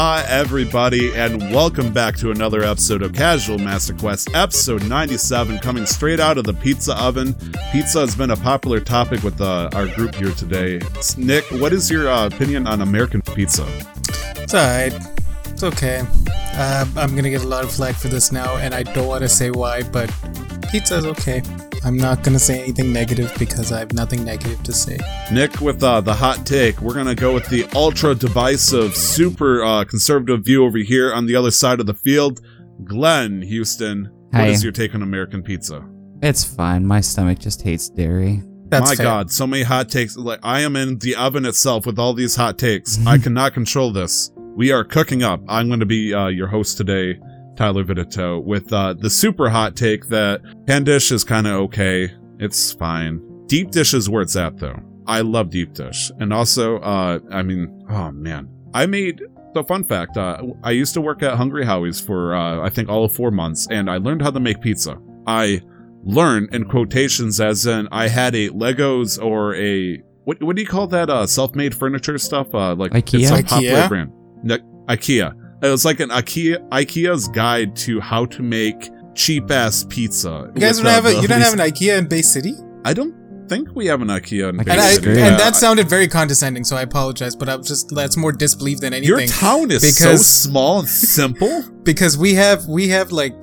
Aloha, everybody, and welcome back to another episode of Casual Master Quest, episode 97, coming straight out of the pizza oven. Pizza has been a popular topic with uh, our group here today. Nick, what is your uh, opinion on American pizza? It's alright. It's okay. Uh, I'm gonna get a lot of flack for this now, and I don't want to say why, but pizza's okay. I'm not gonna say anything negative because I have nothing negative to say. Nick, with uh, the hot take, we're going to go with the ultra divisive, super uh, conservative view over here on the other side of the field. Glenn, Houston, what Hi. is your take on American pizza? It's fine. My stomach just hates dairy. That's My fair. God, so many hot takes. Like I am in the oven itself with all these hot takes. I cannot control this. We are cooking up. I'm going to be uh, your host today, Tyler Vidito, with uh, the super hot take that pan dish is kind of okay. It's fine. Deep dish is where it's at, though. I love deep dish, and also, uh, I mean, oh man, I made. So fun fact, uh, I used to work at Hungry Howie's for uh, I think all of four months, and I learned how to make pizza. I learn in quotations as in I had a Legos or a what what do you call that uh self-made furniture stuff uh like IKEA? it's some popular IKEA? brand Ne- IKEA it was like an IKEA IKEA's guide to how to make cheap ass pizza You guys don't have a you don't have an IKEA in Bay City, I don't think we have an IKEA in Like Bay and I, Bay City. City. and that sounded very condescending, so I apologize. But I'm just that's more disbelief than anything. your town is so because- small and simple because we have we have like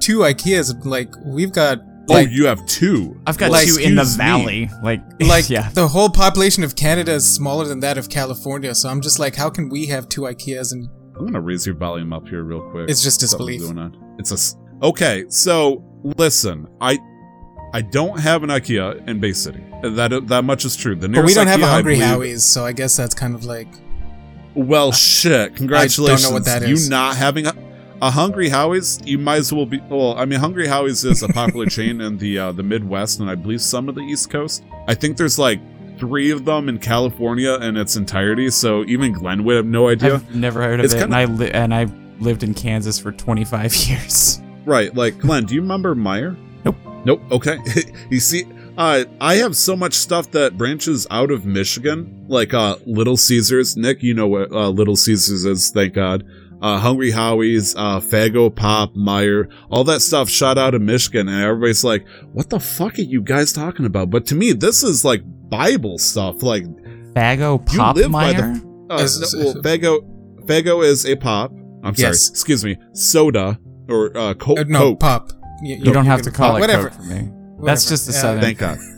two IKEAs. Like we've got oh you have two I've got Like, two in the excuse me. valley. Like, like yeah. the whole population of Canada is smaller than that of California. So I'm just like, how can we have two IKEAs and I'm gonna raise your volume up here real quick it's just disbelief. going on. It's a okay. So listen, I I don't have an IKEA in Bay City. That that much is true. The But we don't have a Hungry believe- Howie's, so I guess that's kind of like Well, shit. Congratulations. what that you is. not having a, a Hungry Howie's. You might as well be. Well, I mean, Hungry Howie's is a popular chain in the uh, the Midwest and I believe some of the East Coast. I think there's like three of them in California in its entirety. So even Glenn would have no idea. I've never heard of It's it, kinda- and I li- and I lived in Kansas for 25 years. Right, like Glenn, do you remember Meijer? Nope. Nope. Okay. you see, uh, I have so much stuff that branches out of Michigan, like uh, Little Caesars. Nick, you know what uh, Little Caesars is, thank God. Uh, Hungry Howie's, uh, Faygo, Pop, Meijer, all that stuff shot out of Michigan, and everybody's like, "What the fuck are you guys talking about?" But to me, this is like Bible stuff. Like, Faygo You live by uh, no, well, Faygo, Faygo is a pop. I'm sorry. Excuse me. Soda or uh, Coke. uh, no Coke. pop. You don't have to call uh, it whatever. Coke for me. whatever. That's just the Yeah, southern. Thank God.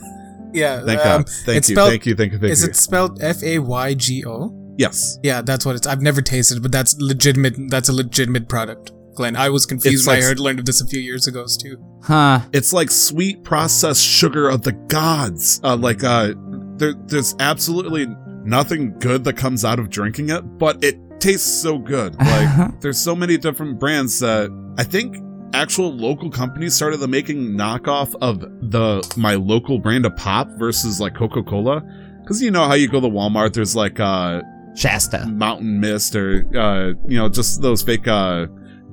Yeah, Thank um, God. Thank it's you. spelled- thank you. Thank you. Thank Is you. it spelled F A Y G O? yes. Yeah, that's what it's. I've never tasted, but that's legitimate. That's a legitimate product. Glenn, I was confused It's when like- I heard learned of this a few years ago too. Huh. It's like sweet processed sugar of the gods. Uh, like uh, there, there's absolutely nothing good that comes out of drinking it, but it tastes so good. Like there's so many different brands that I think actual local companies started the making knockoff of the my local brand of pop versus like Coca Cola. Because you know how you go to Walmart, there's like uh Shasta. Mountain Mist or uh, you know just those fake uh,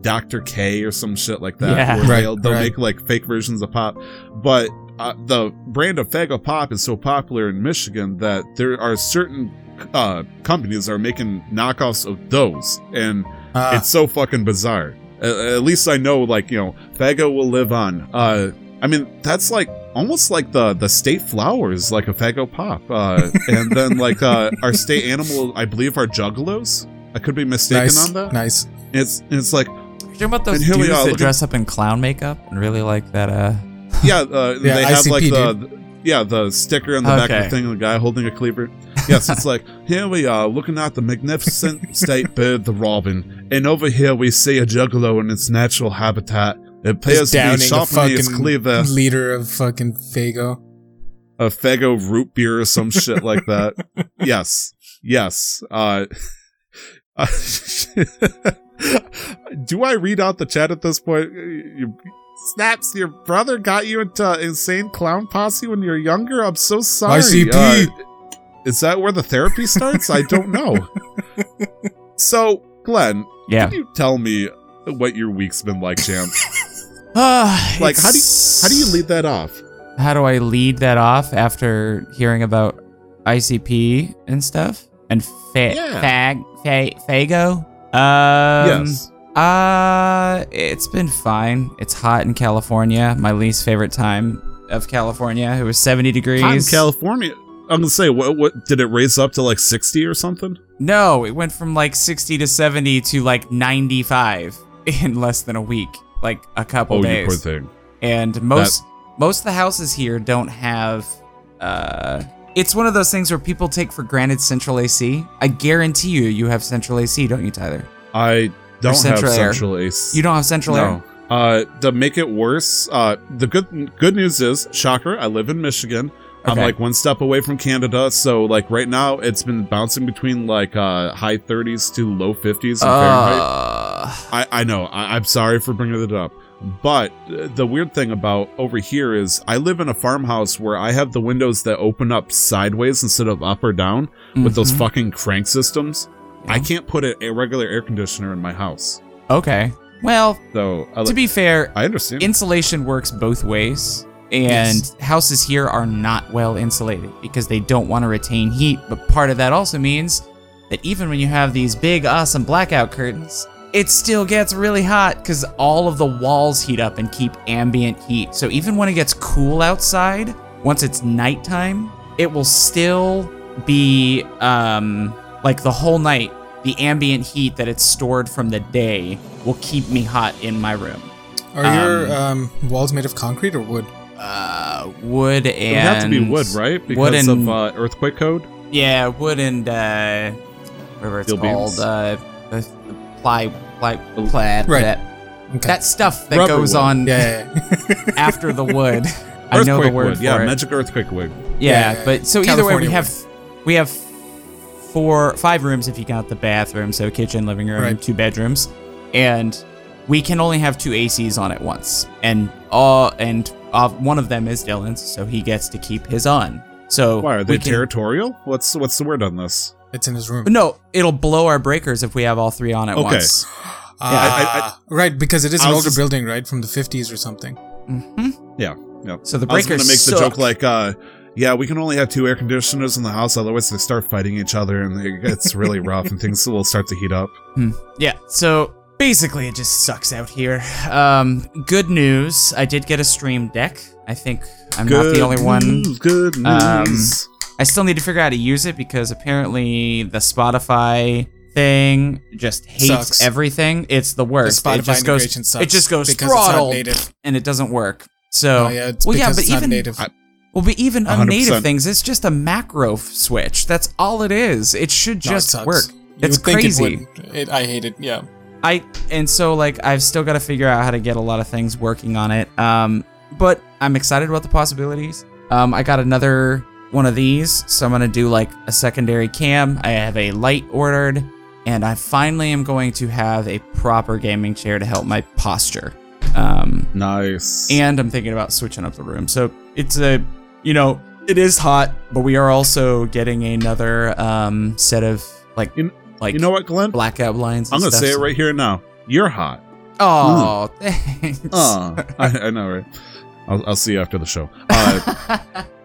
Dr. K or some shit like that. Yeah. Right, they'll, they'll right. make like fake versions of pop, but uh, the brand of Faygo Pop is so popular in Michigan that there are certain uh, companies that are making knockoffs of those, and Uh, it's so fucking bizarre. At least I know, like you know, Faygo will live on. Uh, I mean, that's like almost like the the state flower is like a Faygo pop, uh, and then like uh, our state animal, I believe, are juggalos. I could be mistaken nice, on that. nice. It's it's like You talking about those And dudes that look at- dress up in clown makeup and really like that? Uh, yeah, uh, Yeah, they have ICP, like the yeah the sticker on the back of the thing, the guy holding a cleaver. Yes, it's like here we are looking at the magnificent state bird, the robin, and over here we see a juggalo in its natural habitat. It appears Just to be sharpening its fucking cleaver. Leader of fucking Faygo. a Faygo root beer or some shit like that. Yes. Yes. Uh, do I read out the chat at this point? You, snaps, your brother got you into insane clown posse when you were younger? I'm so sorry. ICP. Uh, is that where the therapy starts? I don't know. So, Glenn, yeah. can you tell me what your week's been like, champ? Uh, Like, how do you, how do you lead that off? How do I lead that off after hearing about ICP and stuff? and fa- Yeah. fag fa- Faygo. Um, yes. Uh, it's been fine. It's hot in California. My least favorite time of California. It was 70 degrees. Hot in California. I'm gonna say, what, what did it raise up to like 60 or something? No, it went from like 60 to 70 to like 95 in less than a week, like a couple Oh, you days. poor thing. and most most of the houses here don't have uh it's one of those things where people take for granted central AC. I guarantee you you have central AC, don't you, Tyler? I don't have central air. central AC. You don't have central air? Uh, to make it worse, uh, the good good news is, shocker, I live in Michigan. Okay. I'm like one step away from Canada, so like right now it's been bouncing between like uh, high 30s to low 50s in Fahrenheit. Uh, I, I know. I, I'm sorry for bringing it up. But the weird thing about over here is I live in a farmhouse where I have the windows that open up sideways instead of up or down with those mhm. fucking crank systems. I can't put a, a regular air conditioner in my house. Okay. Well, So to be fair, I understand. insulation works both ways. And Yes. houses here are not well insulated because they don't want to retain heat. But part of that also means that even when you have these big, awesome blackout curtains, it still gets really hot because all of the walls heat up and keep ambient heat. So even when it gets cool outside, once it's nighttime, it will still be um, like the whole night. The ambient heat that it's stored from the day will keep me hot in my room. Are your um, walls made of concrete or wood? uh, wood and it would have to be wood, right? Because wood and- of uh, earthquake code. Yeah, wood and uh, whatever it's Steel called, beams? uh, the, the ply, ply, plaid, Right. that, Okay. that stuff that Rubber goes wood. on yeah, yeah, yeah. after the wood. I know the word wood. for Yeah, it. magic earthquake wood. yeah, Yeah, but so either way, we California have we have four, five rooms if you count the bathroom, so kitchen, living room, Right. two bedrooms, and we can only have two ACs on at once, and all and uh, one of them is Dylan's, so he gets to keep his on. So Why are they can- territorial? What's what's the word on this? It's in his room. No, it'll blow our breakers if we have all three on at Okay. once. Ah, right, because it is I an older just- building, right, from the 50s or something. hmm Yeah, yeah. So the breakers. I was breakers gonna make the joke like, uh, yeah, we can only have two air conditioners in the house, otherwise they start fighting each other and it gets really rough and things will start to heat up. Yeah. So basically, it just sucks out here. Um, good news. I did get a stream deck. I think I'm not the only one. news, Good Um, news. I still need to figure out how to use it because apparently the Spotify thing just hates Sucks. everything. It's the The worst. Spotify it just goes. integration sucks. It just goes because throttle and it doesn't work. So Oh, yeah, it's well, yeah, but it's even native. Well, but even 100%. unnative things, it's just a macro f- switch. That's all it is. It should No, it just work. You It's would think it crazy. It, I hate it. Yeah. I and so like I've still got to figure out how to get a lot of things working on it. Um, but I'm excited about the possibilities. Um, I got another one of these, so I'm gonna do like a secondary cam. I have a light ordered, and I finally am going to have a proper gaming chair to help my posture. Um, nice. and I'm thinking about switching up the room. So it's a, you know, it is hot, but we are also getting another um set of like You- like you know what, Glenn? blackout blinds. I'm gonna stuff, say it right here now. You're hot. Oh, thanks. Uh, I, I know, right? I'll, I'll see you after the show. Uh,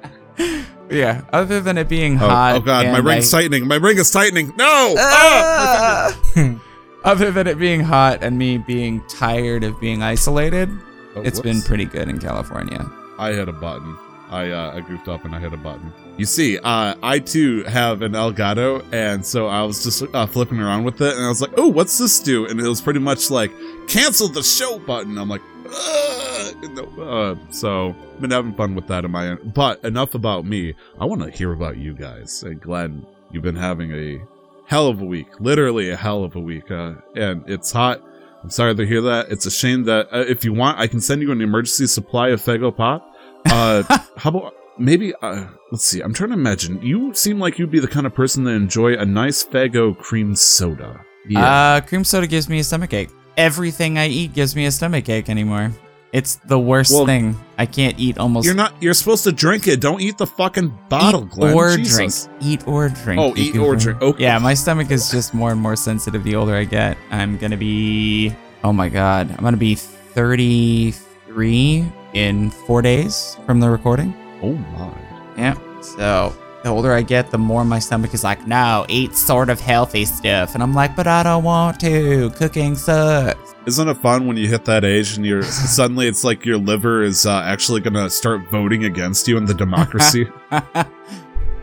yeah. Other than it being oh, hot. oh god, my ring's I- tightening. My ring is tightening. No! Ah! Ah! Other than it being hot and me being tired of being isolated, Oh, it's been pretty good in California. I hit a button. I uh, I goofed up and I hit a button. You see, uh, I too have an Elgato, and so I was just uh, flipping around with it, and I was like, "Oh, what's this do?" And it was pretty much like, "Cancel the show" button. I'm like, "Ugh," no, uh, so been having fun with that in my end. But enough about me. I want to hear about you guys. And Glenn, you've been having a hell of a week, literally a hell of a week, uh, and it's hot. I'm sorry to hear that. It's a shame that uh, if you want, I can send you an emergency supply of Faygo Pop. Uh, how about maybe? Uh, let's see. I'm trying to imagine. You seem like you'd be the kind of person to enjoy a nice Faygo cream soda. Uh, cream soda gives me a stomach ache. Everything I eat gives me a stomach ache anymore. It's the worst Well, thing. I can't eat almost you're not. You're supposed to drink it. Don't eat the fucking bottle, eat Glenn. or Jesus. drink. Eat or drink. Oh, eat or drink. Okay. Yeah, my stomach is just more and more sensitive the older I get. I'm gonna be. Oh my god, I'm gonna be 33 in four days from the recording. Oh my. Yeah. So the older I get, the more my stomach is like, no, eat sort of healthy stuff. And I'm like, but I don't want to. Cooking sucks. Isn't it fun when you hit that age and you're suddenly it's like your liver is uh, actually gonna start voting against you in the democracy?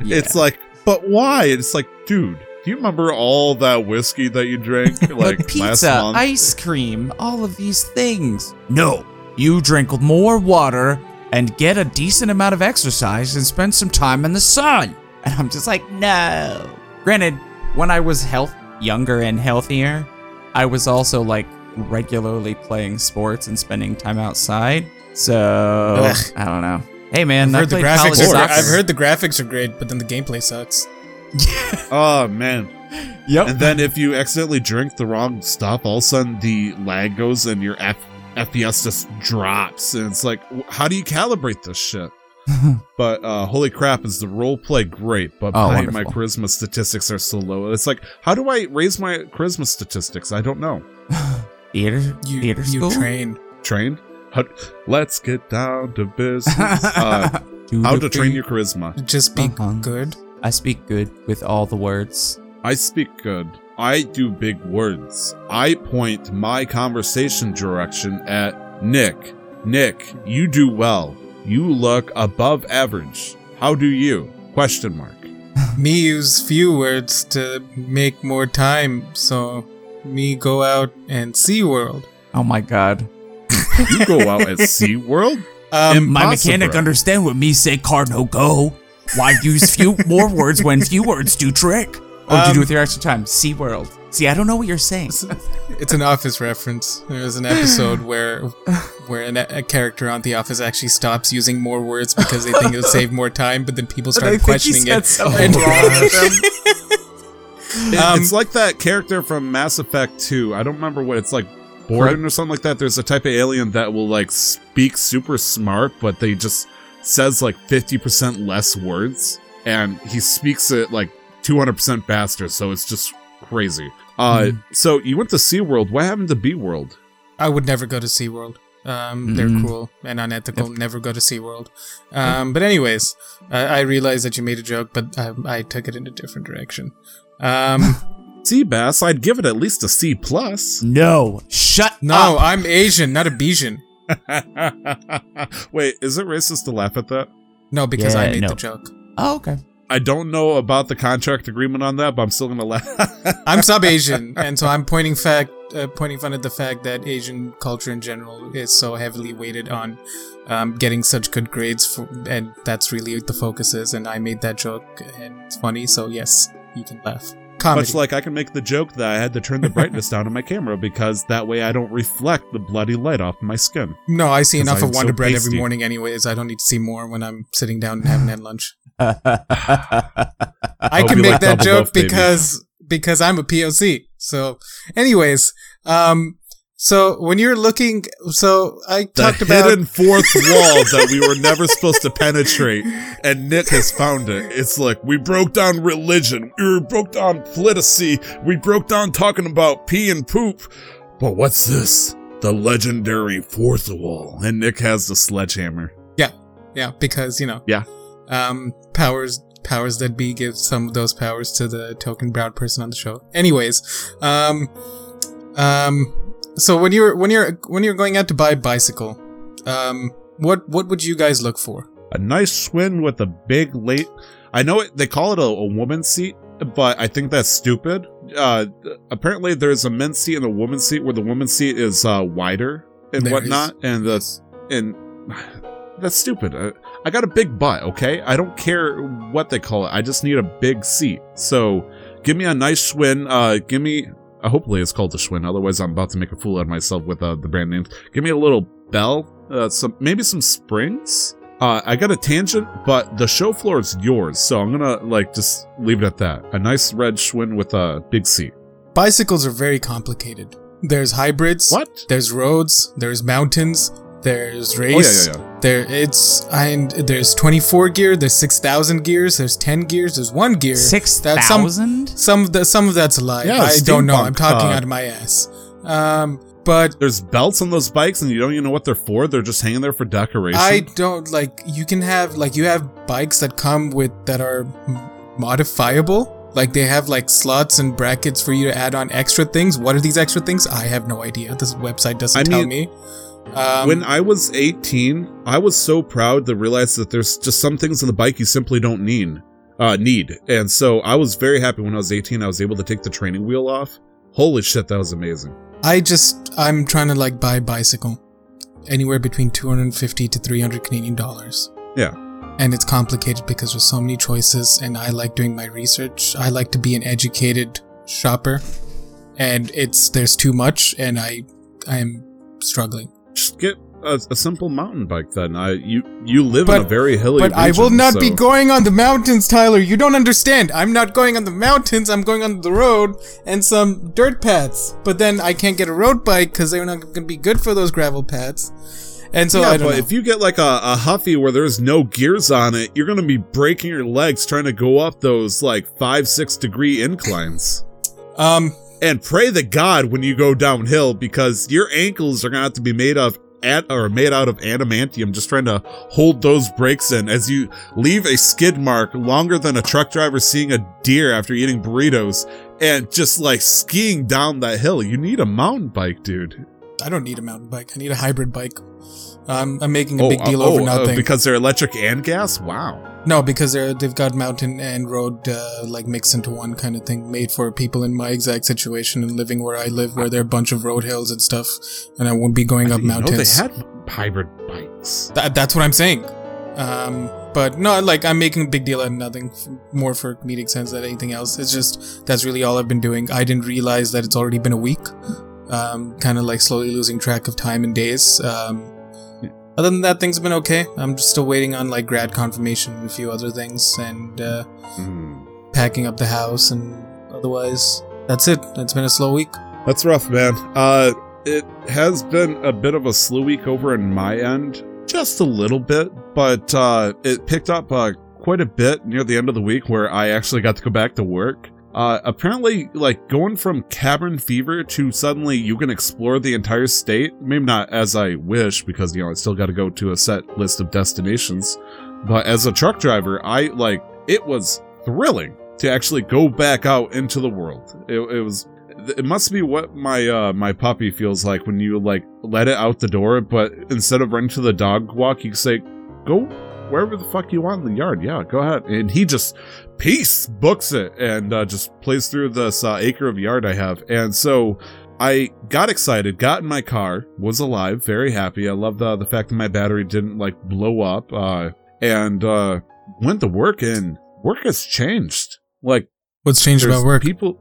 It's like, but why? It's like, dude, do you remember all that whiskey that you drank like pizza, month? ice cream, all of these things. No, you drink more water and get a decent amount of exercise and spend some time in the sun. And I'm just like, no. Granted, when I was health younger and healthier, I was also like regularly playing sports and spending time outside. So Ugh. I don't know. Hey man, I've heard the graphics. Are. I've heard the graphics are great, but then the gameplay sucks. oh man. Yep. And then if you accidentally drink the wrong stuff, all of a sudden the lag goes and your F- FPS just drops. And it's like, how do you calibrate this shit? but uh, holy crap, is the role play great? But Oh, my, my charisma statistics are so low. It's like, how do I raise my charisma statistics? I don't know. theater, You, theater you school. train. Trained? How, let's get down to business. uh, how to train your charisma? Just be Uh-huh. good. I speak good with all the words. I speak good. I do big words. I point my conversation direction at Nick. Nick, you do well. You look above average. How do you? Question mark. Me use few words to make more time, so me go out and see world. Oh my god. You go out at SeaWorld? Um, My mechanic understand what me say Cardinal go. Why use few more words when few words do trick? Oh, what do you do Um, with your extra time? SeaWorld. See, I don't know what you're saying. it's an Office reference. There was an episode where where an, a character on The Office actually stops using more words because they think it'll save more time, but then people start questioning it. something wrong. It- Um, it's like that character from Mass Effect 2. I don't remember what it's like. Mordin or something like that. There's a type of alien that will like speak super smart, but they just says like 50% less words, and he speaks it like 200% faster. So it's just crazy. Uh, so you went to SeaWorld. What happened to B World? I would never go to SeaWorld. Um, They're Mm. cruel and unethical. Never go to SeaWorld. Um, but anyways, I, I realized that you made a joke, but I, I took it in a different direction. Um, Sea bass. I'd give it at least a C plus. No, shut no, up. I'm Asian, not a Bijan. Wait, is it racist to laugh at that? No, because I Yeah, made no. the joke. Oh, okay. I don't know about the contract agreement on that, but I'm still gonna laugh. I'm sub Asian, and so I'm pointing fact, uh, pointing fun at the fact that Asian culture in general is so heavily weighted on um, getting such good grades, for, and that's really what the focus is. And I made that joke, and it's funny, so yes, you can laugh. Comedy. Much like I can make the joke that I had to turn the brightness down on my camera because that way I don't reflect the bloody light off my skin. no, I see enough of Wonder so Bread pasty. every morning, anyways. I don't need to see more when I'm sitting down and having had lunch. I can make that joke loaf, baby. because because I'm a POC. So, anyways, um, so when you're looking, so I The talked about the hidden fourth wall that we were never supposed to penetrate, and Nick has found it. It's like we broke down religion, we broke down policy, we broke down talking about pee and poop. But what's this? The legendary fourth wall. And Nick has the sledgehammer. Yeah, yeah, because you know, Yeah. Um, powers powers that be give some of those powers to the token brown person on the show. Anyways, um, um, so when you're when you're when you're going out to buy a bicycle, um, what what would you guys look for? A nice Schwinn with a big late. I know it, they call it a, a woman's seat, but I think that's stupid. Uh, apparently, there's a men's seat and a woman's seat where the woman's seat is uh, wider and There whatnot, and the and that's stupid. I, I got a big butt, okay? I don't care what they call it. I just need a big seat. So give me a nice Schwinn. Uh, give me. Uh, hopefully, it's called the Schwinn. Otherwise, I'm about to make a fool out of myself with uh, the brand names. Give me a little bell. Uh, some maybe some springs. Uh, I got a tangent, but the show floor is yours, so I'm gonna like just leave it at that. A nice red Schwinn with a big seat. Bicycles are very complicated. There's hybrids. What? There's roads. There's mountains. There's Oh race. yeah, yeah, yeah. There it's and there's 24 gear. There's 6,000 gears. There's 10 gears. There's one gear. 6,000? Some- Some of the some of that's a lie. Yeah, I don't know. I'm talking uh, out of my ass. Um, but There's belts on those bikes, and you don't even know what they're for. They're just hanging there for decoration. I don't like. You can have like you have bikes that come with that are modifiable. Like they have like slots and brackets for you to add on extra things. What are these extra things? I have no idea. This website doesn't I tell mean, me. Um, when I was 18, I was so proud to realize that there's just some things on the bike you simply don't need. Uh, need. And so I was very happy when I was 18, I was able to take the training wheel off. Holy shit, that was amazing. I just I'm trying to like buy a bicycle, anywhere between 250 to 300 Canadian dollars. Yeah. and it's complicated because there's so many choices and i like doing my research i like to be an educated shopper and it's there's too much and i i am struggling Just get a, a simple mountain bike then. I you you live in a very hilly but i will region, not be going on the mountains tyler. You don't understand. I'm not going on the mountains. I'm going on the road and some dirt paths. But then i can't get a road bike because they're not going to be good for those gravel paths. And so yeah, i don't but know. if you get like a, a Huffy where there's no gears on it, you're gonna be breaking your legs trying to go up those like five, six degree inclines. um And pray to God when you go downhill because your ankles are gonna have to be made of at or made out of adamantium just trying to hold those brakes in as you leave a skid mark longer than a truck driver seeing a deer after eating burritos and just like skiing down that hill. You need a mountain bike, dude. i don't need a mountain bike i need a hybrid bike um, i'm making a Oh, big deal uh, over oh, uh, nothing because they're electric and gas? Wow. No, because they're they've got mountain and road uh, like mixed into one kind of thing, made for people in my exact situation and living where I live, where there are a bunch of road hills and stuff, and I won't be going I up mountains. they had hybrid bikes. That, that's what I'm saying. Um, but no, like I'm making a big deal out of nothing, f- more for comedic sense than anything else. It's just that's really all I've been doing. I didn't realize that it's already been a week. Um, kind of like slowly losing track of time and days. Um, other than that, things have been okay. I'm just still waiting on like grad confirmation and a few other things, and uh, Hmm. packing up the house, and otherwise, that's it. It's been a slow week. That's rough, man. Uh, it has been a bit of a slow week over in my end, just a little bit, but uh, it picked up uh, quite a bit near the end of the week where I actually got to go back to work. Uh, apparently, like going from cabin fever to suddenly you can explore the entire state. Maybe not as I wish because you know I still got to go to a set list of destinations. But as a truck driver, I like it was thrilling to actually go back out into the world. It, it was it must be what my uh my puppy feels like when you like let it out the door but instead of running to the dog walk you say go wherever the fuck you want in the yard yeah go ahead and he just peace books it and uh, just plays through this uh, acre of yard i have and so i got excited got in my car was alive very happy i love the the fact that my battery didn't like blow up uh and uh went to work and work has changed like What's changed about work? People.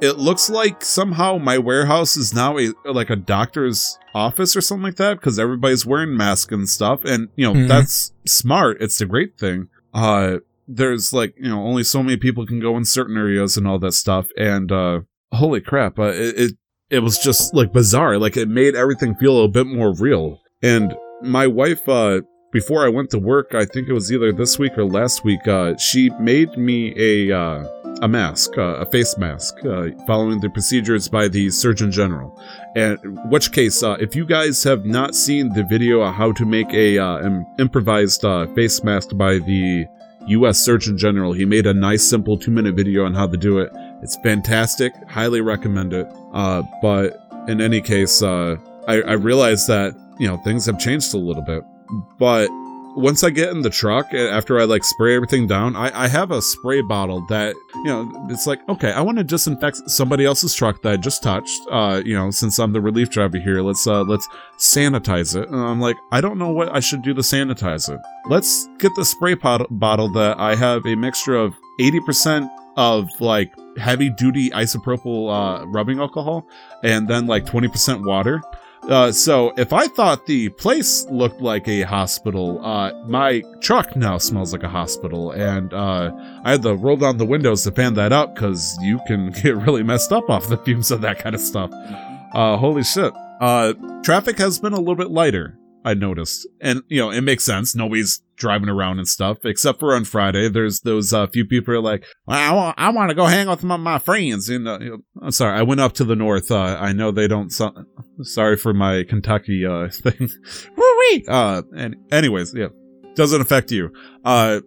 It looks like somehow my warehouse is now a like a doctor's office or something like that because everybody's wearing masks and stuff, and you know Mhm. that's smart. It's a great thing. Uh, there's like you know only so many people can go in certain areas and all that stuff, and uh, holy crap, uh, it, it it was just like bizarre. Like it made everything feel a bit more real. And my wife, uh, before I went to work, I think it was either this week or last week, uh, she made me a uh, a mask, uh, a face mask, uh, following the procedures by the Surgeon General. And which case, uh, if you guys have not seen the video on how to make a uh, im- improvised uh, face mask by the U.S. Surgeon General, he made a nice, simple two-minute video on how to do it. It's fantastic. Highly recommend it. Uh, but in any case, uh, I, I realized that you know things have changed a little bit. But once I get in the truck, after I like spray everything down, I, I have a spray bottle that you know it's like okay, I want to disinfect somebody else's truck that I just touched. Uh, you know, since I'm the relief driver here, let's uh let's sanitize it. And I'm like, I don't know what I should do to sanitize it. Let's get the spray pot- bottle that I have a mixture of 80% of like heavy duty isopropyl uh, rubbing alcohol and then like 20% water. Uh, so if I thought the place looked like a hospital, uh, my truck now smells like a hospital, and uh, I had to roll down the windows to fan that up because you can get really messed up off the fumes of that kind of stuff. Uh, holy shit. Uh, traffic has been a little bit lighter. I noticed, and you know it makes sense. Nobody's driving around and stuff, except for on Friday. There's those uh, few people like, I want, I want to go hang out with my, my friends. And uh, I'm sorry, I went up to the north. Uh, I know they don't. So- Sorry for my Kentucky uh thing. Woo-wee! Uh and anyways, yeah. Doesn't affect you. Uh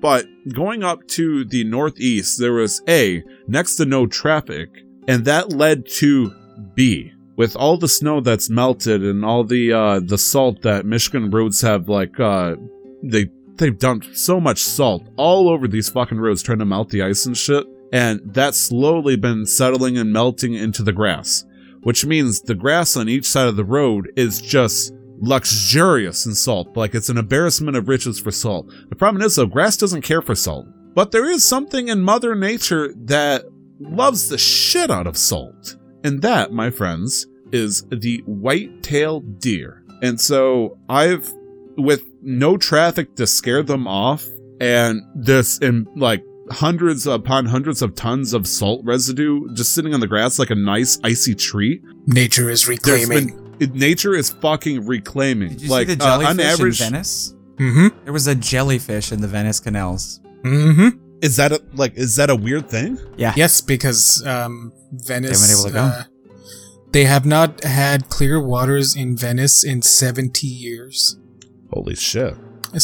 but going up to the northeast, there was A, next to no traffic, and that led to B. With all the snow that's melted and all the uh the salt that Michigan roads have like uh they they've dumped so much salt all over these fucking roads trying to melt the ice and shit. And that's slowly been settling and melting into the grass, which means the grass on each side of the road is just luxurious in salt. Like it's an embarrassment of riches for salt. The problem is though, grass doesn't care for salt. But there is something in Mother Nature that loves the shit out of salt. And that, my friends, is the white-tailed deer. And so I've with no traffic to scare them off and this and like hundreds upon hundreds of tons of salt residue just sitting on the grass like a nice icy treat Nature is reclaiming. been nature is fucking reclaiming Did you like see the uh, jellyfish on average in Venice? Mm-hmm. There was a jellyfish in the Venice canals. Mm-hmm. Is that a like is that a weird thing Yeah. Yes, because um, Venice. They weren't able to go? uh, they have not had clear waters in Venice in 70 years. holy shit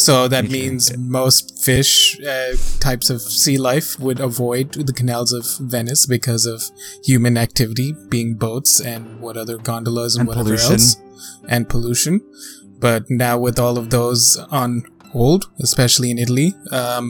So that Nature, means most fish uh, types of sea life would avoid the canals of Venice because of human activity, being boats and what other gondolas and, And whatever pollution. else, and pollution. But now with all of those on hold, especially in Italy, um,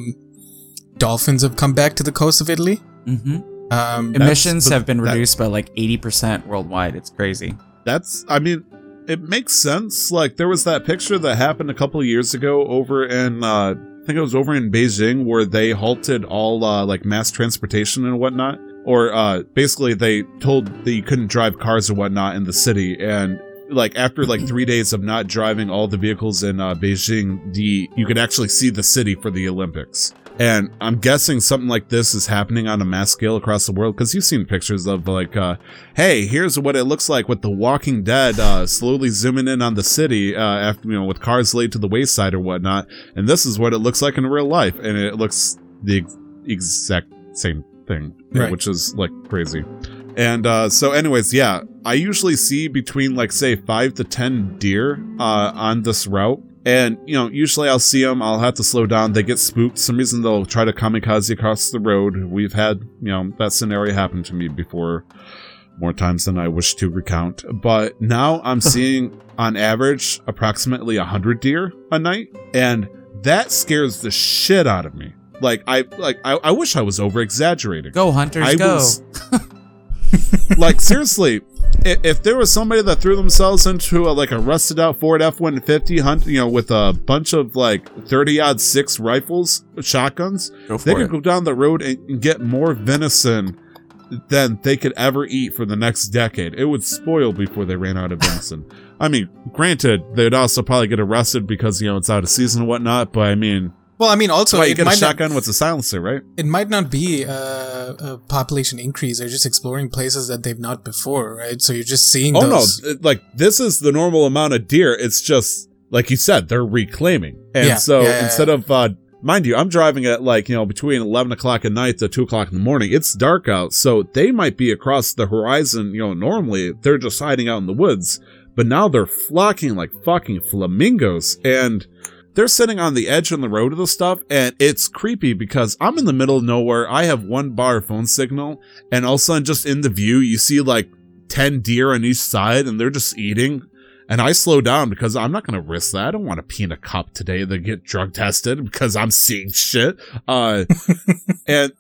dolphins have come back to the coast of Italy. Mm-hmm. Um, Emissions but have been that- reduced by like 80% worldwide. It's crazy. that's i mean it makes sense like there was that picture that happened a couple of years ago over in uh i think it was over in beijing where they halted all uh like mass transportation and whatnot or uh basically they told that you couldn't drive cars or whatnot in the city and like after like three days of not driving all the vehicles in uh, beijing the you could actually see the city for the olympics and i'm guessing something like this is happening on a mass scale across the world because you've seen pictures of like uh hey here's what it looks like with the walking dead uh slowly zooming in on the city uh after you know with cars laid to the wayside or whatnot. And this is what it looks like in real life. And it looks the ex- exact same thing Right. which is like crazy. And uh, so, anyways, yeah, I usually see between like say five to ten deer uh, on this route, and you know, usually I'll see them. I'll have to slow down. They get spooked. Some reason they'll try to kamikaze across the road. We've had you know that scenario happen to me before, more times than I wish to recount. But now I'm seeing on average approximately hundred deer a night, and that scares the shit out of me. Like I like I, I wish I was over exaggerating. Go, hunters, I go. was- like seriously, i- if there was somebody that threw themselves into a, like a rusted out Ford F one fifty hunt, you know, with a bunch of like thirty aught six rifles, shotguns, they could it. go down the road and, and get more venison than they could ever eat for the next decade. It would spoil before they ran out of venison. I mean, granted, they'd also probably get arrested because you know it's out of season and whatnot. But I mean, well, I mean, also why you get a might not shotgun with a silencer, right? it might not be uh, a population increase. They're just exploring places that they've not before, right? So you're just seeing Oh those. no! Like this is the normal amount of deer. It's just like you said, they're reclaiming, and Yeah, so yeah, yeah, instead of, uh, mind you, I'm driving at like you know between eleven o'clock at night to two o'clock in the morning. It's dark out, so they might be across the horizon. You know, normally they're just hiding out in the woods, but now they're flocking like fucking flamingos, and they're sitting on the edge on the road of the stuff, and it's creepy because I'm in the middle of nowhere. I have one bar phone signal, and all of a sudden, just in the view, you see like 10 deer on each side and they're just eating. And I slow down because I'm not going to risk that. I don't want to pee in a cup today to get drug tested because I'm seeing shit. Uh, and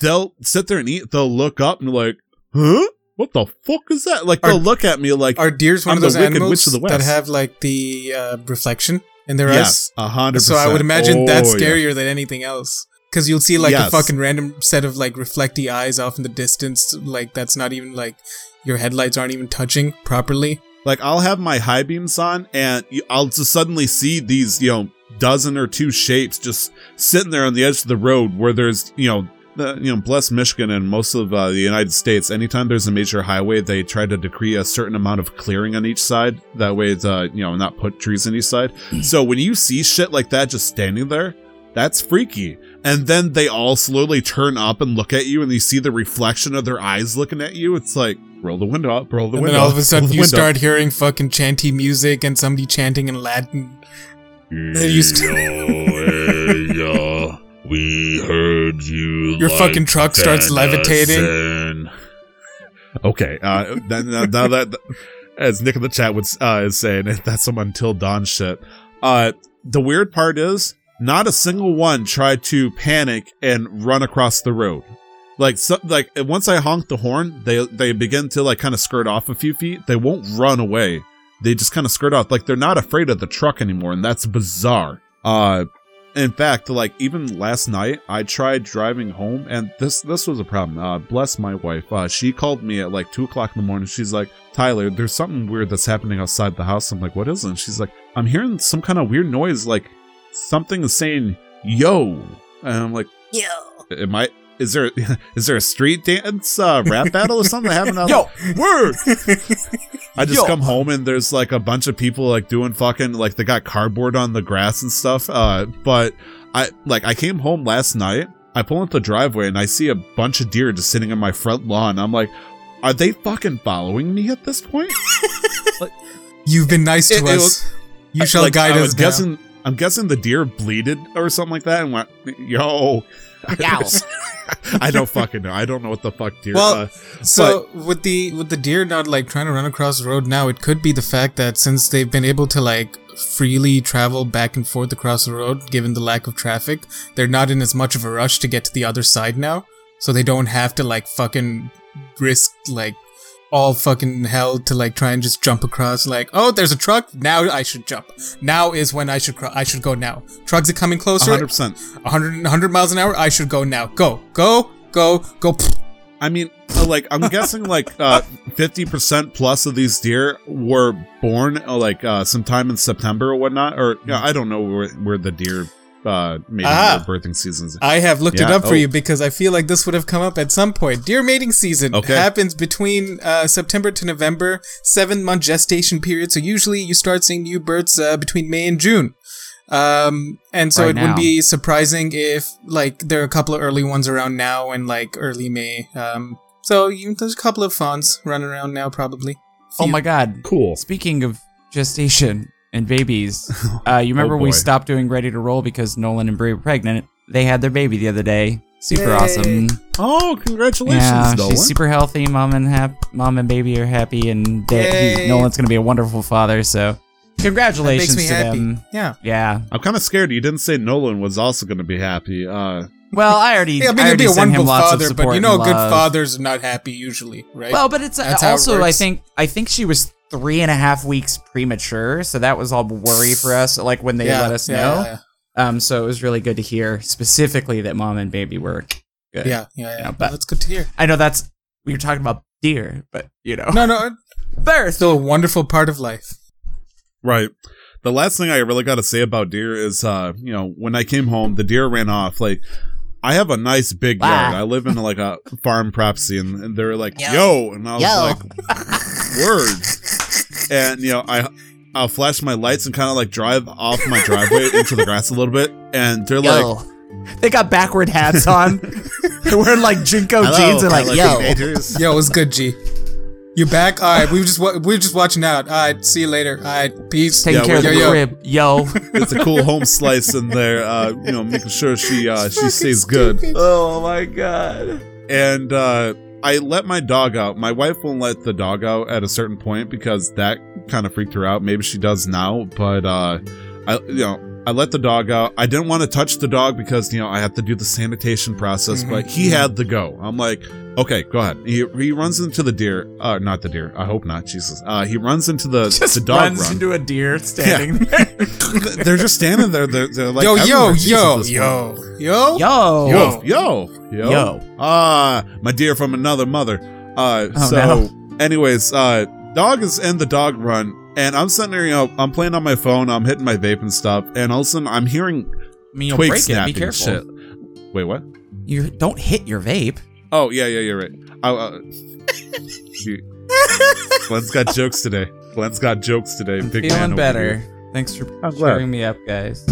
they'll sit there and eat. They'll look up and be like, huh? What the fuck is that? Like, Are- they'll look at me like, Are deers one I'm of the those animals that have like the uh, reflection in their yes, a hundred eyes? So. I would imagine Oh, that's yeah. scarier than anything else. Because you'll see like Yes. a fucking random set of like reflecty eyes off in the distance. Like that's not even like your headlights aren't even touching properly. Like I'll have my high beams on and I'll just suddenly see these, you know, dozen or two shapes just sitting there on the edge of the road where there's, you know, the, you know, bless Michigan and most of uh, the United States. Anytime there's a major highway, they try to decree a certain amount of clearing on each side. That way, it's, uh, you know, not put trees on each side. so when you see shit like that just standing there, that's freaky. And then they all slowly turn up and look at you, and you see the reflection of their eyes looking at you. It's like, roll the window up, roll the window. and window. then all of a sudden you window start hearing fucking chanty music and somebody chanting in Latin. They used to- yeah, we heard you. Your fucking truck starts levitating. venison. Okay, uh, then- now, now that, as Nick in the chat would, uh, is saying, that's some until dawn shit. Uh, the weird part is, not a single one tried to panic and run across the road. Like, so, like once I honk the horn, they they begin to like kind of skirt off a few feet. They won't run away. They just kind of skirt off. Like they're not afraid of the truck anymore, and that's bizarre. Uh, in fact, like even last night, I tried driving home, and this this was a problem. Uh, bless my wife. Uh, she called me at like two o'clock in the morning. She's like, Tyler, there's something weird that's happening outside the house. I'm like, what is it? And she's like, I'm hearing some kind of weird noise, like something is saying "yo," and I'm like, Yo. am I? Is there is there a street dance uh, rap battle or something happening? out Yo, word. I just Yo. come home and there's like a bunch of people like doing fucking like they got cardboard on the grass and stuff. Uh, but I like I came home last night. I pull into the driveway and I see a bunch of deer just sitting in my front lawn. I'm like, are they fucking following me at this point? You've been nice to It- it us. was- you shall like, guide I us was now. guessing. I'm guessing the deer bleeded or something like that and went, yo. Yow. I don't fucking know. I don't know what the fuck deer. Well, uh, So with the with the deer not like trying to run across the road now, it could be the fact that since they've been able to like freely travel back and forth across the road, given the lack of traffic, they're not in as much of a rush to get to the other side now. So they don't have to like fucking risk like all fucking hell to like try and just jump across like oh there's a truck. Now I should jump. Now is when I should cro- I should go now. Trucks are coming closer. 100%. 100 100 miles an hour I should go now. Go go go go. I mean, uh, like I'm guessing like uh 50% plus of these deer were born uh, like uh sometime in September or whatnot or yeah, I don't know where, where the deer uh maybe Ah. their birthing seasons. I have looked it Yeah, up for oh. you because I feel like this would have come up at some point. Deer mating season Okay. happens between uh, September to November, seven month gestation period. So usually you start seeing new birds uh, between May and June. Um, and so Right it wouldn't be surprising if like there are a couple of early ones around now and like early May. Um, so you, there's a couple of fawns running around now probably. Oh my god. Cool. Speaking of gestation and babies, uh, you remember Oh, we stopped doing Ready to Roll because Nolan and Brie were pregnant. They had their baby the other day. Super Yay. awesome. Oh, congratulations, Yeah, Nolan. she's super healthy. Mom and hap- mom and baby are happy, and they, he- Nolan's gonna be a wonderful father. So, congratulations to happy. them. Yeah. Yeah. I'm kind of scared you didn't say Nolan was also going to be happy. Uh Well, I already, Yeah, I mean, I he'd already be a sent him wonderful lots father, of support but you know, good fathers are not happy usually, right? Well, but it's uh, That's how it also I think I think she was three and a half weeks premature, so that was all worry for us. Like when they yeah, let us yeah, know. Yeah, Um, so it was really good to hear specifically that mom and baby were good. yeah, yeah. yeah, Yeah, Well, but- that's good to hear. I know that's we were talking about deer, but you know, No, no, birth. still a wonderful part of life. Right. The last thing I really got to say about deer is, uh, you know, when I came home, the deer ran off. Like, I have a nice big Wow. yard. I live in like a farm property, and, and they're like, Yo. "Yo," and I was Yo. like, "Word." And you know, I I'll flash my lights and kind of like drive off my driveway into the grass a little bit, and they're like, They got backward hats on. They're wearing like JNCO "Hello, jeans and like, fellow yo, teenagers." Yo, what's good, G? You back? All right, we were just wa- we were just watching out. All right, see you later. All right, peace. taking Yeah, care of yo, the yo. crib, yo. it's a cool home slice in there. Uh, you know, making sure she uh, she stays good. oh my god. and uh, I let my dog out. My wife won't let the dog out at a certain point because that kind of freaked her out. Maybe she does now, but uh, I you know I let the dog out. I didn't want to touch the dog because you know I have to do the sanitation process, Mhm. but he had the go. I'm like, okay, go ahead. He he runs into the deer. Uh, not the deer. I hope not. Jesus. Uh, he runs into the Just the dog runs run. into a deer standing there. they're just standing there. They're, they're like yo, yo, everywhere. Yo, yo, yo, Yo. Yo, yo, yo, Yo. Ah, my deer from another mother. Uh, Oh, so, no. anyways, uh, dog is in the dog run, and I'm sitting there, you know, I'm playing on my phone, I'm hitting my vape and stuff, and all of a sudden I'm hearing I mean, you'll twig break it. snapping Be careful. shit. Wait, what? You don't hit your vape. Oh, yeah, yeah, you're right. I, uh, Glenn's got jokes today. Glenn's got jokes today. I'm Big feeling better. here. Thanks for I'm cheering me up, guys.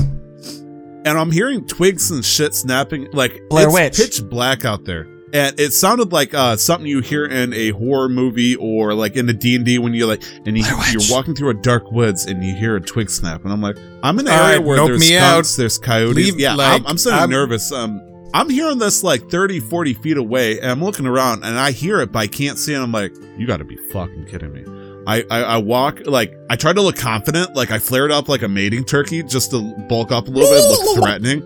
And I'm hearing twigs and shit snapping. Like, Blair it's Witch. pitch black out there. and it sounded like uh, something you hear in a horror movie or like in the D and D when you're like, and you, you're walking through a dark woods and you hear a twig snap, and I'm like, I'm in an All area right, where there's me skunks, there's coyotes. Leave- yeah, like, I'm, I'm sitting I'm- nervous. Um, I'm hearing this like 30, 40 feet away, and I'm looking around and I hear it, but I can't see it. I'm like, you got to be fucking kidding me. I, I, I walk like I try to look confident, like I flared up like a mating turkey just to bulk up a little bit, look threatening.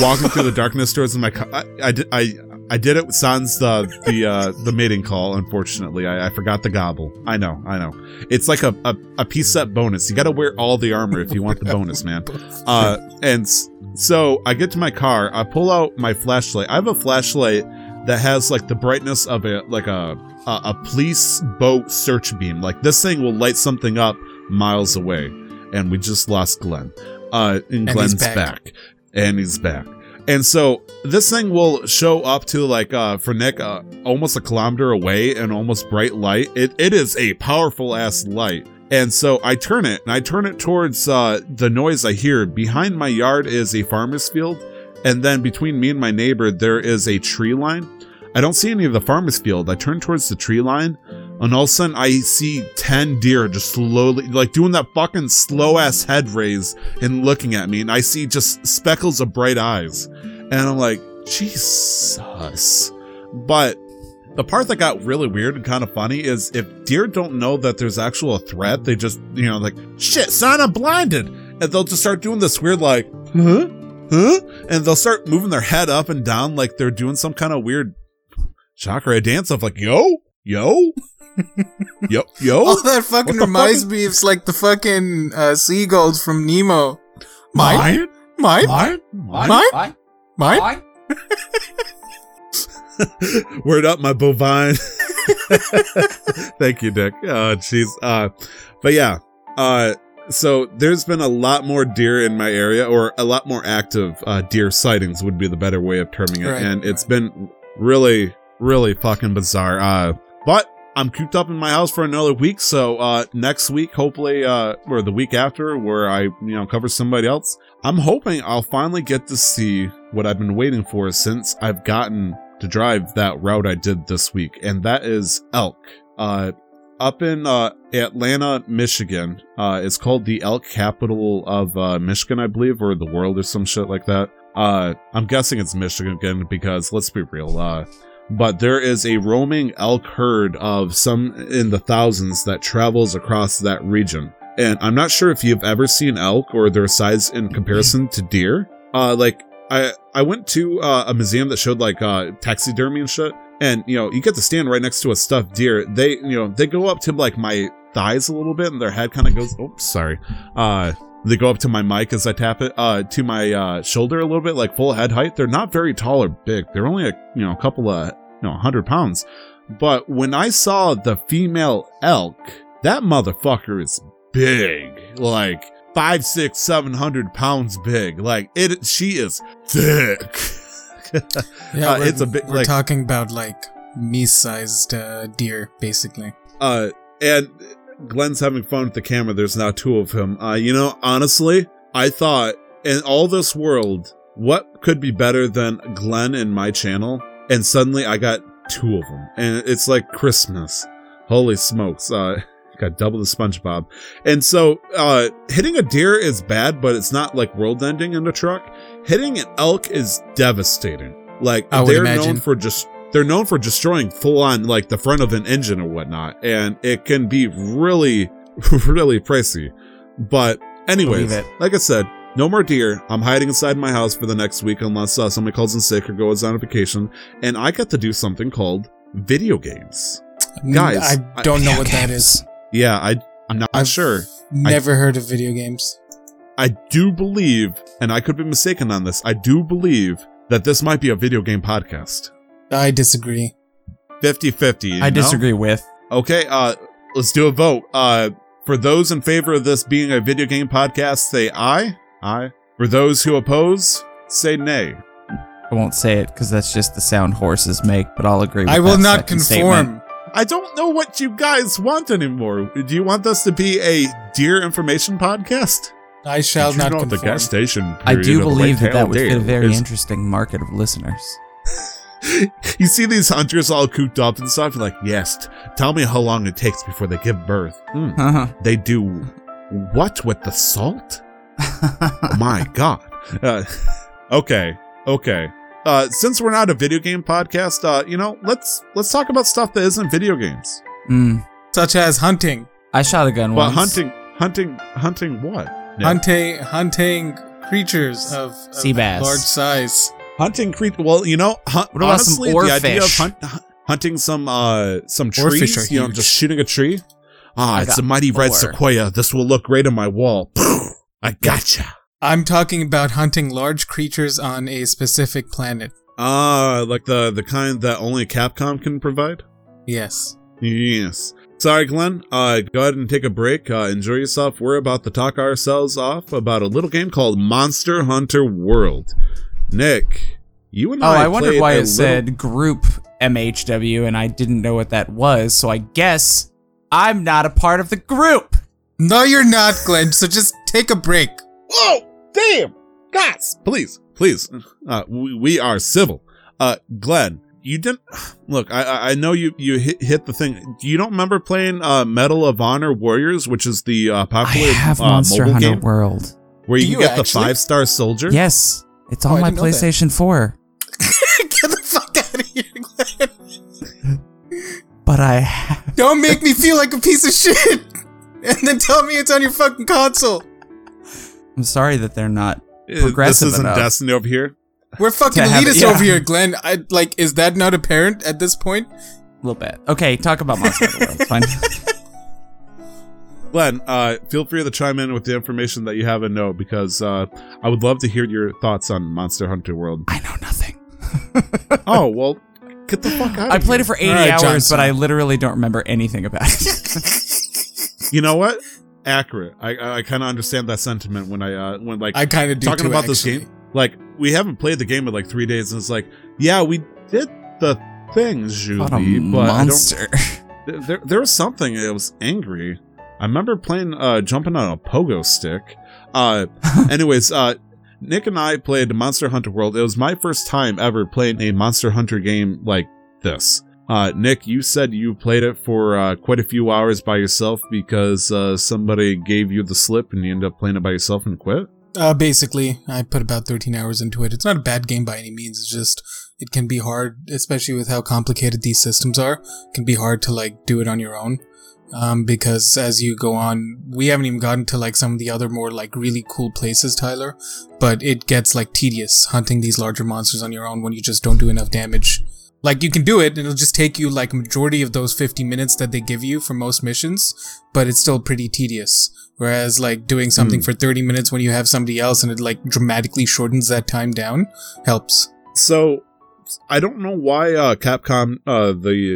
Walking through the darkness towards my, co- I, I, did- I, I did it sans the the uh, the mating call. Unfortunately, I, I forgot the gobble. I know, I know. It's like a, a, a piece set bonus. You got to wear all the armor if you want the bonus, man. Uh, and so I get to my car. I pull out my flashlight. I have a flashlight that has like the brightness of a like a a, a police boat search beam. Like this thing will light something up miles away. And we just lost Glenn. Uh, and, And Glenn's back. back. and he's back. And so this thing will show up to like uh for Nick uh, almost a kilometer away and almost bright light. It it is a powerful ass light. And so I turn it and I turn it towards uh the noise I hear. Behind my yard is a farmer's field, and then between me and my neighbor there is a tree line. I don't see any of the farmer's field. I turn towards the tree line, and all of a sudden I see 10 deer just slowly, like doing that fucking slow ass head raise and looking at me. And I see just speckles of bright eyes. And I'm like, Jesus. But the part that got really weird and kind of funny is if deer don't know that there's actual a threat, they just, you know, like, shit, son, I'm blinded. And they'll just start doing this weird, like, huh? Huh? And they'll start moving their head up and down like they're doing some kind of weird chakra dance of like, yo, yo, yo, yo. Oh, that fucking reminds fuck me of like the fucking uh, seagulls from Nemo. Mine? Mine? Mine? Mine? Fine. Mine? Fine. Word up, my bovine. Thank you, Dick. Oh, jeez. Uh, but yeah. Uh, so there's been a lot more deer in my area, or a lot more active uh, deer sightings would be the better way of terming it, Right. and it's been really, really fucking bizarre. Uh, but I'm cooped up in my house for another week, so uh, next week, hopefully, uh, or the week after, where I, you know, cover somebody else, I'm hoping I'll finally get to see what I've been waiting for since I've gotten to drive that route I did this week, and that is elk. Uh, up in uh, Atlanta, Michigan, uh, it's called the elk capital of uh, Michigan, I believe, or the world, or some shit like that. Uh, I'm guessing it's Michigan because let's be real. Uh, but there is a roaming elk herd of some in the thousands that travels across that region. And I'm not sure if you've ever seen elk or their size in comparison to deer. Uh, like I I went to uh, a museum that showed like uh, taxidermy and shit, and you know you get to stand right next to a stuffed deer. They you know they go up to like my thighs a little bit, and their head kind of goes. Oh, sorry. Uh, they go up to my mic as I tap it. Uh, to my uh, shoulder a little bit, like full head height. They're not very tall or big. They're only a you know a couple of you know hundred pounds. But when I saw the female elk, that motherfucker is big. Like five, six, seven hundred pounds big. Like it, she is thick. Yeah, Uh, it's a bit We're like- talking about like me-sized uh, deer, basically. uh, and Glenn's having fun with the camera. There's now two of him. Uh, you know, honestly, I thought in all this world, what could be better than Glenn and my channel? And suddenly I got two of them, and it's like Christmas. Holy smokes! Uh, got double the SpongeBob. And so, uh, hitting a deer is bad, but it's not like world-ending in the truck. Hitting an elk is devastating. Like they're imagine. known for just they're known for destroying full on like the front of an engine or whatnot, and it can be really, really pricey. But anyways, like I said, no more deer. I'm hiding inside my house for the next week unless uh, somebody calls in sick or goes on a vacation, and I get to do something called video games. Guys, I don't know what that games. is. Yeah, I I'm not I've sure. Never heard of video games. I do believe, and I could be mistaken on this. I do believe that this might be a video game podcast. I disagree. 50-50. I you know? disagree with. Okay, uh, let's do a vote. Uh, for those in favor of this being a video game podcast, say aye. Aye. For those who oppose, say nay. I won't say it because that's just the sound horses make, but I'll agree with I will not conform. statement. I don't know what you guys want anymore. Do you want this to be a deer information podcast? I shall Did you not know conform. the gas station. I do believe that that would fit a very is- interesting market of listeners. You you see these hunters all cooped up and stuff. You're like, yes, tell me how long it takes before they give birth. Hmm. Uh-huh. They do what with the salt? My God. Uh, okay, okay. Uh, since we're not a video game podcast, uh, you know, let's let's talk about stuff that isn't video games. Mm. Such as hunting. I shot a gun Well, once. hunting, hunting, hunting. What? Nick? Hunting hunting creatures of, of Sea bass. large size. hunting creep. Well, you know, hun- What about some honestly, the idea of oarfish? hunt, hunting some uh some Oarfish trees, are you know, just shooting a tree. Ah, I it's a mighty red sequoia. This will look great on my wall. I gotcha. I'm talking about hunting large creatures on a specific planet. Ah, like the the kind that only Capcom can provide. Yes. Yes. Sorry, Glenn. Uh, go ahead and take a break. Uh, enjoy yourself. We're about to talk ourselves off about a little game called Monster Hunter World. Nick, you and Oh, I. I wondered why a it little- said group MHW and I didn't know what that was, so I guess I'm not a part of the group. No, you're not, Glenn. So just take a break. Whoa! Damn! Guys, please, please. Uh, we, we are civil. Uh, Glenn, you didn't look. I I I know you you hit, hit the thing. You don't remember playing uh Medal of Honor Warriors, which is the uh, I popular have uh, Monster mobile Hunter game World. where you, you get the five star soldier. Yes, it's Oh, on I my didn't know that. PlayStation 4. Get the fuck out of here, Glenn. But I have. Don't make me feel like a piece of shit. And then tell me it's on your fucking console. I'm sorry that they're not. Uh, Progressive This isn't enough. Destiny over here. We're fucking To have it- yeah. over here, Glenn. I like. Is that not apparent at this point? A little bit. Okay, talk about Monster Hunter World. It's fine. Glenn, uh, feel free to chime in with the information that you have and know because uh, I would love to hear your thoughts on Monster Hunter World. I know nothing. oh well, get the fuck out. I of played it for 80 All right, hours, Johnson. but I literally don't remember anything about it. You know what? Accurate. I I kind of understand that sentiment when I uh when like I kind of talking too, about this game. Like we haven't played the game in like three days, and it's like, yeah, we did the things, Julie, but I don't. There, there, there was something. It was angry. I remember playing, uh, jumping on a pogo stick. Uh, anyways, uh, Nick and I played Monster Hunter World. It was my first time ever playing a Monster Hunter game like this. Uh, Nick, you said you played it for uh, quite a few hours by yourself because uh, somebody gave you the slip and you ended up playing it by yourself and quit. Uh, basically, I put about 13 hours into it. It's not a bad game by any means. It's just it can be hard, especially with how complicated these systems are. It can be hard to like do it on your own. Um, because as you go on, we haven't even gotten to like some of the other more like really cool places, Tyler. But it gets like tedious hunting these larger monsters on your own when you just don't do enough damage. Like you can do it, it'll just take you like a majority of those 50 minutes that they give you for most missions, but it's still pretty tedious. Whereas like doing something Hmm. for 30 minutes when you have somebody else and it like dramatically shortens that time down helps. So I don't know why uh, Capcom, uh, the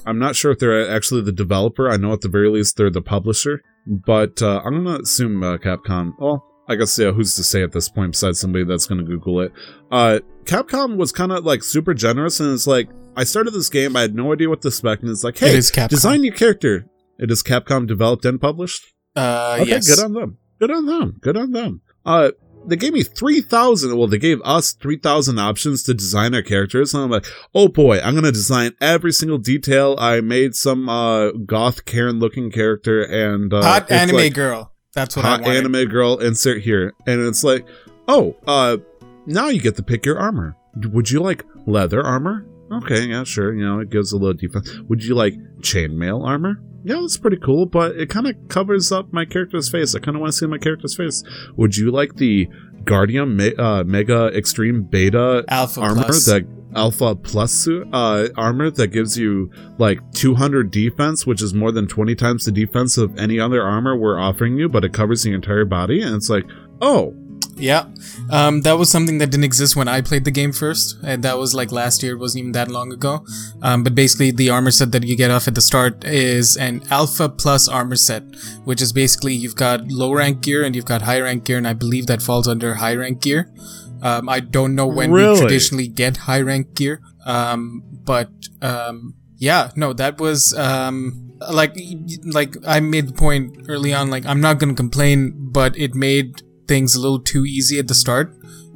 I'm not sure if they're actually the developer. I know at the very least they're the publisher, but uh, I'm gonna assume uh, Capcom. Well, I guess yeah, who's to say at this point besides somebody that's gonna Google it? Uh, Capcom was kind of like super generous, and it's like I started this game, I had no idea what to expect, and it's like, hey, design your character. It is Capcom developed and published. Uh, Okay, yes. good on them. Good on them. Good on them. Uh, they gave me 3,000. Well, they gave us 3,000 options to design our characters. And I'm like, oh boy, I'm going to design every single detail. I made some, uh, goth Karen looking character and, uh, Hot anime like, girl. That's what hot I wanted. anime girl, insert here. And it's like, oh, uh, now you get to pick your armor. Would you like leather armor? Okay, yeah, sure. You know, it gives a little defense. Would you like chainmail armor? Yeah, that's pretty cool, but it kind of covers up my character's face. I kind of want to see my character's face. Would you like the Guardian Me- uh, Mega Extreme Beta Alpha armor Plus. that Alpha Plus uh, armor that gives you like 200 defense, which is more than 20 times the defense of any other armor we're offering you, but it covers the entire body. And it's like, oh, Yeah. Um, that was something that didn't exist when I played the game first. And that was like last year. It wasn't even that long ago. Um, but basically the armor set that you get off at the start is an alpha plus armor set, which is basically you've got low rank gear and you've got high rank gear. And I believe that falls under high rank gear. Um, I don't know when we traditionally get high rank gear. Um, but, um, yeah, no, that was, um, like, like I made the point early on, like, I'm not gonna complain, but it made things a little too easy at the start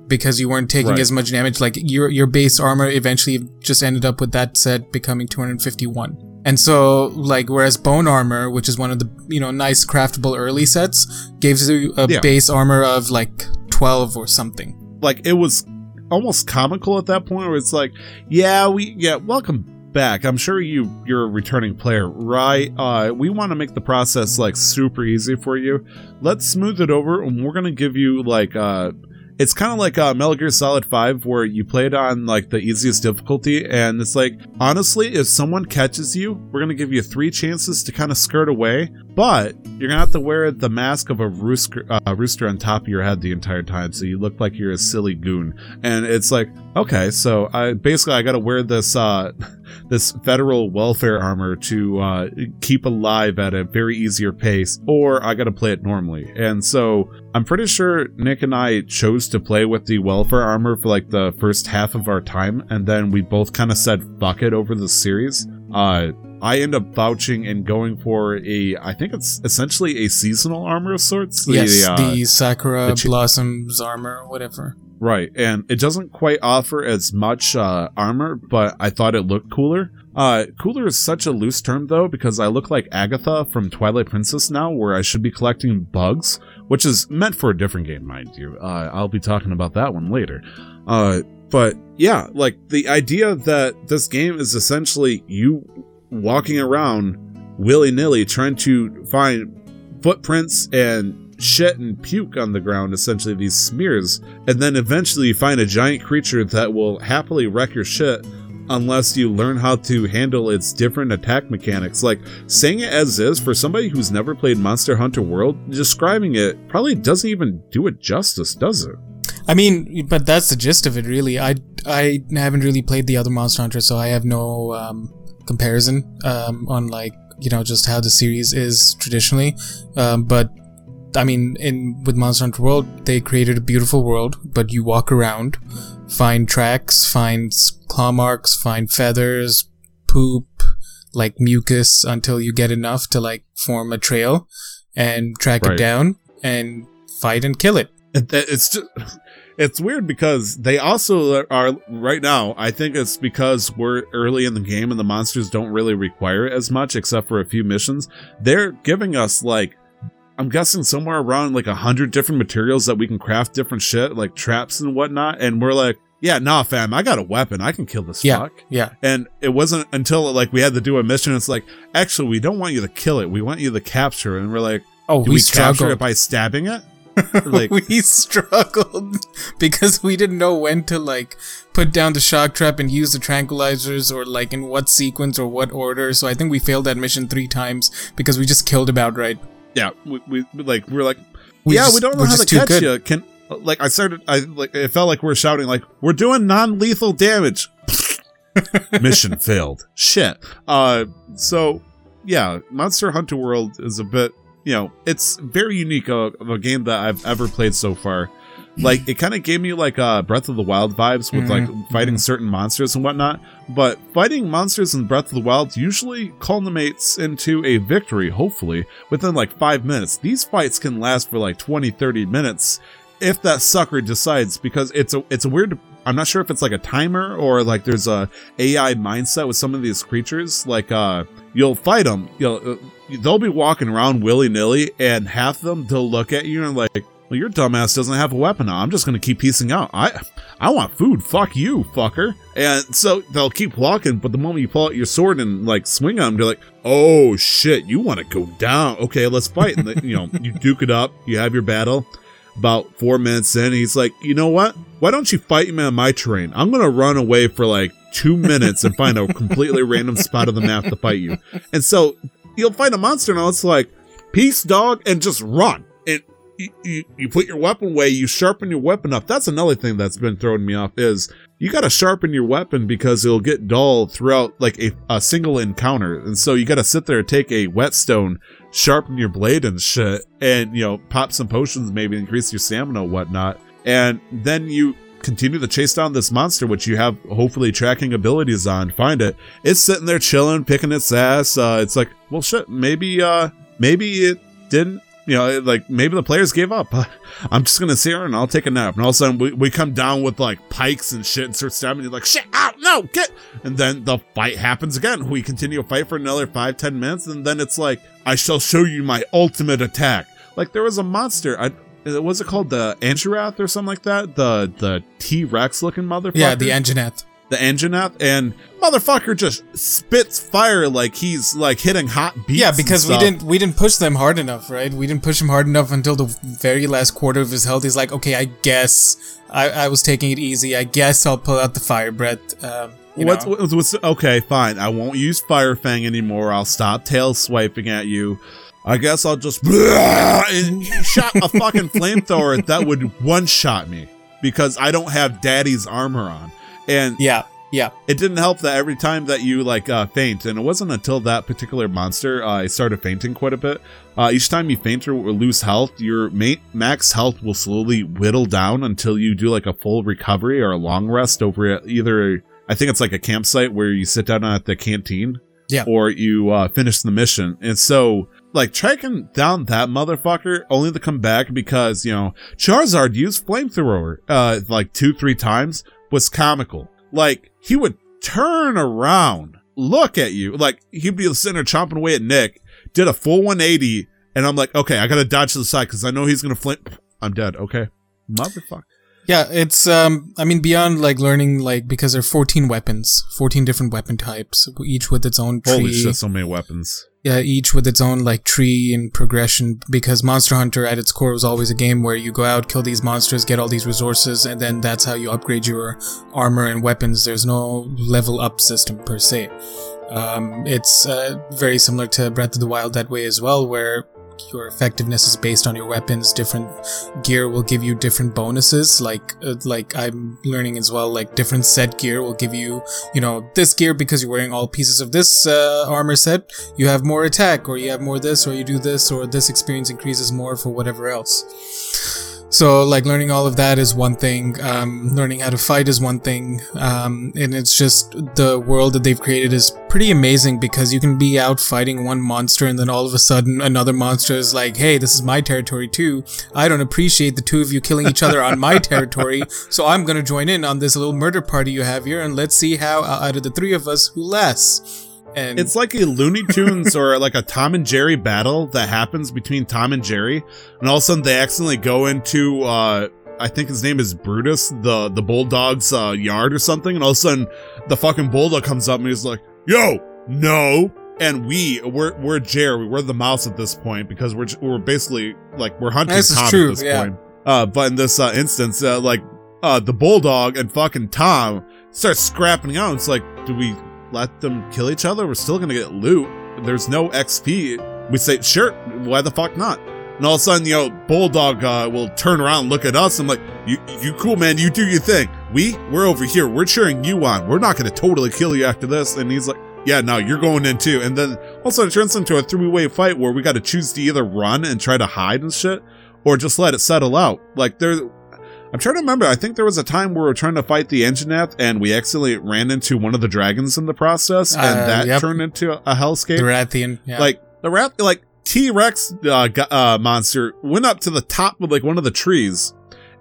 because you weren't taking Right. as much damage. Like your your base armor eventually just ended up with that set becoming 251. And so, like, whereas bone armor, which is one of the you know nice craftable early sets, gives you a Yeah. base armor of like 12 or something. Like it was almost comical at that point where it's like yeah we yeah welcome back. I'm sure you you're a returning player right? Uh we want to make the process like super easy for you. Let's smooth it over and we're gonna give you like uh it's kind of like uh, Metal Gear Solid 5 where you play it on like the easiest difficulty and it's like honestly if someone catches you we're to give you three chances to kind of skirt away but you're to have to wear the mask of a rooster, uh, rooster on top of your head the entire time so you look like you're a silly goon and it's like okay so I basically I got to wear this uh this federal welfare armor to uh, keep alive at a very easier pace, or I got to play it normally. And so I'm pretty sure Nick and I chose to play with the welfare armor for like the first half of our time, and then we both kind of said fuck it over the series. Uh, I end up vouching and going for a, I think it's essentially a seasonal armor of sorts. The, yes, uh, the Sakura the chi- Blossoms armor, whatever. Right, and it doesn't quite offer as much uh, armor, but I thought it looked cooler. Uh, cooler is such a loose term though, because I look like Agitha from Twilight Princess now, where I should be collecting bugs, which is meant for a different game, mind you. Uh, I'll be talking about that one later. Uh, but yeah, like the idea that this game is essentially you walking around willy nilly trying to find footprints and shit and puke on the ground, essentially these smears, and then eventually you find a giant creature that will happily wreck your shit unless you learn how to handle its different attack mechanics. Like saying it as is for somebody who's never played Monster Hunter World, describing it probably doesn't even do it justice, does it? I mean, but that's the gist of it, really. I I haven't really played the other Monster Hunter, so I have no um, comparison um, on like you know just how the series is traditionally. Um, but I mean, in with Monster Hunter World, they created a beautiful world, but you walk around, find tracks, find claw marks, find feathers, poop, like mucus, until you get enough to like form a trail, and track Right. it down and fight and kill it. It, it's just it's weird because they also are right now i think it's because we're early in the game and the monsters don't really require it as much except for a few missions they're giving us like i'm guessing somewhere around like a hundred different materials that we can craft different shit like traps and whatnot and we're like yeah nah fam i got a weapon i can kill this Yeah. fuck Yeah. and it wasn't until like we had to do a mission it's like actually we don't want you to kill it we want you to capture it and we're like Oh, we, we, capture it by stabbing it like we struggled because we didn't know when to like put down the shock trap and use the tranquilizers or like in what sequence or what order. So I think we failed that mission three times because we just killed about right. Yeah, we, we like we are like, We yeah, just- we don't know how to catch good. you. Can like I started, I like it felt like we are shouting like we're doing non-lethal damage. Mission failed. Shit. Uh, so yeah, Monster Hunter World is a bit, you know, it's very unique of, of a game that I've ever played so far. Like it kind of gave me like uh, Breath of the Wild vibes with like fighting certain monsters and whatnot. But fighting monsters in Breath of the Wild usually culminates into a victory, hopefully, within like five minutes. These fights can last for like 20, 30 minutes if that sucker decides because it's a it's a weird I'm not sure if it's like a timer or like there's a AI mindset with some of these creatures. Like uh you'll fight them, you'll uh, they'll be walking around willy nilly, and half of them they'll look at you and like, well, your dumbass doesn't have a weapon. I'm just gonna keep piecing out. I I want food. Fuck you, fucker. And so they'll keep walking, but the moment you pull out your sword and like swing on them, they're like, oh shit, you want to go down? Okay, let's fight. And you know, you duke it up. You have your battle. About four minutes in, he's like, you know what? Why don't you fight me on my terrain? I'm gonna run away for like two minutes and find a completely random spot of the map to fight you. And so you'll find a monster and it's like, peace, dog, and just run. You, you, put your weapon away, you sharpen your weapon up. That's another thing that's been throwing me off is you gotta sharpen your weapon because it'll get dull throughout like a, a single encounter. And so you gotta sit there, take a whetstone, sharpen your blade and shit, and you know, pop some potions, maybe increase your stamina, whatnot. And then you continue to chase down this monster, which you have hopefully tracking abilities on. Find it. It's sitting there chilling, picking its ass. Uh, it's like, well, shit. Maybe, uh, maybe it didn't you know, like maybe the players gave up. I'm just gonna sit here and I'll take a nap. And all of a sudden we, we come down with like pikes and shit and start stabbing. You're like, shit, out, no, get. And then the fight happens again. We continue to fight for another five, ten minutes, and then it's like, I shall show you my ultimate attack. Like there was a monster. I was it called the Angirath or something like that? The the T Rex looking motherfucker. Yeah, the Anjanath. The Anjanath, and motherfucker just spits fire like he's like hitting hot beats. Yeah, because we didn't we didn't push them hard enough, right? We didn't push him hard enough until the very last quarter of his health. He's like, okay, I guess I, I was taking it easy. I guess I'll pull out the fire breath. Um, What's, what's, what's okay? Fine. I won't use Fire Fang anymore. I'll stop tail swiping at you. I guess I'll just and shot a fucking flamethrower that would one shot me because I don't have Daddy's armor on, and Yeah, yeah. it didn't help that every time that you like uh, faint, and it wasn't until that particular monster uh, I started fainting quite a bit. Uh, each time you faint or lose health, your ma- max health will slowly whittle down until you do like a full recovery or a long rest over either. I think it's like a campsite where you sit down at the canteen, Yeah. or you uh, finish the mission. And so, like tracking down that motherfucker, only to come back because you know Charizard used flamethrower uh, like two three times was comical. Like he would turn around, look at you, like he'd be sitting there chomping away at Nick, did a full 180, and I'm like, okay, I gotta dodge to the side because I know he's gonna flame. I'm dead. Okay, motherfucker. Yeah, it's um I mean beyond like learning like because there are 14 weapons, 14 different weapon types, each with its own tree. Holy shit, so many weapons. Yeah, each with its own like tree and progression because Monster Hunter at its core was always a game where you go out, kill these monsters, get all these resources, and then that's how you upgrade your armor and weapons. There's no level up system per se. Um, it's uh, very similar to Breath of the Wild that way as well, where your effectiveness is based on your weapons. Different gear will give you different bonuses. Like uh, like I'm learning as well. Like different set gear will give you you know this gear because you're wearing all pieces of this uh, armor set. You have more attack, or you have more this, or you do this, or this experience increases more for whatever else. So, like, learning all of that is one thing. Um, learning how to fight is one thing. Um, and it's just the world that they've created is pretty amazing because you can be out fighting one monster and then all of a sudden another monster is like, hey, this is my territory too. I don't appreciate the two of you killing each other on my territory. So I'm going to join in on this little murder party you have here and let's see how uh, out of the three of us who lasts. And It's like a Looney Tunes or like a Tom and Jerry battle that happens between Tom and Jerry, and all of a sudden they accidentally go into uh I think his name is Brutus, the the bulldog's uh, yard or something, and all of a sudden the fucking bulldog comes up and he's like, "Yo, no!" And we we're we're Jerry, we're the mouse at this point because we're we're basically like we're hunting This Tom true, at this yeah. point. Uh, but in this uh, instance, uh, like uh, the bulldog and fucking Tom start scrapping out. It's like, do we let them kill each other? We're still gonna get loot. There's no XP. We say, sure, why the fuck not? And all of a sudden, you know, Bulldog uh, will turn around and look at us. I'm like, you, you cool, man. You do your thing. We, we're over here. We're cheering you on. We're not going to totally kill you after this. And he's like, yeah, no, you're going in too. And then also it turns into a three-way fight where we got to choose to either run and try to hide and shit, or just let it settle out. Like there, I'm trying to remember. I think there was a time where we were trying to fight the Anjanath and we accidentally ran into one of the dragons in the process, and Uh, that yep. turned into a hellscape. the Rathian. Yeah. Like the rat, like T Rex uh, uh, monster went up to the top of like one of the trees,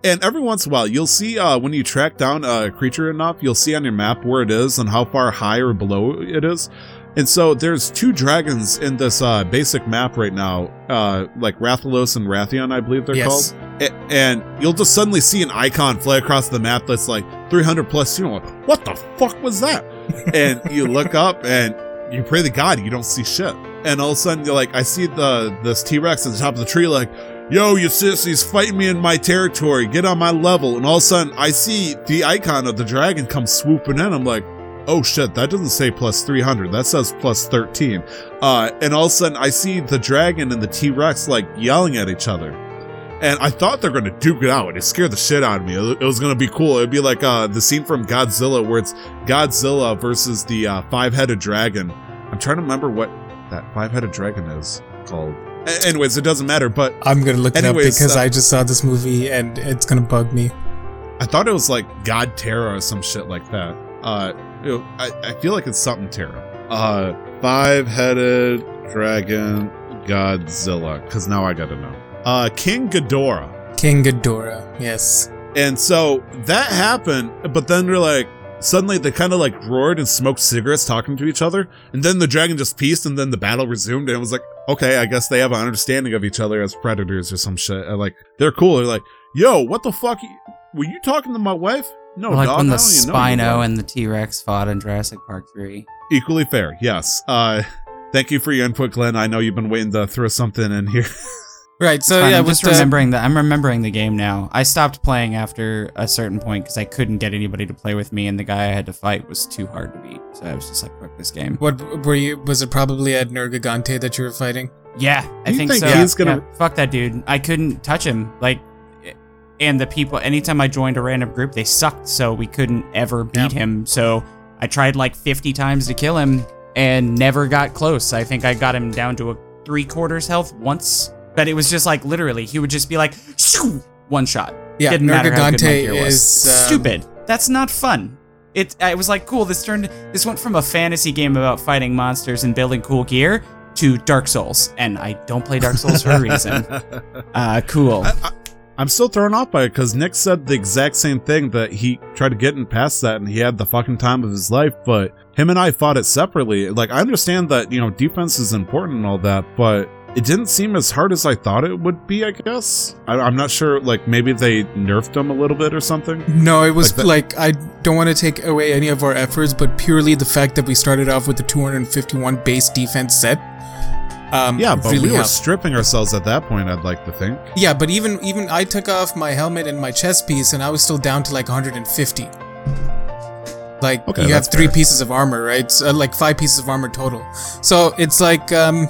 and every once in a while you'll see uh, when you track down a creature enough, you'll see on your map where it is and how far high or below it is. And so there's two dragons in this uh, basic map right now, uh, like Rathalos and Rathian, I believe they're Yes. called. A- and you'll just suddenly see an icon fly across the map that's like 300 plus. You know, like, what the fuck was that? and you look up and you pray to God you don't see shit. And all of a sudden you're like, I see the this T Rex at the top of the tree, like, yo, you sissies fighting me in my territory, get on my level. And all of a sudden I see the icon of the dragon come swooping in. I'm like, oh shit, that doesn't say plus 300. That says plus 13. Uh, and all of a sudden I see the dragon and the T Rex like yelling at each other. And I thought they're gonna duke it out. It scared the shit out of me. It was gonna be cool. It'd be like uh, the scene from Godzilla where it's Godzilla versus the uh, five-headed dragon. I'm trying to remember what that five-headed dragon is called. A- anyways, it doesn't matter. But I'm gonna look it up Anyways, because uh, I just saw this movie and it's gonna bug me. I thought it was like God Terra or some shit like that. Uh, you know, I, I feel like it's something Terra. Uh, five-headed dragon Godzilla? Because now I gotta know. Uh, King Ghidorah. King Ghidorah. Yes. And so that happened, but then they're like, suddenly they kind of like roared and smoked cigarettes talking to each other. And then the dragon just peaced and then the battle resumed. And it was like, okay, I guess they have an understanding of each other as predators or some shit. And like, they're cool. They're like, yo, what the fuck? Were you talking to my wife? No, like dog, when the I don't even know you, Spino and the T Rex fought in Jurassic Park 3. Equally fair, yes. Uh, thank you for your input, Glenn. I know you've been waiting to throw something in here. Right. So yeah, I'm just remembering that I'm remembering the game now. I stopped playing after a certain point because I couldn't get anybody to play with me, and the guy I had to fight was too hard to beat. So I was just like, "Fuck this game." what were you? Was it probably at Nergigante that you were fighting? Yeah, I think, think so. he's gonna- Yeah, fuck that dude. I couldn't touch him. Like, and the people. Anytime I joined a random group, they sucked, so we couldn't ever beat Yeah. him. So I tried like 50 times to kill him and never got close. I think I got him down to a three quarters health once, but it was just like literally, he would just be like, Shoo! one shot. Yeah, Didn't matter how good my Nergigante gear was. is um, stupid. That's not fun. It. I was like, cool. This turned. This went from a fantasy game about fighting monsters and building cool gear to Dark Souls, and I don't play Dark Souls for a reason. Uh, cool. I, I, I'm still thrown off by it because Nick said the exact same thing that he tried to get in past that and he had the fucking time of his life, but him and I fought it separately. Like, I understand that, you know, defense is important and all that, but it didn't seem as hard as I thought it would be, I guess. I, I'm not sure, like, maybe they nerfed him a little bit or something. No, it was Like like, I don't want to take away any of our efforts, but purely the fact that we started off with the 251 base defense set. Um, Yeah, but really we were helped. stripping ourselves at that point, I'd like to think. Yeah, but even even I took off my helmet and my chest piece, and I was still down to like 150. Like Okay, you have three fair. pieces of armor, right? So, like five pieces of armor total. So it's like, um,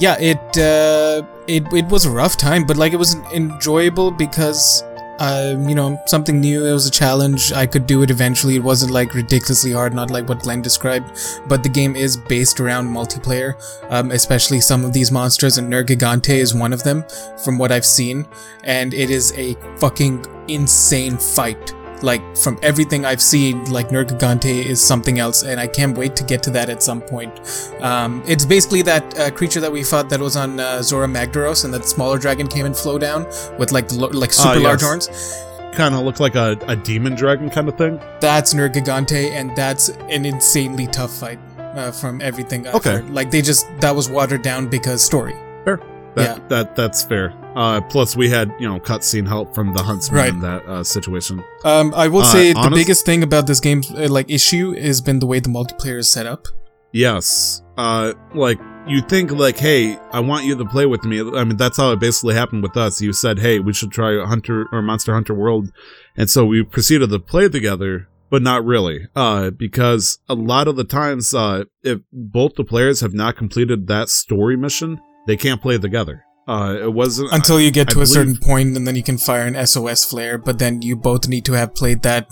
yeah, it uh, it it was a rough time, but like it was enjoyable because. Um, you know, something new. It was a challenge. I could do it eventually. It wasn't like ridiculously hard, not like what Glenn described. But the game is based around multiplayer, um, especially some of these monsters, and Nergigante is one of them from what I've seen, and it is a fucking insane fight. Like from everything I've seen, like Nergigante is something else, and I can't wait to get to that at some point. Um, it's basically that uh, creature that we fought that was on uh, Zorah Magdaros, and that smaller dragon came and flow down with like lo- like super Ah, large yes. horns. Kind of looked like a, a demon dragon kind of thing. That's Nergigante, and that's an insanely tough fight uh, from everything. I've Okay. heard. like they just that was watered down because story. That, Yeah. that that's fair. Uh, plus, we had you know cutscene help from the huntsman Right. in that uh, situation. Um, I will Uh, say the honest- biggest thing about this game's uh, like issue has been the way the multiplayer is set up. Yes. Uh, like you think like, hey, I want you to play with me. I mean, that's how it basically happened with us. You said, hey, we should try Hunter or Monster Hunter World, and so we proceeded to play together. But not really, uh, because a lot of the times, uh, if both the players have not completed that story mission, they can't play together. Uh, it wasn't until you get I to a certain point and then you can fire an SOS flare, but then you both need to have played that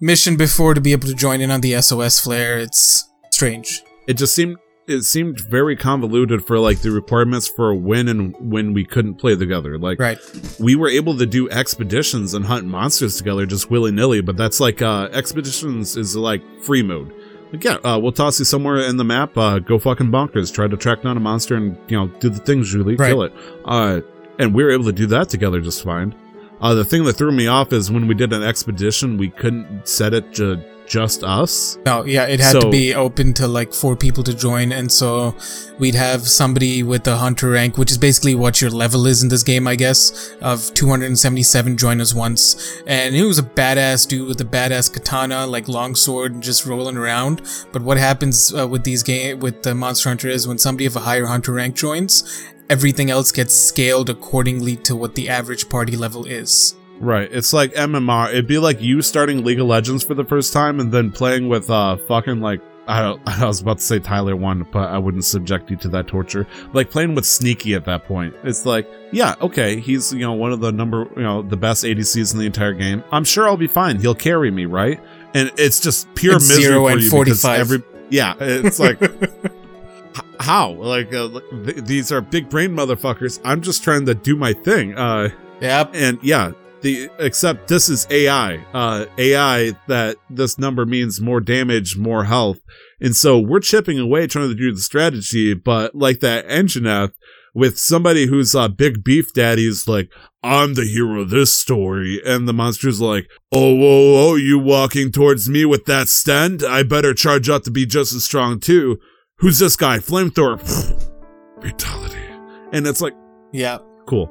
mission before to be able to join in on the SOS flare. It's strange. it just seemed it seemed very convoluted for like the requirements for when and when we couldn't play together. Like Right. we were able to do expeditions and hunt monsters together just willy nilly, but that's like uh expeditions is like free mode. Yeah, uh, we'll toss you somewhere in the map, uh, go fucking bonkers, try to track down a monster and you know do the things Julie, Right. kill it. Uh, and we were able to do that together just fine. Uh, the thing that threw me off is when we did an expedition, we couldn't set it to just us. No, yeah, it had to be open to like four people to join, and so we'd have somebody with the hunter rank, which is basically what your level is in this game, I guess, of 277 join us once. And he was a badass dude with a badass katana, like longsword, and just rolling around. But what happens uh, with these game with the Monster Hunter is when somebody of a higher hunter rank joins, everything else gets scaled accordingly to what the average party level is. Right. It's like MMR. It'd be like you starting League of Legends for the first time and then playing with uh fucking like I don't, I was about to say Tyler1, but I wouldn't subject you to that torture. Like playing with Sneaky at that point. It's like, yeah, okay, he's you know one of the number you know the best ADCs in the entire game. I'm sure I'll be fine. He'll carry me, right? And it's just pure It's misery zero for and you 45. because every yeah, it's like how like uh, th- these are big brain motherfuckers. I'm just trying to do my thing. Uh Yep. and yeah the except this is ai uh ai that this number means more damage more health And so we're chipping away trying to do the strategy, but like that Anjanath with somebody who's a big beef daddy is like, I'm the hero of this story. And the monster's like, oh, whoa, oh, you walking towards me with that stand? I better charge up to be just as strong too. Who's this guy? Flamethrower. Fatality. And it's like, Yeah. cool.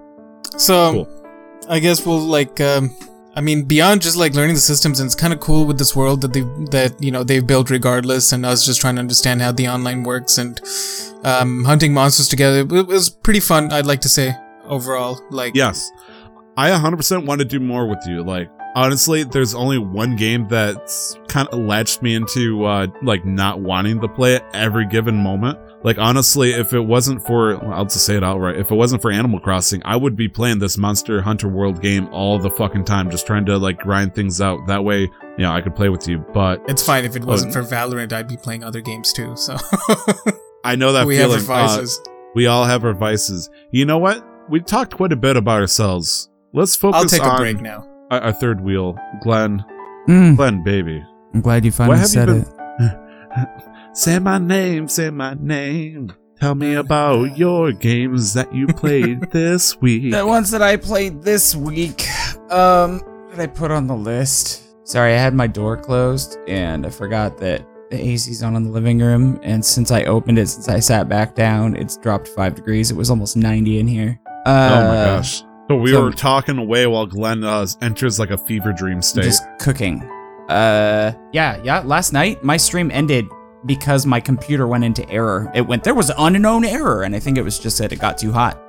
So Cool. I guess we'll like um I mean beyond just like learning the systems and it's kind of cool with this world that they that you know they've built regardless and us just trying to understand how the online works and um hunting monsters together it was pretty fun I'd like to say overall like Yes. I 100% want to do more with you. Like, honestly, there's only one game that's kind of latched me into, uh, like, not wanting to play it every given moment. Like, honestly, if it wasn't for, well, I'll just say it outright, if it wasn't for Animal Crossing, I would be playing this Monster Hunter World game all the fucking time, just trying to, like, grind things out. That way, you know, I could play with you. But it's fine if it wasn't Oh. for Valorant I'd be playing other games too so I know that we have feeling. our uh, vices we all have our vices. You know what? We talked quite a bit about ourselves. Let's focus I'll take on a break now our, our third wheel, Glenn. Mm, Glenn, baby. I'm glad you What finally have you said been? it. say my name, say my name. Tell me about your games that you played this week. The ones that I played this week, um, what did I put on the list? Sorry, I had my door closed and I forgot that the AC's on in the living room. And since I opened it, since I sat back down, it's dropped five degrees. It was almost 90 in here. Uh, oh my gosh. So we so- were talking away while Glenn uh, enters like a fever dream state. Just cooking. Uh, yeah, yeah. Last night my stream ended because my computer went into error. It went there was an unknown error, and I think it was just that it got too hot.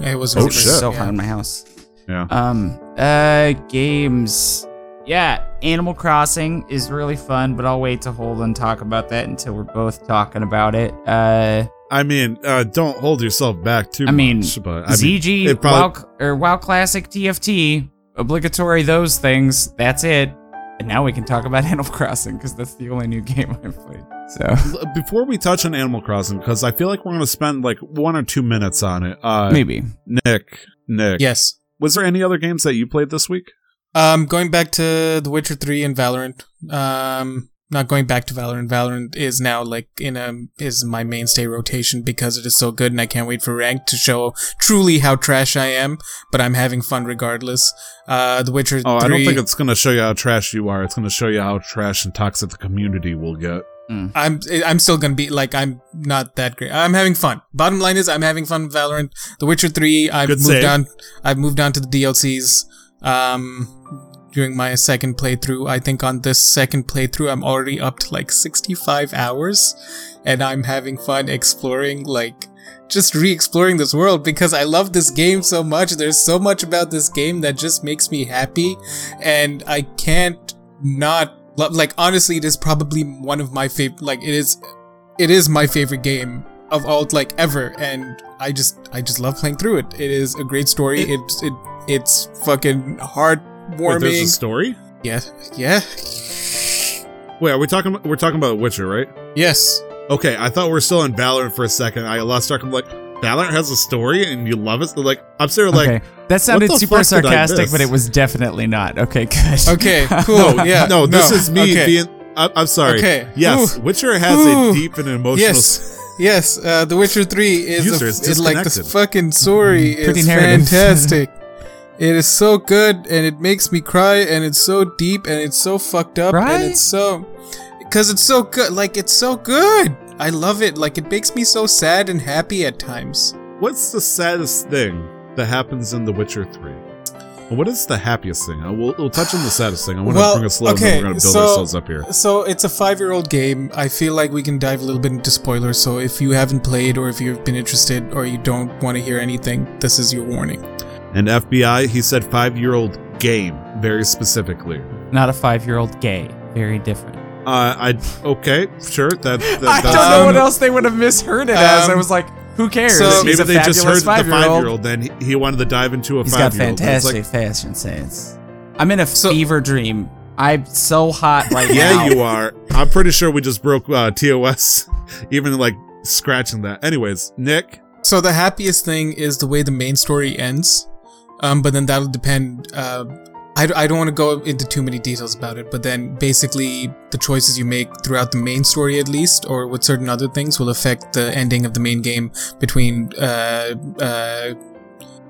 it was Oh, It was shit. so yeah. hot in my house. yeah. Um, uh, games. Yeah, Animal Crossing is really fun, but I'll wait to hold and talk about that until we're both talking about it. Uh, I mean, uh, don't hold yourself back too I mean, much. But I mean, ZG, it probably- WoW, or WoW Classic TFT, obligatory those things. That's it. And now we can talk about Animal Crossing because that's the only new game I've played. So before we touch on Animal Crossing, because I feel like we're going to spend like one or two minutes on it. Uh, maybe. Nick, Nick, yes was there any other games that you played this week? Um, going back to The Witcher Three and Valorant. Um, not going back to Valorant. Valorant is now like in a is my mainstay rotation because it is so good, and I can't wait for Rank to show truly how trash I am. But I'm having fun regardless. Uh, The Witcher Oh, 3. I don't think it's going to show you how trash you are. It's going to show you how trash and toxic the community will get. I'm I'm still gonna be like I'm not that great. I'm having fun. Bottom line is I'm having fun with Valorant. The Witcher Three. I've Good moved save. on. I've moved on to the DLCs. Um, during my second playthrough, I think on this second playthrough, I'm already up to like 65 hours, and I'm having fun exploring like just re-exploring this world because I love this game so much. There's so much about this game that just makes me happy, and I can't not love. Like honestly, it is probably one of my favorite. Like it is, it is my favorite game of all like ever, and I just I just love playing through it. It is a great story. It- it's it it's fucking Wait, there's a story? Yeah, yeah, Wait, are we talking? We're talking about Witcher, right? yes. Okay, I thought we are still in Valorant for a second. I lost track. I'm like, Valorant has a story, and you love it. Like, I'm sort of like, okay, that sounded super fuck did I sarcastic, but it was definitely not. Okay, good. Okay, cool. no, yeah, no, this no, is me okay. being. I, I'm sorry. Okay. Yes, Ooh. Witcher has Ooh. a deep and emotional. Yes, yes. Uh, the Witcher Three is, User a, is is like the fucking story Pretty is fantastic. It is so good, and it makes me cry, and it's so deep, and it's so fucked up, Right? and it's so because it's so good. Like it's so good. I love it. Like it makes me so sad and happy at times. What's the saddest thing that happens in The Witcher 3? What is the happiest thing? Uh, We'll, we'll touch on the saddest thing. I want to bring us slow, and okay, then we're going to build so- ourselves up here. So it's a five-year-old game. I feel like we can dive a little bit into spoilers. So if you haven't played, or if you've been interested, or you don't want to hear anything, this is your warning. And FBI, he said five year old game, very specifically. Not a five-year-old gay. Very different. Uh, I okay, sure. That, that I that's, don't know Um, what else they would have misheard it as. I um, was like, who cares? so- maybe they just heard the five five-year-old. year old. Then he, he wanted to dive into a He's got five year old. fantastic fashion sense. I'm in a So- fever dream. I'm so hot right now. Yeah, you are. I'm pretty sure we just broke uh, TOS, even like scratching that. Anyways, Nick, So the happiest thing is the way the main story ends, um, but then that'll depend uh, I, I don't want to go into too many details about it, but then basically the choices you make throughout the main story, at least, or with certain other things, will affect the ending of the main game between uh, uh,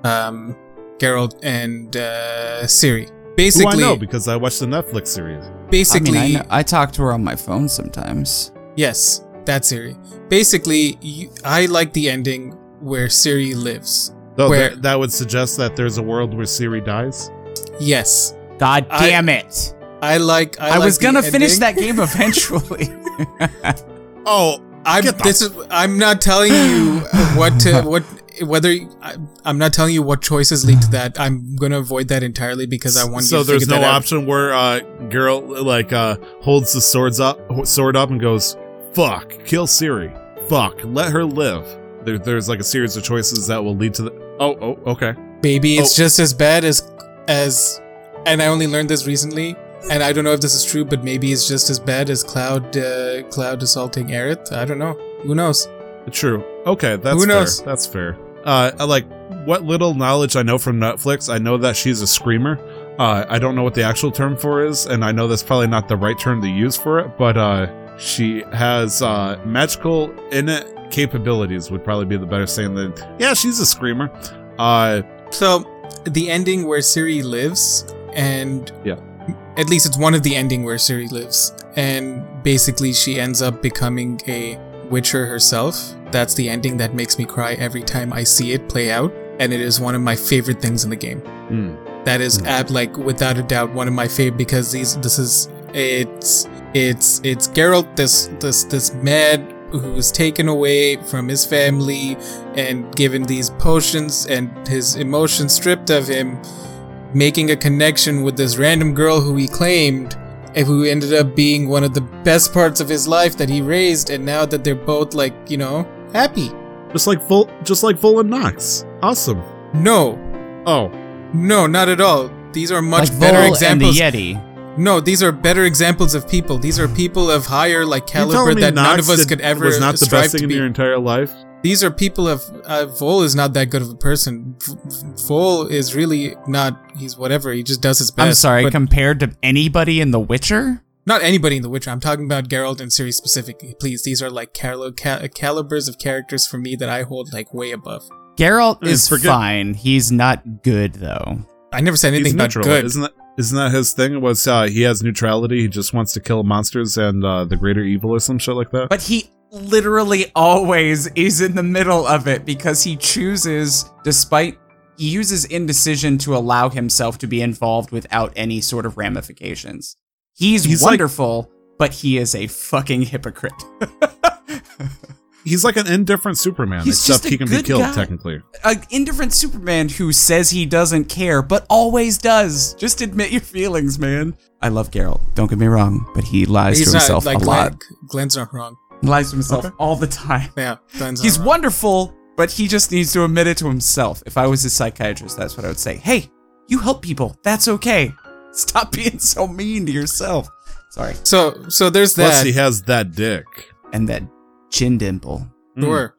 um, Geralt and uh, Ciri. Who Basically, I know because I watched the Netflix series. basically, I mean, I, know, I talk to her on my phone sometimes. yes, that's Ciri. Basically, you, I like the ending where Ciri lives. Though Where- that, that would suggest that there's a world where Ciri dies. Yes, God I- damn it! I like. I, I, like was gonna finish that game eventually. Oh, I'm this is I'm not telling you what to what whether I, I'm not telling you what choices lead to that. I'm gonna avoid that entirely because I want so you to there's figure no that out. option where uh girl like uh holds the swords up sword up and goes fuck kill Ciri fuck let her live there, there's like a series of choices that will lead to the oh oh okay Maybe it's Oh. just as bad as as and I only learned this recently. And I don't know if this is true, but maybe it's just as bad as Cloud uh, Cloud assaulting Aerith. I don't know. Who knows? true okay that's Who knows? fair that's fair uh I like what little knowledge I know from Netflix I know that she's a screamer uh I don't know what the actual term for is and I know that's probably not the right term to use for it but uh she has uh magical innate capabilities would probably be the better saying than yeah she's a screamer uh So the ending where Ciri lives, and Yeah. at least it's one of the ending where Ciri lives, and basically she ends up becoming a Witcher herself. That's the ending that makes me cry every time I see it play out, and it is one of my favorite things in the game. hmm. That is Hmm. ab like without a doubt one of my favorite because these this is it's it's it's Geralt this this this man who was taken away from his family and given these potions and his emotions stripped of him making a connection with this random girl who he claimed and who ended up being one of the best parts of his life that he raised and now that they're both like you know happy Just like Vol, just like Volan Knox. Awesome. no Oh, no not at all these are much like better Vol examples and the Yeti. No, these are better examples of people. These are people of higher like caliber me that none of us did- could ever was not the strive best thing in be. your entire life. These are people of uh, Vol is not that good of a person. V- V- Vol is really not. He's whatever. He just does his best. I'm sorry, compared to anybody in The Witcher? not anybody in The Witcher. I'm talking about Geralt and Ciri specifically. Please, these are like cal- cal- calibers of characters for me that I hold like way above. Geralt is forget- fine. He's not good though. I never said anything He's about neutral, good. isn't that? Isn't that his thing? Was uh, he has neutrality? He just wants to kill monsters and uh, the greater evil or some shit like that. But he literally always is in the middle of it because he chooses, despite he uses indecision to allow himself to be involved without any sort of ramifications. He's, He's like- wonderful, but he is a fucking hypocrite. He's like an indifferent Superman, He's except just a he can be good killed guy. technically. An indifferent Superman who says he doesn't care, but always does. Just admit your feelings, man. I love Geralt. Don't get me wrong, but he lies He's to not himself like a lot. Glenn, Glenn's not wrong. He lies to himself all the time. Yeah, Glenn's He's not wrong. wonderful, but he just needs to admit it to himself. If I was his psychiatrist, that's what I would say. Hey, you help people. That's okay. Stop being so mean to yourself. Sorry. So, so there's that. Plus, that. he has that dick. And that chin dimple. Mm. Sure.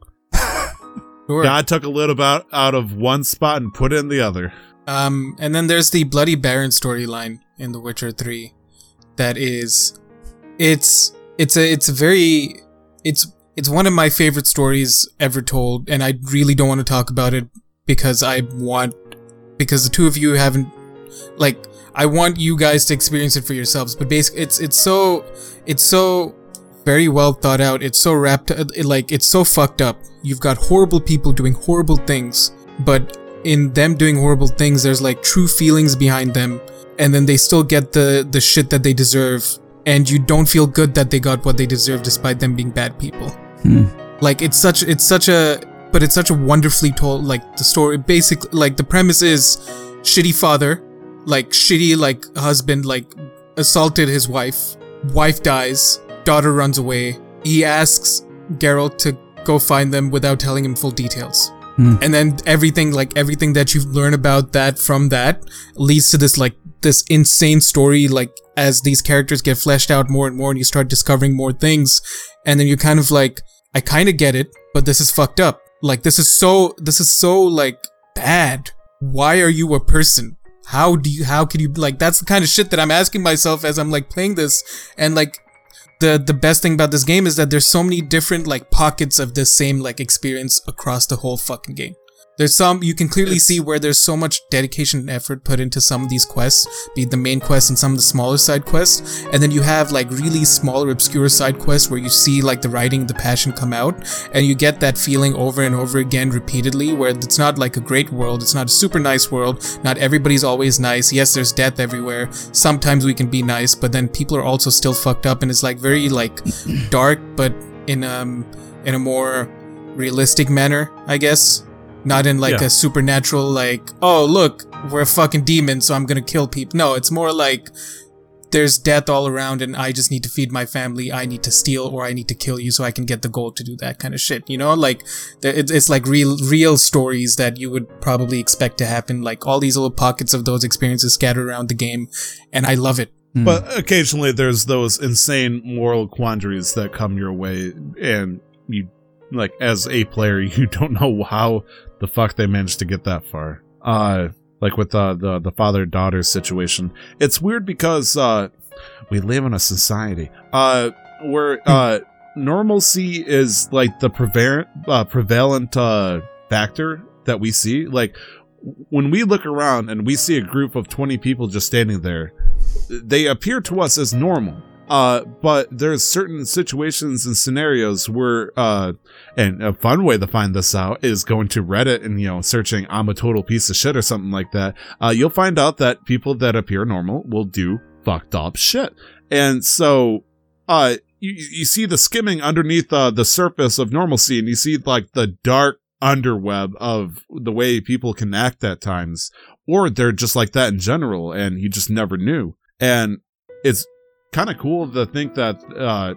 sure. God took a little bit out of one spot and put it in the other. Um, and then there's the Bloody Baron storyline in The Witcher 3 that is it's it's a it's a very it's it's one of my favorite stories ever told and I really don't want to talk about it because I want because the two of you haven't like I want you guys to experience it for yourselves but basically it's it's so it's so very well thought out. It's so wrapped it, like it's so fucked up. You've got horrible people doing horrible things but in them doing horrible things there's like true feelings behind them and then they still get the the shit that they deserve and you don't feel good that they got what they deserve despite them being bad people. Hmm. like it's such it's such a but it's such a wonderfully told like the story basically like the premise is shitty father like shitty like husband like assaulted his wife wife dies daughter runs away. He asks Geralt to go find them without telling him full details. Hmm. and then everything like everything that you learn about that from that leads to this like this insane story like as these characters get fleshed out more and more and you start discovering more things. And then you're kind of like i kind of get it but this is fucked up. Like this is so this is so like bad. Why are you a person? How do you how can you like that's the kind of shit that i'm asking myself as i'm like playing this. And like the the best thing about this game is that there's so many different like pockets of this same like experience across the whole fucking game there's some you can clearly see where there's so much dedication and effort put into some of these quests, be it the main quest and some of the smaller side quests, and then you have like really smaller obscure side quests where you see like the writing, the passion come out, and you get that feeling over and over again repeatedly where it's not like a great world, it's not a super nice world, not everybody's always nice. Yes, there's death everywhere. Sometimes we can be nice, but then people are also still fucked up and it's like very like dark but in um in a more realistic manner, I guess. Not in like Yeah. a supernatural, like, oh, look, we're a fucking demon, so I'm gonna kill people. No, it's more like there's death all around and I just need to feed my family. I need to steal or I need to kill you so I can get the gold to do that kind of shit. You know, like it's, it's like real, real stories that you would probably expect to happen. Like all these little pockets of those experiences scattered around the game. And I love it. Hmm. But occasionally there's those insane moral quandaries that come your way, and you, like, as a player, you don't know how the fuck they managed to get that far. Uh, like with uh, the the father daughter situation, it's weird because uh, we live in a society uh where uh normalcy is like the prevalent uh, prevalent uh factor that we see. Like when we look around and we see a group of 20 people just standing there, they appear to us as normal. Uh, but there's certain situations and scenarios where, uh, and a fun way to find this out is going to Reddit and, you know, searching, I'm a total piece of shit or something like that. Uh, you'll find out that people that appear normal will do fucked up shit. And so, uh, you, you see the skimming underneath, uh, the surface of normalcy and you see like the dark underweb of the way people can act at times or they're just like that in general and you just never knew and it's kind of cool to think that uh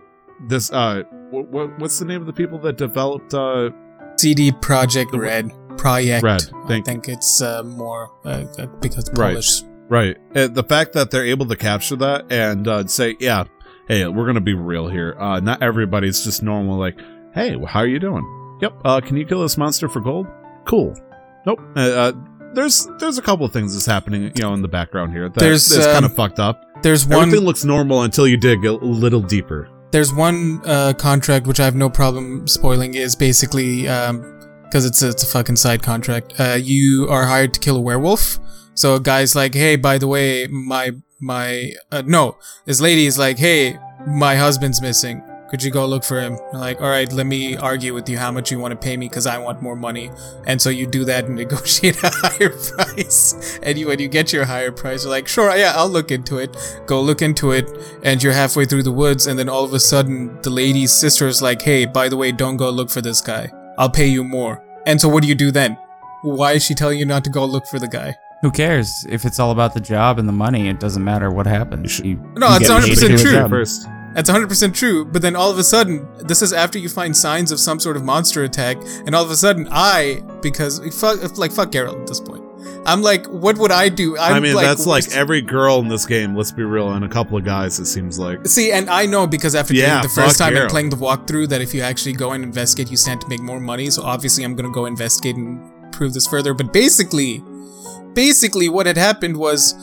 this uh what, what's the name of the people that developed uh CD Projekt Red. Projekt. Red, I thank- think it's uh, more uh, uh, because Right. Polish. right uh, the fact that they're able to capture that and uh say yeah hey we're gonna be real here uh not everybody's just normal like hey how are you doing yep uh can you kill this monster for gold cool nope uh, uh there's there's a couple of things that's happening you know in the background here that There's, is kind of um, fucked up There's one. everything looks normal until you dig a little deeper There's one uh, contract which I have no problem spoiling. Is basically because it's a, it's a fucking side contract. Uh, you are hired to kill a werewolf. So a guy's like, "Hey, by the way, my my uh, no." This lady is like, "Hey, my husband's missing. Could you go look for him?" I'm like, "All right, let me argue with you how much you want to pay me because I want more money." And so you do that and negotiate a higher price. And you when you get your higher price, you're like, "Sure, yeah, I'll look into it." Go look into it, and you're halfway through the woods, and then all of a sudden, the lady's sister is like, "Hey, by the way, don't go look for this guy. I'll pay you more." And so, what do you do then? Why is she telling you not to go look for the guy? Who cares? If it's all about the job and the money, it doesn't matter what happens. You, No, you it's get 100% true. first That's 100% true, but then all of a sudden, this is after you find signs of some sort of monster attack, and all of a sudden, I, because, fuck, like, fuck Geralt at this point. I'm like, what would I do? I'm I mean, that's like every girl in this game. Let's be real, and a couple of guys. It seems like. See, and I know because after Yeah, the first time Geralt. and playing the walkthrough that if you actually go and investigate, you stand to make more money. So obviously, I'm gonna go investigate and prove this further. But basically, basically, what had happened was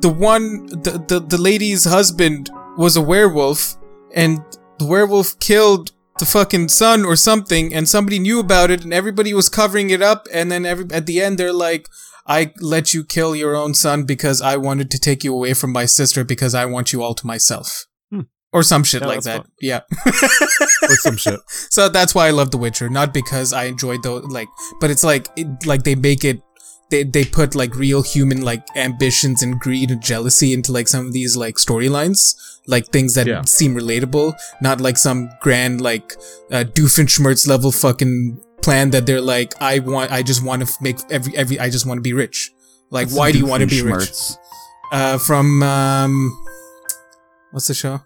the one, the the, the lady's husband was a werewolf, and the werewolf killed the fucking son or something, and somebody knew about it, and everybody was covering it up, and then every at the end they're like. I let you kill your own son because I wanted to take you away from my sister because I want you all to myself. Hmm. Or some shit Yeah, like that. fun. Yeah. or some shit. so that's why I love The Witcher, not because I enjoyed those like but it's like it, like they make it they they put like real human like ambitions and greed and jealousy into like some of these like storylines, like things that Yeah. seem relatable, not like some grand like uh, Doofenshmirtz level fucking plan that they're like I want I just want to f- make every every I just want to be rich. Like What's why do you want to be rich? Uh from um what's the show?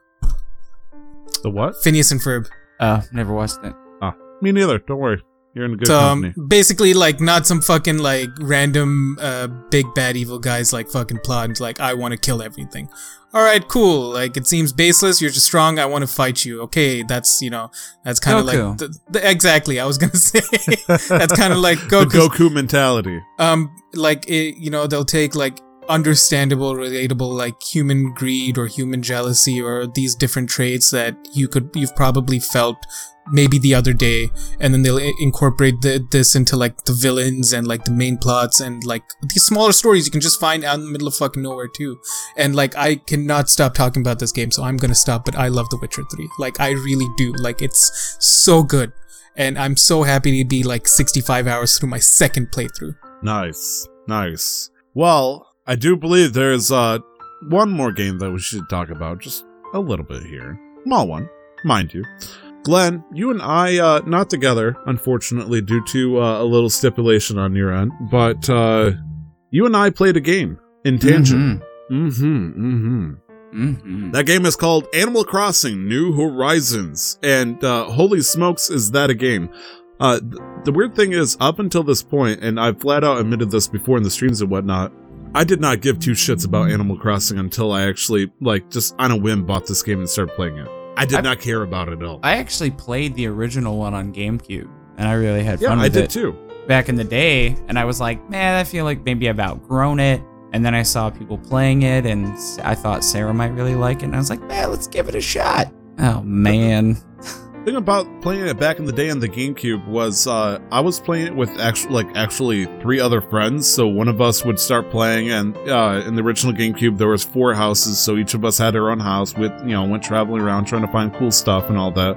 The what? Phineas and Ferb. Uh, never watched it. Ah, me neither. Don't worry. You're in a good So company. um, basically, like not some fucking like random uh big bad evil guys like fucking plot and like I want to kill everything. All right, cool. Like it seems baseless. You're just strong. I want to fight you. Okay, that's you know that's kind of like the, the, exactly. I was gonna say that's kind of like Goku. Goku mentality. Um, like it, you know they'll take like understandable, relatable, like human greed or human jealousy or these different traits that you could you've probably felt maybe the other day and then they'll incorporate the, this into like the villains and like the main plots and like these smaller stories you can just find out in the middle of fucking nowhere too and like i cannot stop talking about this game so i'm gonna stop but i love the witcher 3 like i really do like it's so good and i'm so happy to be like 65 hours through my second playthrough Nice. Nice. Well, I do believe there's uh one more game that we should talk about just a little bit here. Small one, mind you. Glenn, you and I uh not together, unfortunately, due to uh, a little stipulation on your end, but uh you and I played a game in tangent. Mm-hmm. Mm-hmm. Mm-hmm. That game is called Animal Crossing New Horizons. And uh, holy smokes, is that a game? Uh, th- the weird thing is, up until this point, and I've flat out admitted this before in the streams and whatnot, I did not give two shits about Animal Crossing until I actually, like, just on a whim bought this game and started playing it. I did I've- not care about it at all. I actually played the original one on GameCube, and I really had yeah, fun Yeah, I did it too. back in the day. And I was like, man, I feel like maybe I've outgrown it. And then I saw people playing it, and I thought Sarah might really like it. And I was like, man, let's give it a shot. Oh man, thing about playing it back in the day on the GameCube was uh, I was playing it with actually like actually three other friends. So one of us would start playing, and uh, in the original GameCube there was four houses, so each of us had our own house. With you know went traveling around trying to find cool stuff and all that.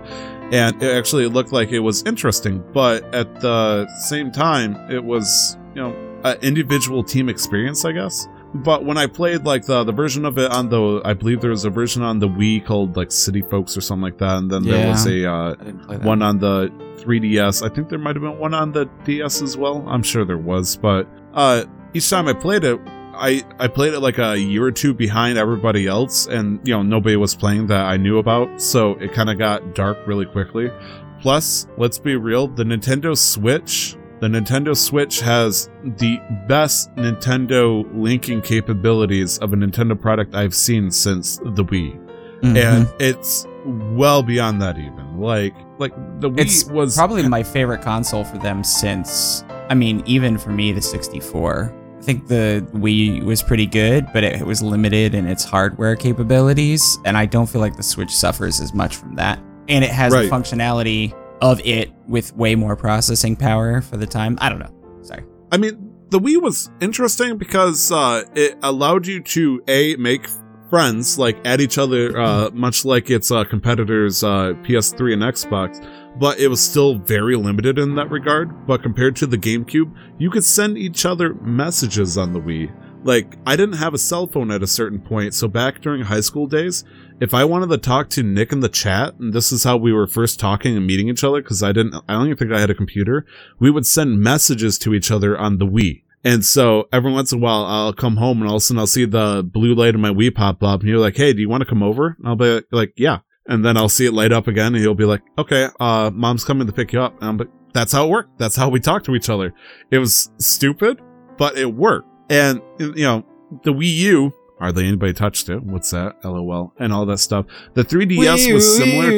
And it actually looked like it was interesting, but at the same time, it was you know an individual team experience, I guess. But when I played like the the version of it on the, I believe there was a version on the Wii called like City Folks or something like that, and then there was a uh, I didn't play that. one on the 3DS. I think there might have been one on the DS as well. I'm sure there was, but uh, each time I played it, I I played it like a year or two behind everybody else, and you know nobody was playing that I knew about, so it kind of got dark really quickly. Plus, let's be real, the Nintendo Switch. The Nintendo Switch has the best Nintendo linking capabilities of a Nintendo product I've seen since the Wii Mhm. and it's well beyond that even like like the Wii it's was probably my favorite console for them since. I mean, even for me, the 64. I think the Wii was pretty good, but it was limited in its hardware capabilities, and I don't feel like the Switch suffers as much from that. And it has Right. the functionality of it with way more processing power for the time. I don't know. Sorry. I mean the Wii was interesting because uh it allowed you to a make friends like at each other uh much like its uh competitors uh PS3 and Xbox but it was still very limited in that regard but compared to the GameCube you could send each other messages on the Wii like I didn't have a cell phone at a certain point so back during high school days if I wanted to talk to Nick in the chat, and this is how we were first talking and meeting each other, because I didn't, I don't even think I had a computer, we would send messages to each other on the Wii. And so every once in a while, I'll come home and all of a sudden I'll see the blue light of my Wii pop up, and you're like, "Hey, do you want to come over?" And I'll be like, "Yeah." And then I'll see it light up again, and he'll be like, "Okay, uh, mom's coming to pick you up." And I'm like, "That's how it worked. That's how we talked to each other." It was stupid, but it worked. And you know, the Wii U hardly anybody touched it. What's that? LOL and all that stuff. The 3DS was similar.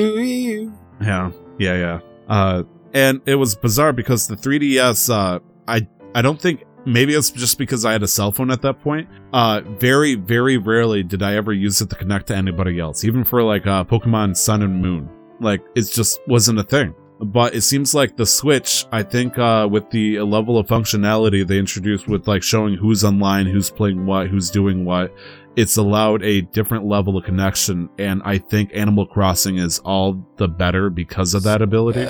Yeah, yeah, yeah. Uh, and it was bizarre because the 3DS, uh, I, I don't think maybe it's just because I had a cell phone at that point. Uh, very, very rarely did I ever use it to connect to anybody else, even for like uh, Pokemon Sun and Moon. Like it just wasn't a thing. But it seems like the Switch, I think, uh, with the level of functionality they introduced with like showing who's online, who's playing what, who's doing what, it's allowed a different level of connection. And I think Animal Crossing is all the better because of that ability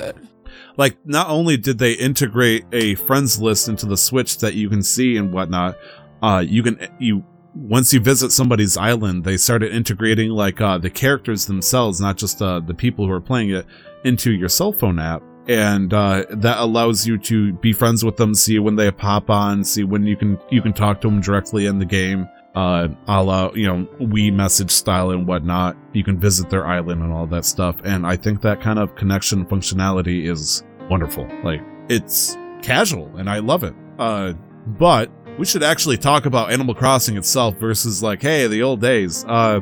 like not only did they integrate a friends list into the switch that you can see and whatnot uh you can you once you visit somebody's island they started integrating like uh the characters themselves not just uh the people who are playing it into your cell phone app and uh that allows you to be friends with them see when they pop on see when you can you can talk to them directly in the game uh, a la, you know, we message style and whatnot. You can visit their island and all that stuff. And I think that kind of connection functionality is wonderful. Like, it's casual and I love it. Uh, but we should actually talk about Animal Crossing itself versus like, hey, the old days. Uh,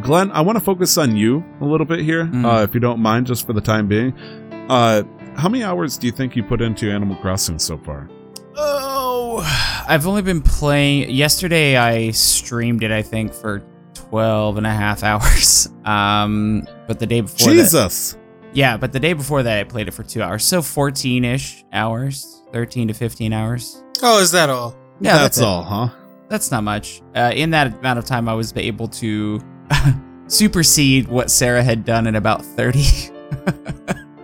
Glenn, I want to focus on you a little bit here, Mm. uh, if you don't mind, just for the time being. Uh, how many hours do you think you put into Animal Crossing so far? Oh, I've only been playing. Yesterday, I streamed it, I think, for 12 and a half hours. Um, but the day before that, Jesus. yeah, but the day before that, I played it for two hours. So 14 ish hours, 13 to 15 hours. Oh, is that all? Yeah, that's, it. all, huh? That's not much. Uh, in that amount of time, I was able to supersede what Sarah had done in about 30.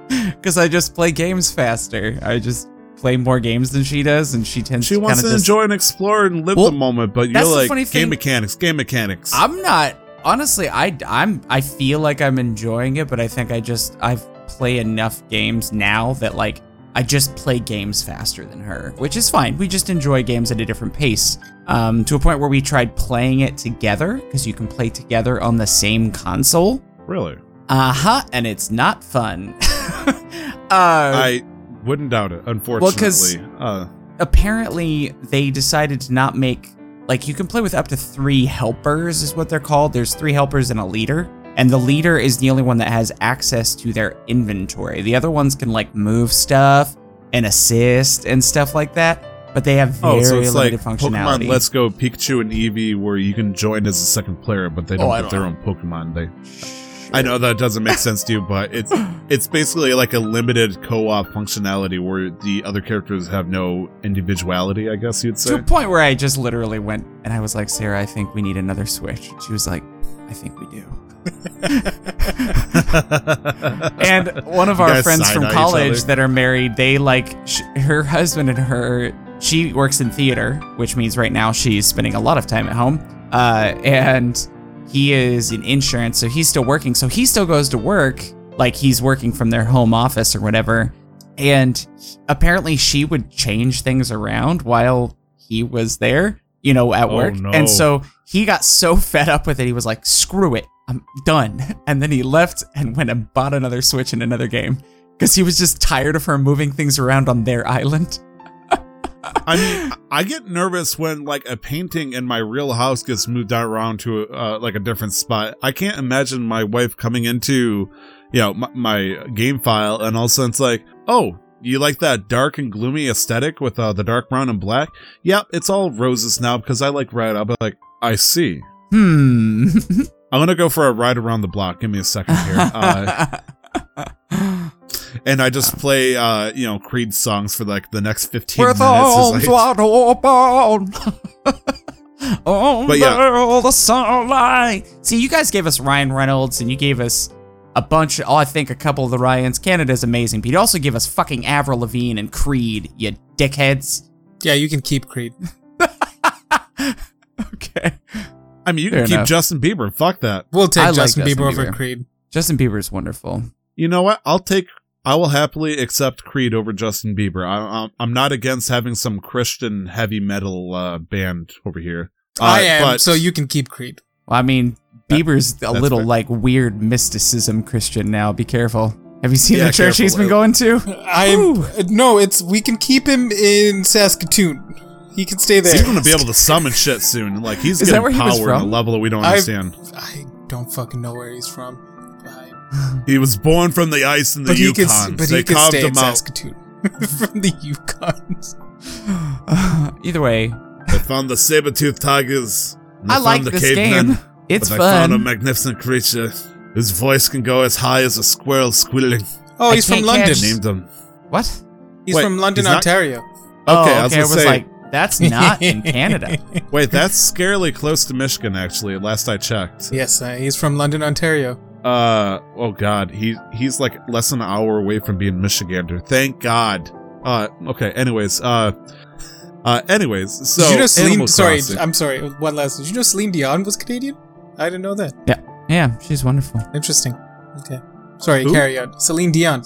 Because I just play games faster. I just play more games than she does, and she tends She to wants to just. enjoy and explore and live Well, the moment, but you're like game thing. mechanics, game mechanics. I'm not. Honestly, I, I'm. I feel like I'm enjoying it, but I think I just I've play enough games now that like I just play games faster than her, which is fine. We just enjoy games at a different pace. Um, to a point where we tried playing it together because you can play together on the same console. really? Uh huh. And it's not fun. uh, I wouldn't doubt it, unfortunately. 'cause- uh, apparently they decided to not make like you can play with up to three helpers is what they're called there's three helpers and a leader and the leader is the only one that has access to their inventory the other ones can like move stuff and assist and stuff like that but they have very oh, so it's like limited functionality Pokemon Let's Go Pikachu and Eevee, where you can join as a second player, but they oh, don't Oh, get don't their own Pokemon. They, I know that doesn't make sense to you, but it's it's basically like a limited co-op functionality where the other characters have no individuality. I guess you'd to say. a point where i just literally went and i was like sarah i think we need another switch she was like i think we do and one of our friends from college that are married they like sh- her husband and her she works in theater which means right now she's spending a lot of time at home uh, and he is in insurance so he's still working. So he still goes to work like he's working from their home office or whatever. And apparently she would change things around while he was there you know at Oh, work. no. and so he got so fed up with it he was like screw it i'm done and then he left and went and bought another switch in another game because he was just tired of her moving things around on their island I mean, I get nervous when like a painting in my real house gets moved around to uh, like a different spot. I can't imagine my wife coming into, you know, my, my game file and all of a sudden it's like, oh, you like that dark and gloomy aesthetic with uh, the dark brown and black? Yep, it's all roses now because I like red. I'll be like, I see. hmm I'm gonna go for a ride around the block. Give me a second here. Uh, and I just play, uh, you know, Creed songs for like the next 15 With minutes. as arms I- wide open. Under But yeah. the sunlight. See, you guys gave us Ryan Reynolds, and you gave us a bunch. Oh, I think a couple of the Ryans. Canada's amazing, but you also give us fucking Avril Lavigne and Creed. You dickheads. Yeah, you can keep Creed. Okay. I mean, you Fair can keep enough. Justin Bieber. Fuck that. We'll take I like Justin, Justin Bieber, over Bieber. Creed. Justin Bieber is wonderful. You know what? I'll take. I will happily accept Creed over Justin Bieber. I, I'm- I'm not against having some Christian heavy metal uh, band over here. Uh, I am, but- so you can keep Creed. I mean, Bieber's a little fair. like weird mysticism Christian now. Be careful. Have you seen Yeah, the church he's been going to? I'm uh, no, it's we can keep him in Saskatoon. He can stay there. He's going to be able to summon shit soon. Like he's Is that getting he was power on a level that we don't I've- understand. I don't fucking know where he's from. I, He was born from the ice in the but he Yukon. can, but they he can carved stay him in out. Saskatoon from the Yukons. Either way, They found the saber-toothed tigers. and they I like found the this cavemen, game. It's but they found a magnificent creature whose voice can go as high as a squirrel squealing. Oh, he's from London. catch- Named him. What? He's Wait, from London, he's not- Ontario. Okay, oh, I was okay. I gonna was say- like, that's not in Canada. Wait, that's scarily close to Michigan. Actually, last I checked. Yes, uh, he's from London, Ontario. Uh oh god, he he's like less than an hour away from being Michigander. Thank God. Uh okay, anyways, uh uh anyways, so did you know Celine? Sorry, I'm sorry. One last. Did you know Celine Dion was Canadian? I didn't know that. Yeah, yeah, she's wonderful. Interesting. Okay. Sorry, Who? carry on. Celine Dion.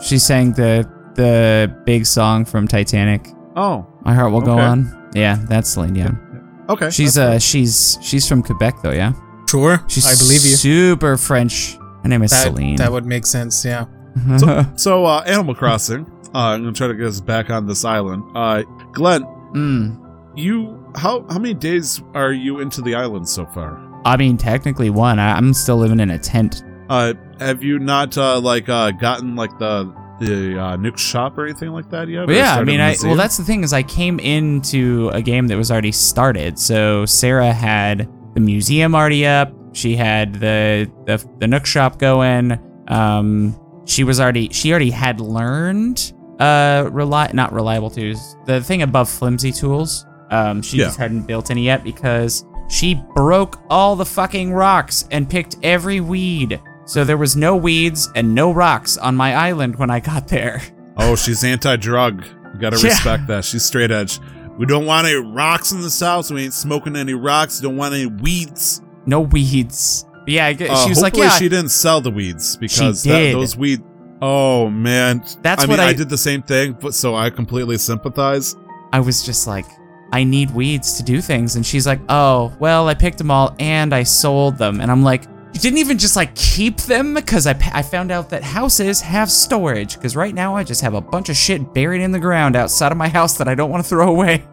She sang the the big song from Titanic. Oh, My heart will go on. Yeah, that's Celine Dion. okay. She's that's uh she's she's from Quebec though. Yeah, Sure, she's I believe you. Super French. Her name is That, Celine. that would make sense. Yeah. so, so uh Animal Crossing. Uh I'm gonna try to get us back on this island. Uh Glenn, mm. you how how many days are you into the island so far? I mean, technically one. I, I'm still living in a tent. Uh have you not uh like uh gotten like the the uh, Nook shop or anything like that yet? Yeah, I mean, I well, that's the thing is I came into a game that was already started. So Sarah had the museum already up. She had the the, the Nook shop going. Um, she was already she already had learned uh rely not reliable tools. The thing above flimsy tools. Um, she Yeah. just hadn't built any yet because she broke all the fucking rocks and picked every weed. So there was no weeds and no rocks on my island when I got there. Oh, she's anti-drug. You gotta Yeah. respect that. She's straight edge. We don't want any rocks in this house. We ain't smoking any rocks. Don't want any weeds. no weeds. Yeah, Uh, she was like, yeah, she didn't sell the weeds because that, those weed. Oh man, That's I what mean, I, I- did the same thing, but so I completely sympathize. I was just like, I need weeds to do things. And she's like, oh, well, I picked them all and I sold them. And I'm like, you didn't even just like keep them? Because I, I found out that houses have storage. Because right now I just have a bunch of shit buried in the ground outside of my house that I don't want to throw away.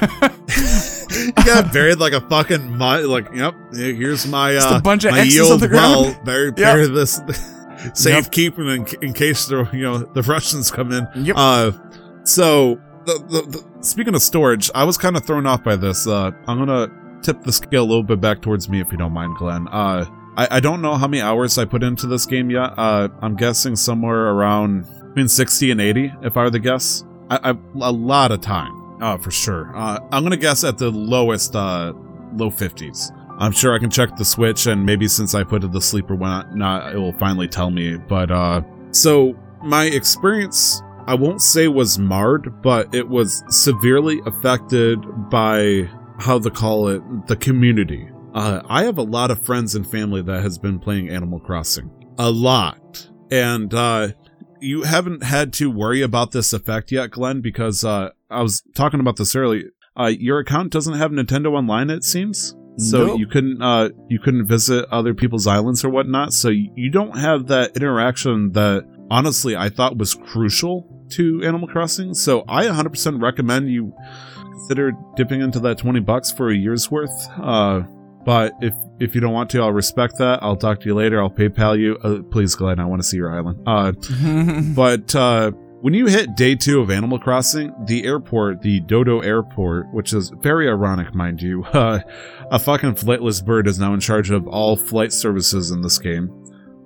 you got buried like a fucking mud. Like, yep, here's my uh, bunch of my X's the ground. well. Bury, Yep. bury this safekeeping in, in case the you know the Russians come in. Yep. Uh, so the, the, the speaking of storage, I was kind of thrown off by this. Uh, I'm gonna tip the scale a little bit back towards me if you don't mind, Glenn. Uh, I, I don't know how many hours I put into this game yet. Uh, I'm guessing somewhere around between 60 and 80, if I were to guess. I, I a lot of time. Uh, for sure. Uh, I'm gonna guess at the lowest, uh, low 50s. I'm sure I can check the Switch, and maybe since I put it to sleep or not, it will finally tell me. But uh, so my experience, I won't say was marred, but it was severely affected by how to call it the community. Uh, I have a lot of friends and family that has been playing Animal Crossing, a lot, and uh, you haven't had to worry about this effect yet, Glenn, because uh, I was talking about this earlier. Uh, your account doesn't have Nintendo Online, it seems. So Nope. you couldn't uh, you couldn't visit other people's islands or whatnot. So you don't have that interaction that honestly I thought was crucial to Animal Crossing. So I 100% recommend you consider dipping into that 20 bucks for a year's worth. But if if you don't want to, I'll respect that. I'll talk to you later. I'll PayPal you. Uh, please, Glenn, I want to see your island. Uh, but uh, when you hit day two of Animal Crossing, the airport, the Dodo Airport, which is very ironic, mind you, uh, a fucking flightless bird is now in charge of all flight services in this game.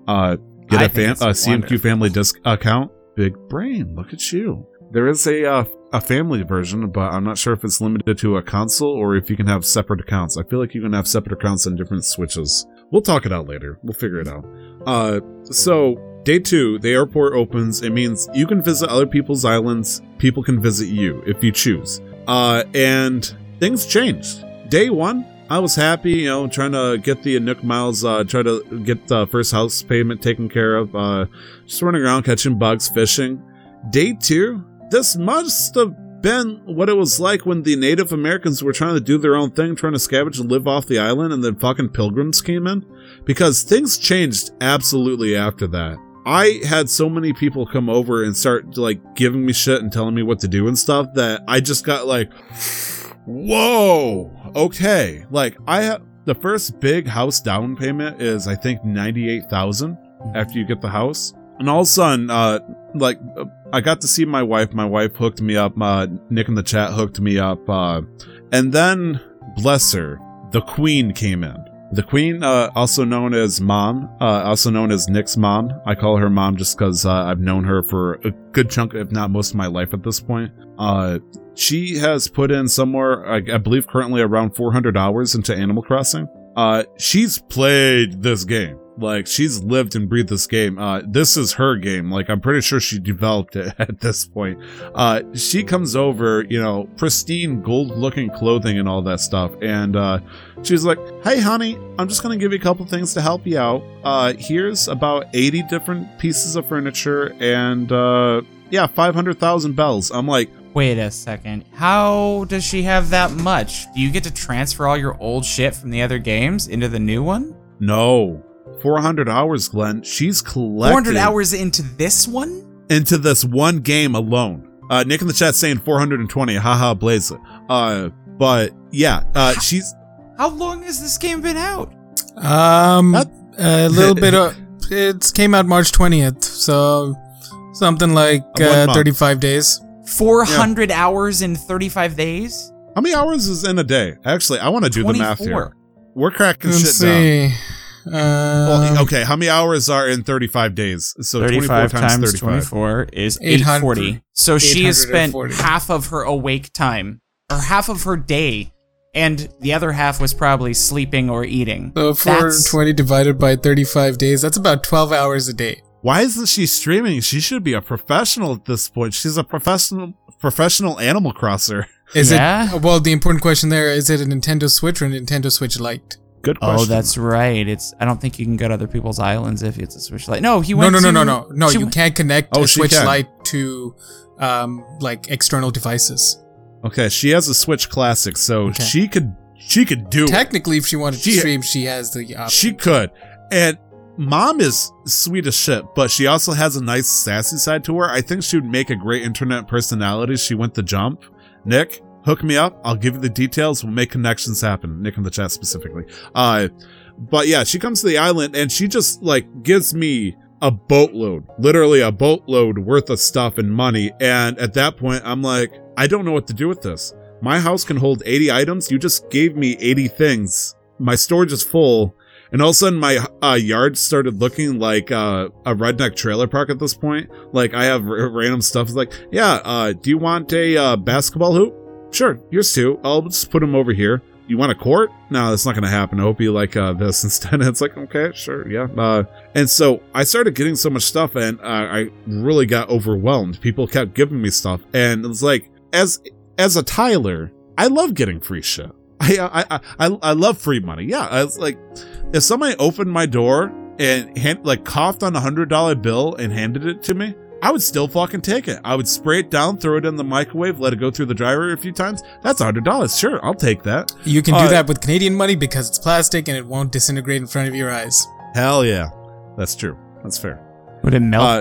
Uh, get I a, fam- a CMQ family disc account. Big brain, look at you. There is a uh, a family version, but I'm not sure if it's limited to a console or if you can have separate accounts. I feel like you can have separate accounts on different switches. We'll talk it out later. We'll figure it out. Uh, so day two, the airport opens. It means you can visit other people's islands. People can visit you if you choose. Uh, and things changed. Day one, I was happy, you know, trying to get the Nook Miles, uh, try to get the first house payment taken care of, uh, just running around catching bugs, fishing. Day two, this must have been what it was like when the Native Americans were trying to do their own thing, trying to scavenge and live off the island, and then fucking pilgrims came in. Because things changed absolutely after that. I had so many people come over and start like giving me shit and telling me what to do and stuff that I just got like, whoa, okay. Like I have the first big house down payment is I think ninety eight thousand after you get the house, and all of a sudden, uh, like I got to see my wife. My wife hooked me up. Uh, Nick in the chat hooked me up, uh, and then bless her, the queen came in. The queen, uh, also known as mom, uh, also known as Nick's mom. I call her mom just because uh, I've known her for a good chunk, if not most of my life at this point. Uh, she has put in somewhere, I, I believe, currently around 400 hours into Animal Crossing. She's played this game. Like she's lived and breathed this game. Uh, this is her game. Like I'm pretty sure she developed it at this point. Uh, she comes over, you know, pristine gold-looking clothing and all that stuff, and uh, she's like, "Hey, honey, I'm just gonna give you a couple things to help you out. Uh, here's about 80 different pieces of furniture, and uh, yeah, 500,000 bells." I'm like, Wait a second. How does she have that much? Do you get to transfer all your old shit from the other games into the new one? "No." 400 hours, Glenn. She's collected 400 hours into this one? into this one game alone. Uh, Nick in the chat saying 420. Haha, blaze. Uh, but yeah, uh, she's How long has this game been out? Um, That- a little bit of it came out March twentieth, so Something like uh, 35 days. 400 hours in 35 days? How many hours is in a day? Actually, I want to do the math here. We're cracking Let's shit down. See. Uh, Well, okay, how many hours are in 35 days? So 35 24 times, times 35. 24 is 840. So she has spent half of her awake time, or half of her day, and the other half was probably sleeping or eating. So That's- 420 divided by 35 days, that's about 12 hours a day. Why isn't she streaming? She should be a professional at this point. She's a professional professional animal crosser. Is Yeah? it? Well, the important question there is it a Nintendo Switch or a Nintendo Switch Lite? Good question. Oh, that's right. It's. I don't think you can go to other people's islands if it's a Switch Lite. No, he No, went. no, no, to- no, no, no. she You went- can't connect Oh, a Switch can. Lite to um like external devices. Okay, she has a Switch Classic, so Okay. she could she could do it. Technically, if she wanted to stream, she has the option. She could. And mom is sweet as shit, but she also has a nice sassy side to her. I think she would make a great internet personality. She went the jump. Nick, hook me up. I'll give you the details. We'll make connections happen. Nick in the chat specifically. Uh, but yeah, she comes to the island and she just like gives me a boatload, literally a boatload worth of stuff and money. And at that point, I'm like, I don't know what to do with this. My house can hold 80 items. You just gave me 80 things. My storage is full. And all of a sudden, my uh, yard started looking like uh, a redneck trailer park at this point. Like, I have r- random stuff. Like, yeah, uh, do you want a uh, basketball hoop? Sure, here's two. I'll just put them over here. You want a court? No, that's not going to happen. I hope you like uh, this instead. it's like, okay, sure, yeah. Uh, and so I started getting so much stuff, and uh, I really got overwhelmed. People kept giving me stuff, and it was like, as as a Tyler, I love getting free shit. I I I, I, I love free money. Yeah, I was like, if somebody opened my door and hand, like coughed on a hundred dollar bill and handed it to me, I would still fucking take it. I would spray it down, throw it in the microwave, let it go through the dryer a few times. That's a hundred dollars. Sure, I'll take that. You can do Uh, that with Canadian money because it's plastic and it won't disintegrate in front of your eyes. Hell yeah, that's true. That's fair. Would it melt Uh,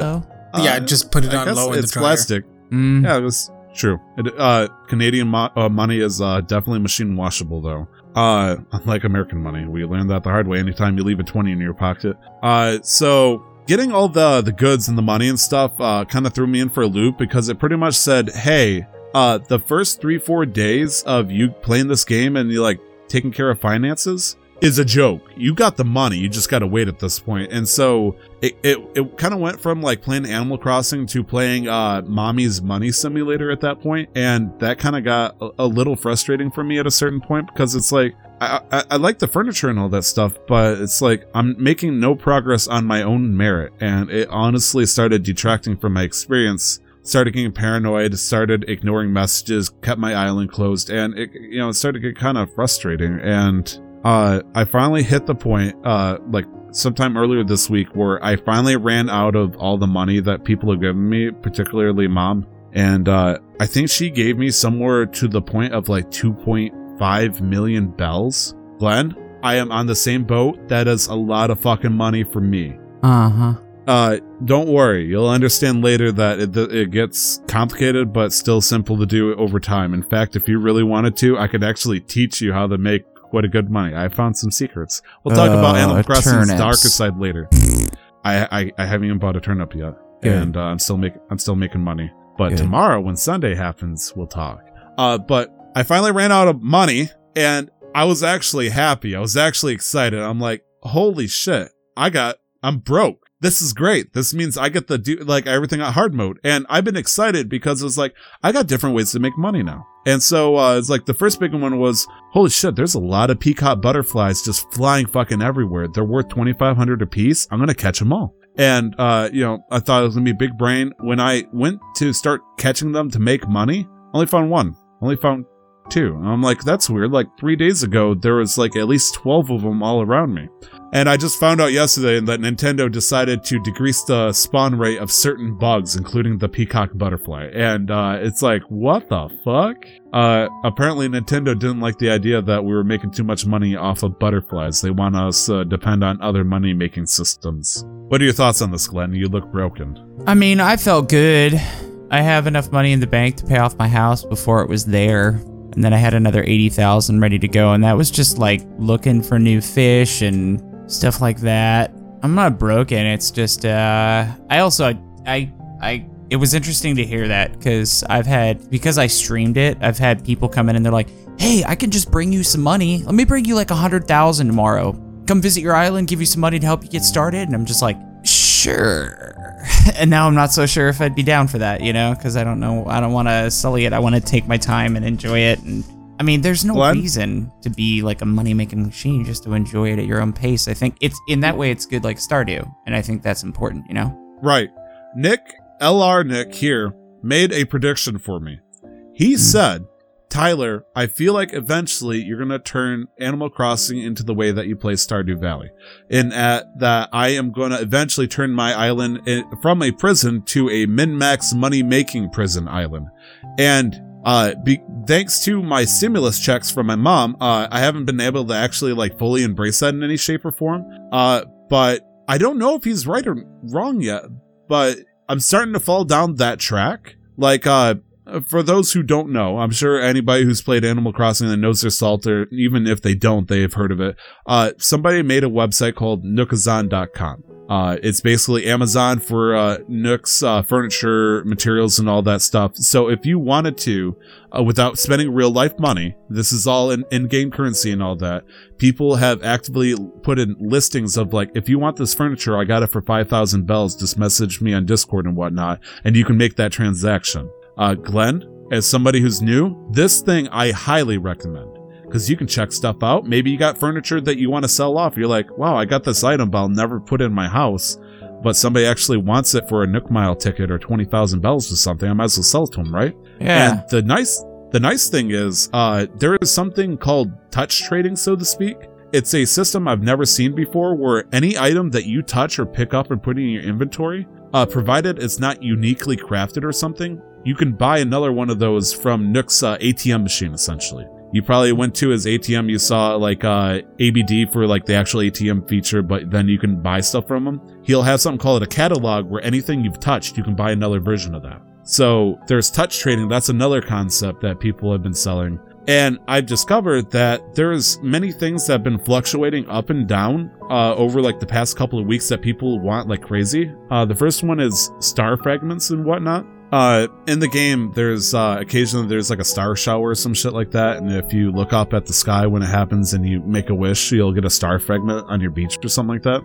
though? yeah, Uh, just put it I on low in the dryer. it's plastic. Mm. Yeah, it was true. It, uh, Canadian mo- uh, money is uh, definitely machine washable, though. Uh, unlike American money, we learned that the hard way. Anytime you leave a twenty in your pocket. Uh, so getting all the the goods and the money and stuff uh, kind of threw me in for a loop because it pretty much said, "Hey, uh, the first three four days of you playing this game and you like taking care of finances." Is a joke. You got the money. You just got to wait at this point. And so it, it, it kind of went from like playing Animal Crossing to playing uh, Mommy's Money Simulator at that point, and that kind of got a, a little frustrating for me at a certain point because it's like I, I, I like the furniture and all that stuff, but it's like I'm making no progress on my own merit, and it honestly started detracting from my experience. Started getting paranoid, started ignoring messages, kept my island closed, and it you know it started to get kind of frustrating. And uh, I finally hit the point, uh, like sometime earlier this week, where I finally ran out of all the money that people have given me, particularly mom. And uh, I think she gave me somewhere to the point of like 2.5 million bells. Glenn, I am on the same boat. That is a lot of fucking money for me. Uh huh. Uh, don't worry. You'll understand later that it, it gets complicated, but still simple to do over time. In fact, if you really wanted to, I could actually teach you how to make quite a good money. I found some secrets. We'll talk about Uh, Animal Crossing's turnips. darker side later. I, I I haven't even bought a turnip yet, Good. and uh, I'm still making I'm still making money. But Good. tomorrow, when Sunday happens, we'll talk. Uh, but I finally ran out of money, and I was actually happy. I was actually excited. I'm like, holy shit! I got I'm broke. This is great. This means I get the do like everything on hard mode, and I've been excited because it's like I got different ways to make money now. And so uh, it's like the first big one was holy shit. There's a lot of peacock butterflies just flying fucking everywhere. They're worth twenty five hundred a piece. I'm gonna catch them all. And uh, you know, I thought it was gonna be big brain. When I went to start catching them to make money, only found one. Only found two. And I'm like, that's weird. Like three days ago, there was like at least twelve of them all around me. And I just found out yesterday that Nintendo decided to decrease the spawn rate of certain bugs, including the peacock butterfly. And uh, it's like, what the fuck? Uh, apparently, Nintendo didn't like the idea that we were making too much money off of butterflies. They want us to depend on other money making systems. What are your thoughts on this, Glenn? You look broken. I mean, I felt good. I have enough money in the bank to pay off my house before it was there. And then I had another 80,000 ready to go and that was just like looking for new fish and stuff like that. I'm not broken. It's just uh I also I I it was interesting to hear that because I've had because I streamed it, I've had people come in and they're like, "Hey, I can just bring you some money. Let me bring you like a hundred thousand tomorrow. Come visit your island, give you some money to help you get started." And I'm just like, "Sure." And now I'm not so sure if I'd be down for that, you know, because I don't know. I don't want to sully it. I want to take my time and enjoy it. And I mean, there's no reason to be like a money making machine just to enjoy it at your own pace. I think it's in that way it's good like Stardew, and I think that's important, you know. Right. Nick, LR Nick here, made a prediction for me. He hmm. said, Tyler, I feel like eventually you're going to turn Animal Crossing into the way that you play Stardew Valley. And at that I am going to eventually turn my island i- from a prison to a min-max money-making prison island. And uh, be, thanks to my stimulus checks from my mom, uh, I haven't been able to actually like fully embrace that in any shape or form. Uh, but I don't know if he's right or wrong yet. But I'm starting to fall down that track. Like, uh, for those who don't know, I'm sure anybody who's played Animal Crossing and knows their salt, or even if they don't, they've heard of it. Uh, somebody made a website called Nookazon.com. Uh, it's basically Amazon for uh, Nook's uh, furniture, materials, and all that stuff. So if you wanted to, uh, without spending real life money, this is all in, in-game currency and all that. People have actively put in listings of like, if you want this furniture, I got it for five thousand bells. Just message me on Discord and whatnot, and you can make that transaction. Uh, Glenn, as somebody who's new, this thing I highly recommend because you can check stuff out. Maybe you got furniture that you want to sell off. You're like, wow, I got this item, but I'll never put it in my house. But somebody actually wants it for a Nook Mile ticket or 20,000 bells or something. I might as well sell it to them, right? Yeah. And the nice, the nice thing is, uh, there is something called touch trading, so to speak. It's a system I've never seen before where any item that you touch or pick up and put in your inventory, uh, provided it's not uniquely crafted or something, you can buy another one of those from Nook's uh, ATM machine, essentially. You probably went to his ATM, you saw like uh, ABD for like the actual ATM feature, but then you can buy stuff from him. He'll have something called a catalog where anything you've touched, you can buy another version of that. So there's touch trading. That's another concept that people have been selling. And I've discovered that there's many things that have been fluctuating up and down uh, over like the past couple of weeks that people want like crazy. Uh, the first one is star fragments and whatnot. Uh, in the game, there's uh, occasionally there's like a star shower or some shit like that, and if you look up at the sky when it happens and you make a wish, you'll get a star fragment on your beach or something like that.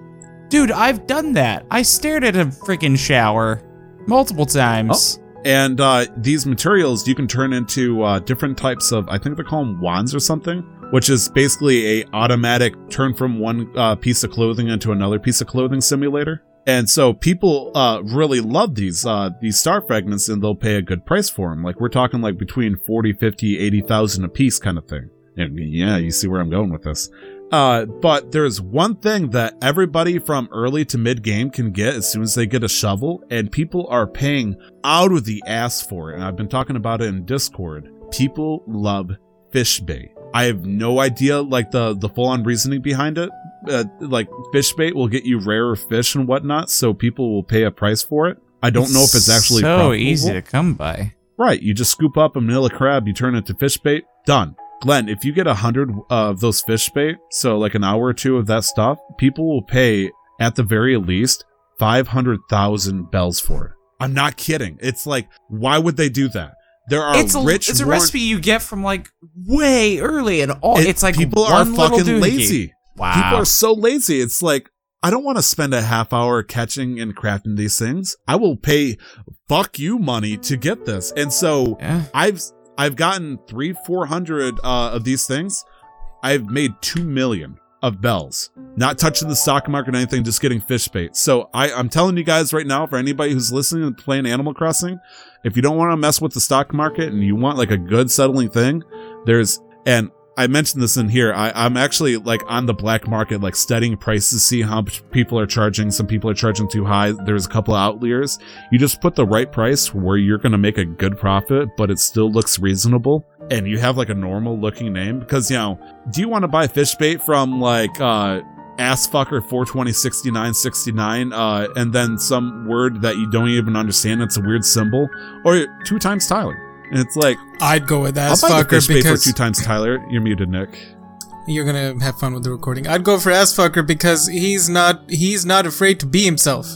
Dude, I've done that. I stared at a freaking shower multiple times. And uh, these materials you can turn into uh, different types of, I think they call them wands or something, which is basically a automatic turn from one uh, piece of clothing into another piece of clothing simulator. And so people uh, really love these uh, these star fragments, and they'll pay a good price for them. Like we're talking like between 40, 50, 80,000 a piece kind of thing. And yeah, you see where I'm going with this. Uh, but there's one thing that everybody from early to mid game can get as soon as they get a shovel, and people are paying out of the ass for it. And I've been talking about it in Discord. People love fish bait. I have no idea like the the full on reasoning behind it. Uh, like fish bait will get you rarer fish and whatnot, so people will pay a price for it. I don't know if it's actually so profitable. easy to come by. Right. You just scoop up a manila crab, you turn it to fish bait, done. Glenn, if you get a hundred of those fish bait, so like an hour or two of that stuff, people will pay at the very least five hundred thousand bells for it. I'm not kidding. It's like, why would they do that? There are it's a rich. it's a recipe you get from like way early and all. It- it's like people are fucking lazy. Wow. People are so lazy. It's like, I don't want to spend a half hour catching and crafting these things. I will pay fuck you money to get this. And so yeah. I've I've gotten three, four hundred uh, of these things. I've made two million of bells. Not touching the stock market or anything, just getting fish bait. So I, I'm telling you guys right now, for anybody who's listening and playing Animal Crossing, if you don't want to mess with the stock market and you want like a good settling thing, there's and I mentioned this in here. I, I'm actually like on the black market, like studying prices, see how people are charging. Some people are charging too high. There's a couple of outliers. You just put the right price where you're going to make a good profit, but it still looks reasonable. And you have like a normal looking name because, you know, do you want to buy fish bait from like, uh, assfucker 420 69 69 uh and then some word that you don't even understand it's a weird symbol or two times tyler and it's like I'd go with I'll ass buy fucker because two times Tyler. You're muted, Nick. you're gonna have fun with the recording. I'd go for ass fucker because he's not he's not afraid to be himself.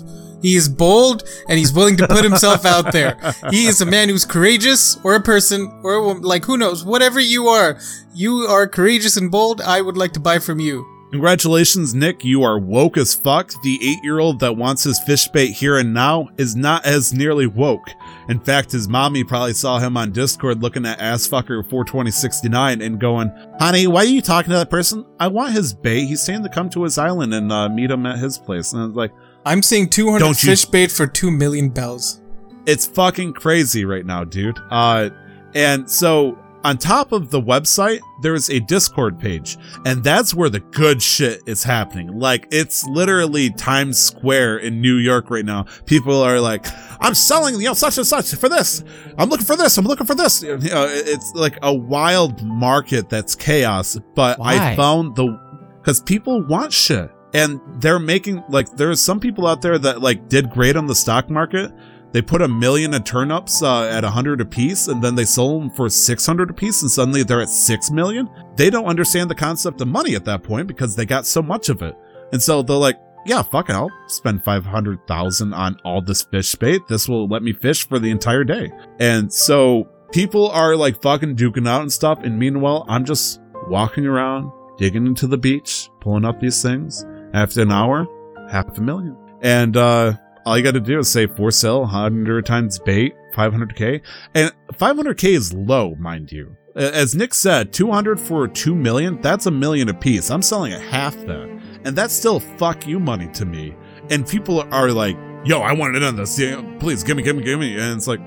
He is bold and he's willing to put himself out there. He is a man who's courageous, or a person, or a woman, like who knows, whatever you are. You are courageous and bold. I would like to buy from you. Congratulations, Nick. You are woke as fuck. The eight year old that wants his fish bait here and now is not as nearly woke. In fact, his mommy probably saw him on Discord looking at assfucker42069 and going, Honey, why are you talking to that person? I want his bait. He's saying to come to his island and uh, meet him at his place. And I was like, I'm seeing 200 Don't you- fish bait for 2 million bells. it's fucking crazy right now, dude. Uh, and so on top of the website, there's a Discord page, and that's where the good shit is happening. Like it's literally Times Square in New York right now. People are like, "I'm selling, you know, such and such for this. I'm looking for this. I'm looking for this." You know, it's like a wild market that's chaos. But I found the because people want shit. And they're making like there's some people out there that like did great on the stock market. They put a million of turnips uh, at a hundred a piece, and then they sold them for six hundred a piece, and suddenly they're at six million. They don't understand the concept of money at that point because they got so much of it, and so they're like, "Yeah, fuck it, I'll spend five hundred thousand on all this fish bait. This will let me fish for the entire day." And so people are like fucking duking out and stuff, and meanwhile, I'm just walking around, digging into the beach, pulling up these things. After an hour, half a million. And uh all you got to do is say for sale, 100 times bait, 500k. And 500k is low, mind you. As Nick said, 200 for 2 million, that's a million apiece. I'm selling at half that. And that's still fuck you money to me. And people are like, yo, I want in on this. Yeah, please give me, give me, give me. And it's like,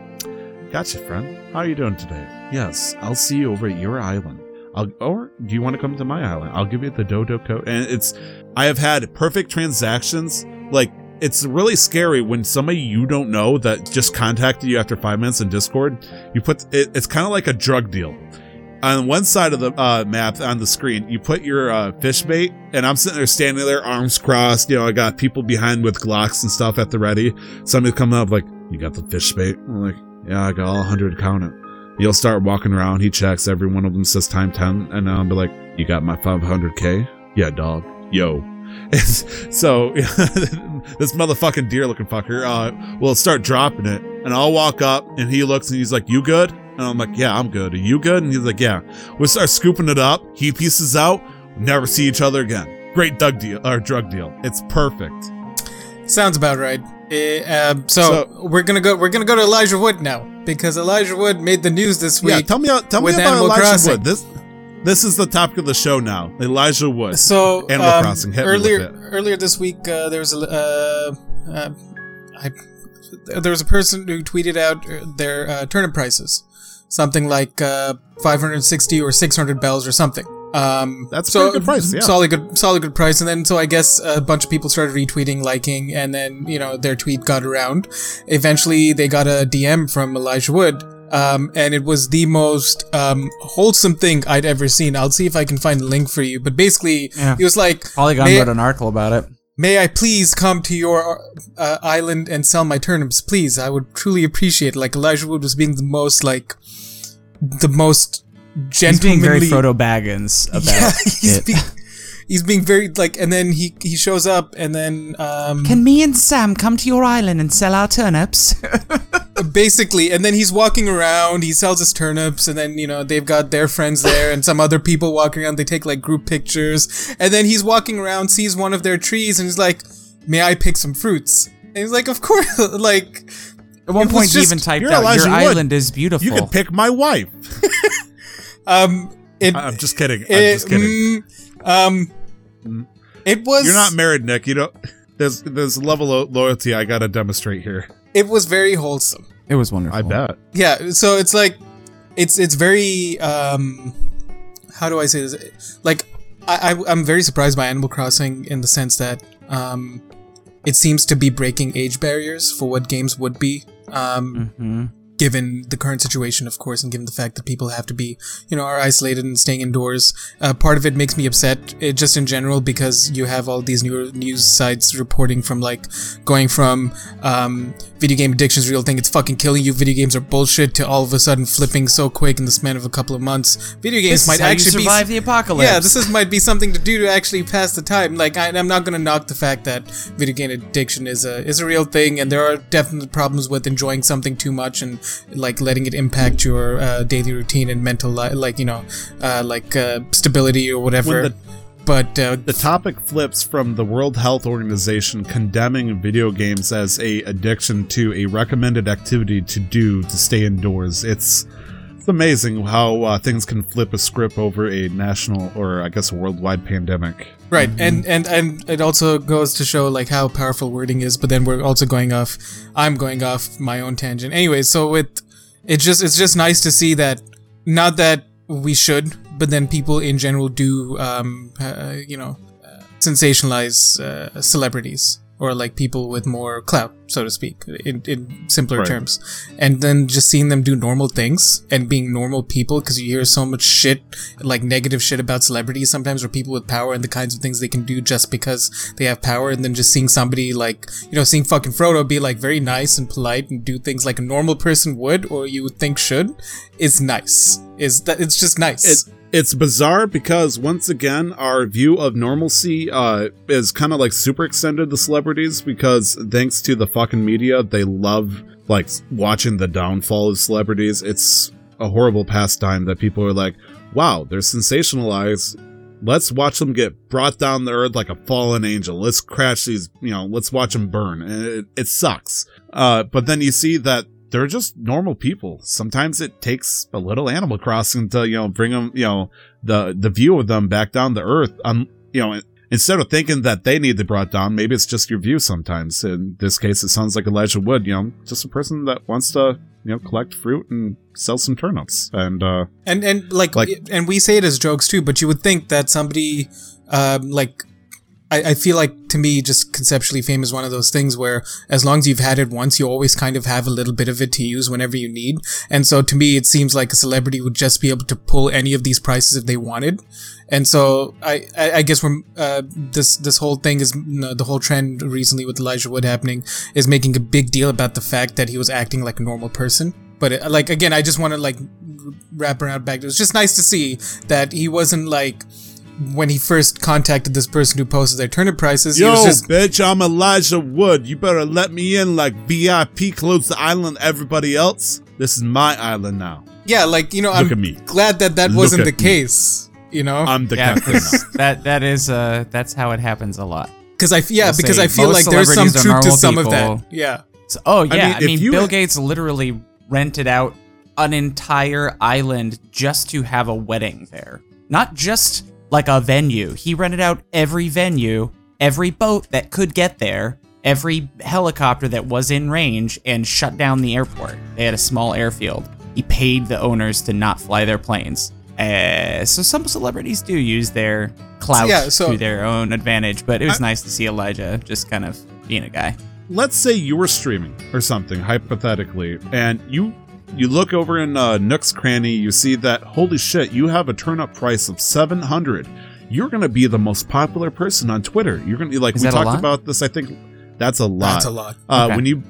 gotcha, friend. How are you doing today? Yes, I'll see you over at your island. I'll, or do you want to come to my island? I'll give you the dodo code. And it's, I have had perfect transactions. Like, it's really scary when somebody you don't know that just contacted you after five minutes in Discord, you put, it, it's kind of like a drug deal. On one side of the uh, map on the screen, you put your uh, fish bait, and I'm sitting there standing there, arms crossed. You know, I got people behind with Glocks and stuff at the ready. Somebody coming up like, "You got the fish bait?" I'm like, "Yeah, I got all hundred. Count it." You'll start walking around. He checks. Every one of them says time 10. And I'll be like, you got my 500K? Yeah, dog. Yo. so, this motherfucking deer looking fucker, uh, will start dropping it. And I'll walk up and he looks and he's like, you good? And I'm like, yeah, I'm good. Are you good? And he's like, yeah. We start scooping it up. He pieces out. Never see each other again. Great drug deal or drug deal. It's perfect. Sounds about right. Eh, um, so, we're gonna go. We're gonna go to Elijah Wood now because Elijah Wood made the news this week. Yeah, tell me, tell me about Animal Elijah Crossing. Wood. This, this is the topic of the show now. Elijah Wood. So Animal um, Crossing, hit earlier earlier this week, uh, there was a uh, uh, I, there was a person who tweeted out uh, their uh, turnip prices, something like uh, 560 or 600 bells or something. Um, That's a so pretty good price, yeah. solid good, solid good price. And then so I guess a bunch of people started retweeting, liking, and then you know their tweet got around. Eventually, they got a DM from Elijah Wood. Um, and it was the most um, wholesome thing I'd ever seen. I'll see if I can find a link for you. But basically, Yeah. he was like, Polygon May- wrote an article about it. May I please come to your uh, island and sell my turnips, please? I would truly appreciate. it. Like Elijah Wood was being the most like the most gentle. He's being very Frodo Baggins about yeah, he's it. being he's being very like, and then he he shows up, and then um Can me and Sam come to your island and sell our turnips? basically, and then he's walking around. He sells his turnips, and then you know they've got their friends there, and some other people walking around. They take like group pictures, and then he's walking around, sees one of their trees, and he's like, "May I pick some fruits?" And he's like, "Of course!" like. At one It was point, he just- even typed out, Elijah "Your Wood. island is beautiful." You could pick my wife. Um, it, I- I'm just kidding. I'm it, just kidding. mm, um, it was. You're not married, Nick. You don't. There's there's a level of loyalty I gotta demonstrate here. It was very wholesome. it was wonderful. I bet. Yeah. So it's like, it's it's very. Um, how do I say this? Like, I, I I'm very surprised by Animal Crossing in the sense that um, it seems to be breaking age barriers for what games would be. Um, hmm given the current situation, of course, and given the fact that people have to be, you know, are isolated and staying indoors. Uh, part of it makes me upset, it, just in general, because you have all these new news sites reporting from like going from um, video game addiction is a real thing, it's fucking killing you, video games are bullshit, to all of a sudden flipping so quick in the span of a couple of months. Video games This might is how you actually survive be. the apocalypse. Yeah, this is might be something to do to actually pass the time. Like, I, I'm not gonna knock the fact that video game addiction is a is a real thing, and there are definite problems with enjoying something too much and like letting it impact your uh, daily routine and mental life, like you know, uh, like uh, stability or whatever. The- but uh, The topic flips from the World Health Organization condemning video games as a addiction to a recommended activity to do to stay indoors. It's it's amazing how uh, things can flip a script over a national or I guess a worldwide pandemic. Right, and and and it also goes to show like how powerful wording is. But then we're also going off. I'm going off my own tangent. Anyway, so with it's just it's just nice to see that not that we should, but then people in general do, um, uh, you know, uh, sensationalize uh, celebrities or like people with more clout, so to speak, in, in simpler Right. terms. And then just seeing them do normal things and being normal people, because you hear so much shit, like negative shit about celebrities sometimes, or people with power and the kinds of things they can do just because they have power. And then just seeing somebody like, you know, seeing fucking Frodo be like very nice and polite and do things like a normal person would or you would think should is nice. Is that it's just nice. It it's bizarre because once again our view of normalcy uh is kind of like super extended to celebrities because thanks to the fucking media they love like watching the downfall of celebrities. It's a horrible pastime that people are like wow they're sensationalized. Let's watch them get brought down the earth like a fallen angel. Let's crash these you know let's watch them burn. It, it sucks. Uh but then you see that they're just normal people. Sometimes it takes a little Animal Crossing to you know bring them you know the the view of them back down to earth. Um, you know instead of thinking that they need to be brought down, maybe it's just your view. Sometimes in this case, it sounds like Elijah Wood. You know, just a person that wants to you know collect fruit and sell some turnips and uh and and like, Like- and we say it as jokes too but you would think that somebody um like I, I feel like to me just conceptually fame is one of those things where as long as you've had it once you always kind of have a little bit of it to use whenever you need and so to me it seems like a celebrity would just be able to pull any of these prices if they wanted and so I, I, I guess we're uh, this this whole thing is you know, the whole trend recently with Elijah Wood happening is making a big deal about the fact that he was acting like a normal person. But it, like again, I just want to like wrap around back. It was just nice to see that he wasn't like when he first contacted this person who posted their turnip prices. he Yo, was just bitch, I'm Elijah Wood. You better let me in like VIP close the island everybody else. This is my island now. yeah, like you know, Look I'm at me. glad that that Look wasn't the me. case. You know, I'm the Yeah, captain 'cause that that is uh that's how it happens a lot. because I yeah, I'll because say I feel like there's some truth to normal some of that. Yeah. So, oh yeah, mean, I if mean, Bill had- Gates literally rented out an entire island just to have a wedding there. Not just like a venue. He rented out every venue, every boat that could get there, every helicopter that was in range, and shut down the airport. They had a small airfield. He paid the owners to not fly their planes. Uh, so some celebrities do use their clout yeah, so- to their own advantage, but it was nice to see Elijah just kind of being a guy. let's say you were streaming or something hypothetically and you you look over in uh, nook's cranny you see that holy shit you have a turnip price of 700 you're gonna be the most popular person on twitter you're gonna be like Is we talked about this i think that's a lot That's a lot. uh, Okay. when you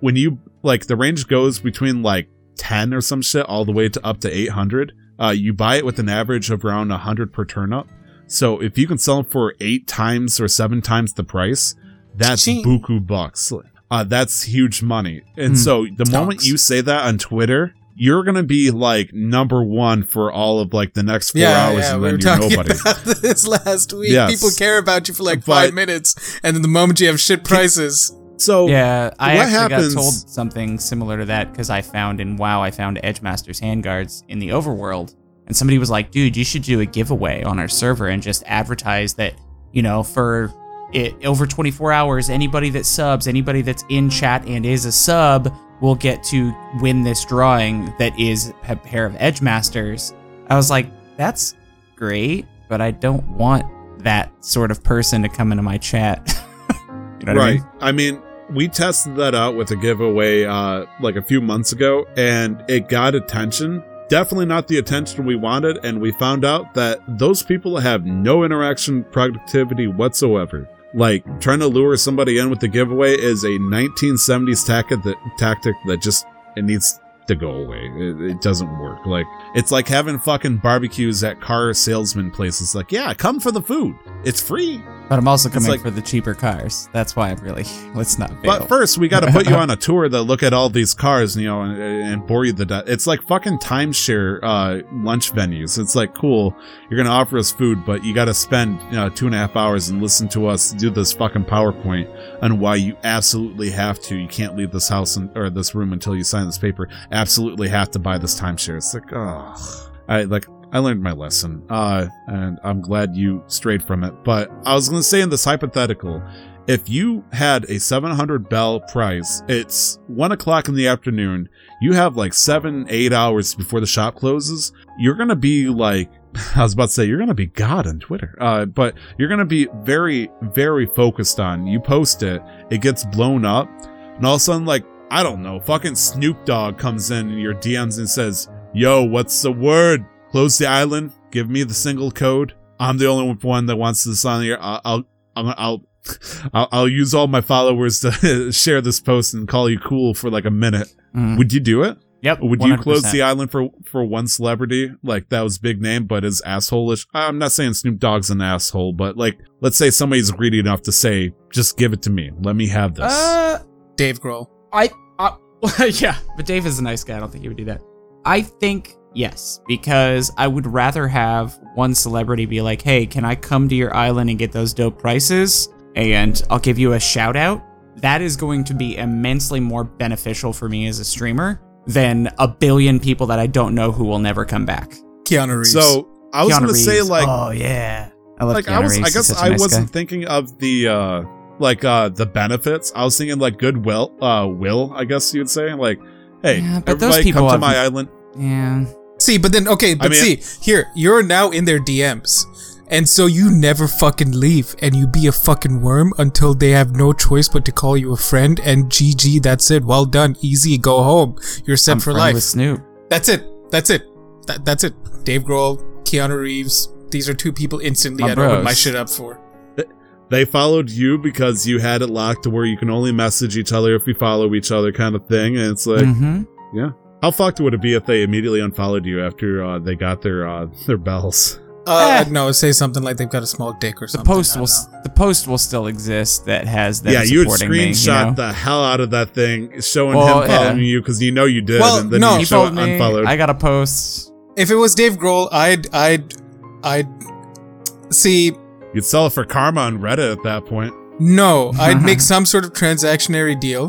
when you like the range goes between like 10 or some shit all the way to up to 800 uh, you buy it with an average of around 100 per turnip so if you can sell them for eight times or seven times the price that's Ching. buku bucks uh, that's huge money and Hmm. so the moment Stonks. you say that on twitter you're gonna be like number one for all of like the next four Yeah, hours yeah, and we then were you're nobody about this last week. Yes. People care about you for like But- five minutes, and then the moment you have shit prices, so Yeah, I what actually happens- got told something similar to that because I found in WoW, I found Edgemasters handguards in the overworld, and somebody was like, "Dude, you should do a giveaway on our server and just advertise that, you know, for it over 24 hours, anybody that subs, anybody that's in chat and is a sub will get to win this drawing that is a pair of Edgemasters." I was like, "That's great, but I don't want that sort of person to come into my chat." you know what I right mean? I mean? we tested that out with a giveaway uh like a few months ago and it got attention. Definitely not the attention we wanted, and we found out that those people have no interaction productivity whatsoever. Like trying to lure somebody in with the giveaway is a 1970s tactic that tactic that just it needs to go away. It, it doesn't work. Like it's like having fucking barbecues at car salesman places. Like, yeah, come for the food. It's free. But I'm also coming like- for the cheaper cars. That's why I'm really. Let's not fail. But first, we got to put you on a tour that look at all these cars, you know, and, and bore you the death. It's like fucking timeshare uh, lunch venues. It's like cool. You're gonna offer us food, but you got to spend you know, two and a half hours and listen to us do this fucking PowerPoint on why you absolutely have to. You can't leave this house and, or this room until you sign this paper. Absolutely have to buy this timeshare. It's like, oh, I like. I learned my lesson, uh, and I'm glad you strayed from it. But I was gonna say in this hypothetical, if you had a 700 bell price, it's one o'clock in the afternoon. You have like seven, eight hours before the shop closes. You're gonna be like, I was about to say, you're gonna be God on Twitter. Uh, but you're gonna be very, very focused on. You post it, it gets blown up, and all of a sudden, like, I don't know, fucking Snoop Dogg comes in in your DMs and says, "Yo, what's the word? Close the island. Give me the single code. I'm the only one that wants this on here. I'll, I'll, I'll, I'll I'll, I'll use all my followers to share this post and call you cool for like a minute. Mhm. Would you do it? Yep. Would you close the island for for one celebrity like that was big name but is assholeish? I'm not saying Snoop Dogg's an asshole, but like let's say somebody's greedy enough to say, just give it to me, let me have this. Uh, Dave Grohl. I, uh, yeah, but Dave is a nice guy. I don't think he would do that. I think yes, because I would rather have one celebrity be like, "Hey, can I come to your island and get those dope prices?" And I'll give you a shout out. That is going to be immensely more beneficial for me as a streamer than a billion people that I don't know who will never come back. Keanu Reeves. so I was Keanu gonna say like oh yeah, I love like Keanu I was Reeves. I guess such a I nice wasn't guy. thinking of the uh like uh the benefits. I was thinking like goodwill uh will, I guess you'd say. Like, hey, Yeah, but those everybody people come to my island. Yeah. See, but then okay, but mean- see, here you're now in their DMs. And so you never fucking leave and you be a fucking worm until they have no choice but to call you a friend and GG, that's it. Well done. Easy, go home. You're set I'm for friends life. with Snoop. That's it. That's it. That, that's it. Dave Grohl, Keanu Reeves. These are two people instantly My I'd open my bros. shit up for. They followed you because you had it locked to where you can only message each other if you follow each other kind of thing. And it's like, mm-hmm. How fucked would it be if they immediately unfollowed you after uh, they got their uh, their bells? Uh, Eh. no, say something like they've got a small dick or something. The something. post will know. the post will still exist that has them yeah, you would supporting me. screenshot you know? the hell out of that thing, showing Well, him yeah. following you because you know you did, Well, and then no. you show followed it unfollowed. I got a post. If it was Dave Grohl, I'd, I'd, I'd see. You'd sell it for karma on Reddit at that point. No, I'd make some sort of transactionary deal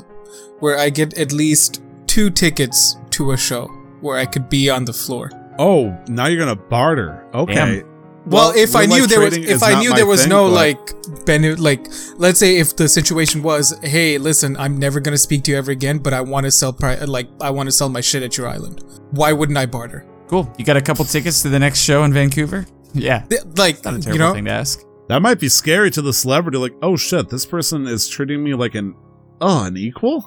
where I get at least two tickets to a show where I could be on the floor. Oh, now you're gonna barter. Okay. Damn. Well, if I knew life there was, if I knew there was thing, no but- like, bene- like, let's say if the situation was, hey, listen, I'm never gonna speak to you ever again, but I want to sell, pri- like, I want to sell my shit at your island. Why wouldn't I barter? Cool. You got a couple tickets to the next show in Vancouver? Yeah. Th- Like, Not a terrible you know, thing to ask. That might be scary to the celebrity. Like, oh shit, this person is treating me like an oh an equal.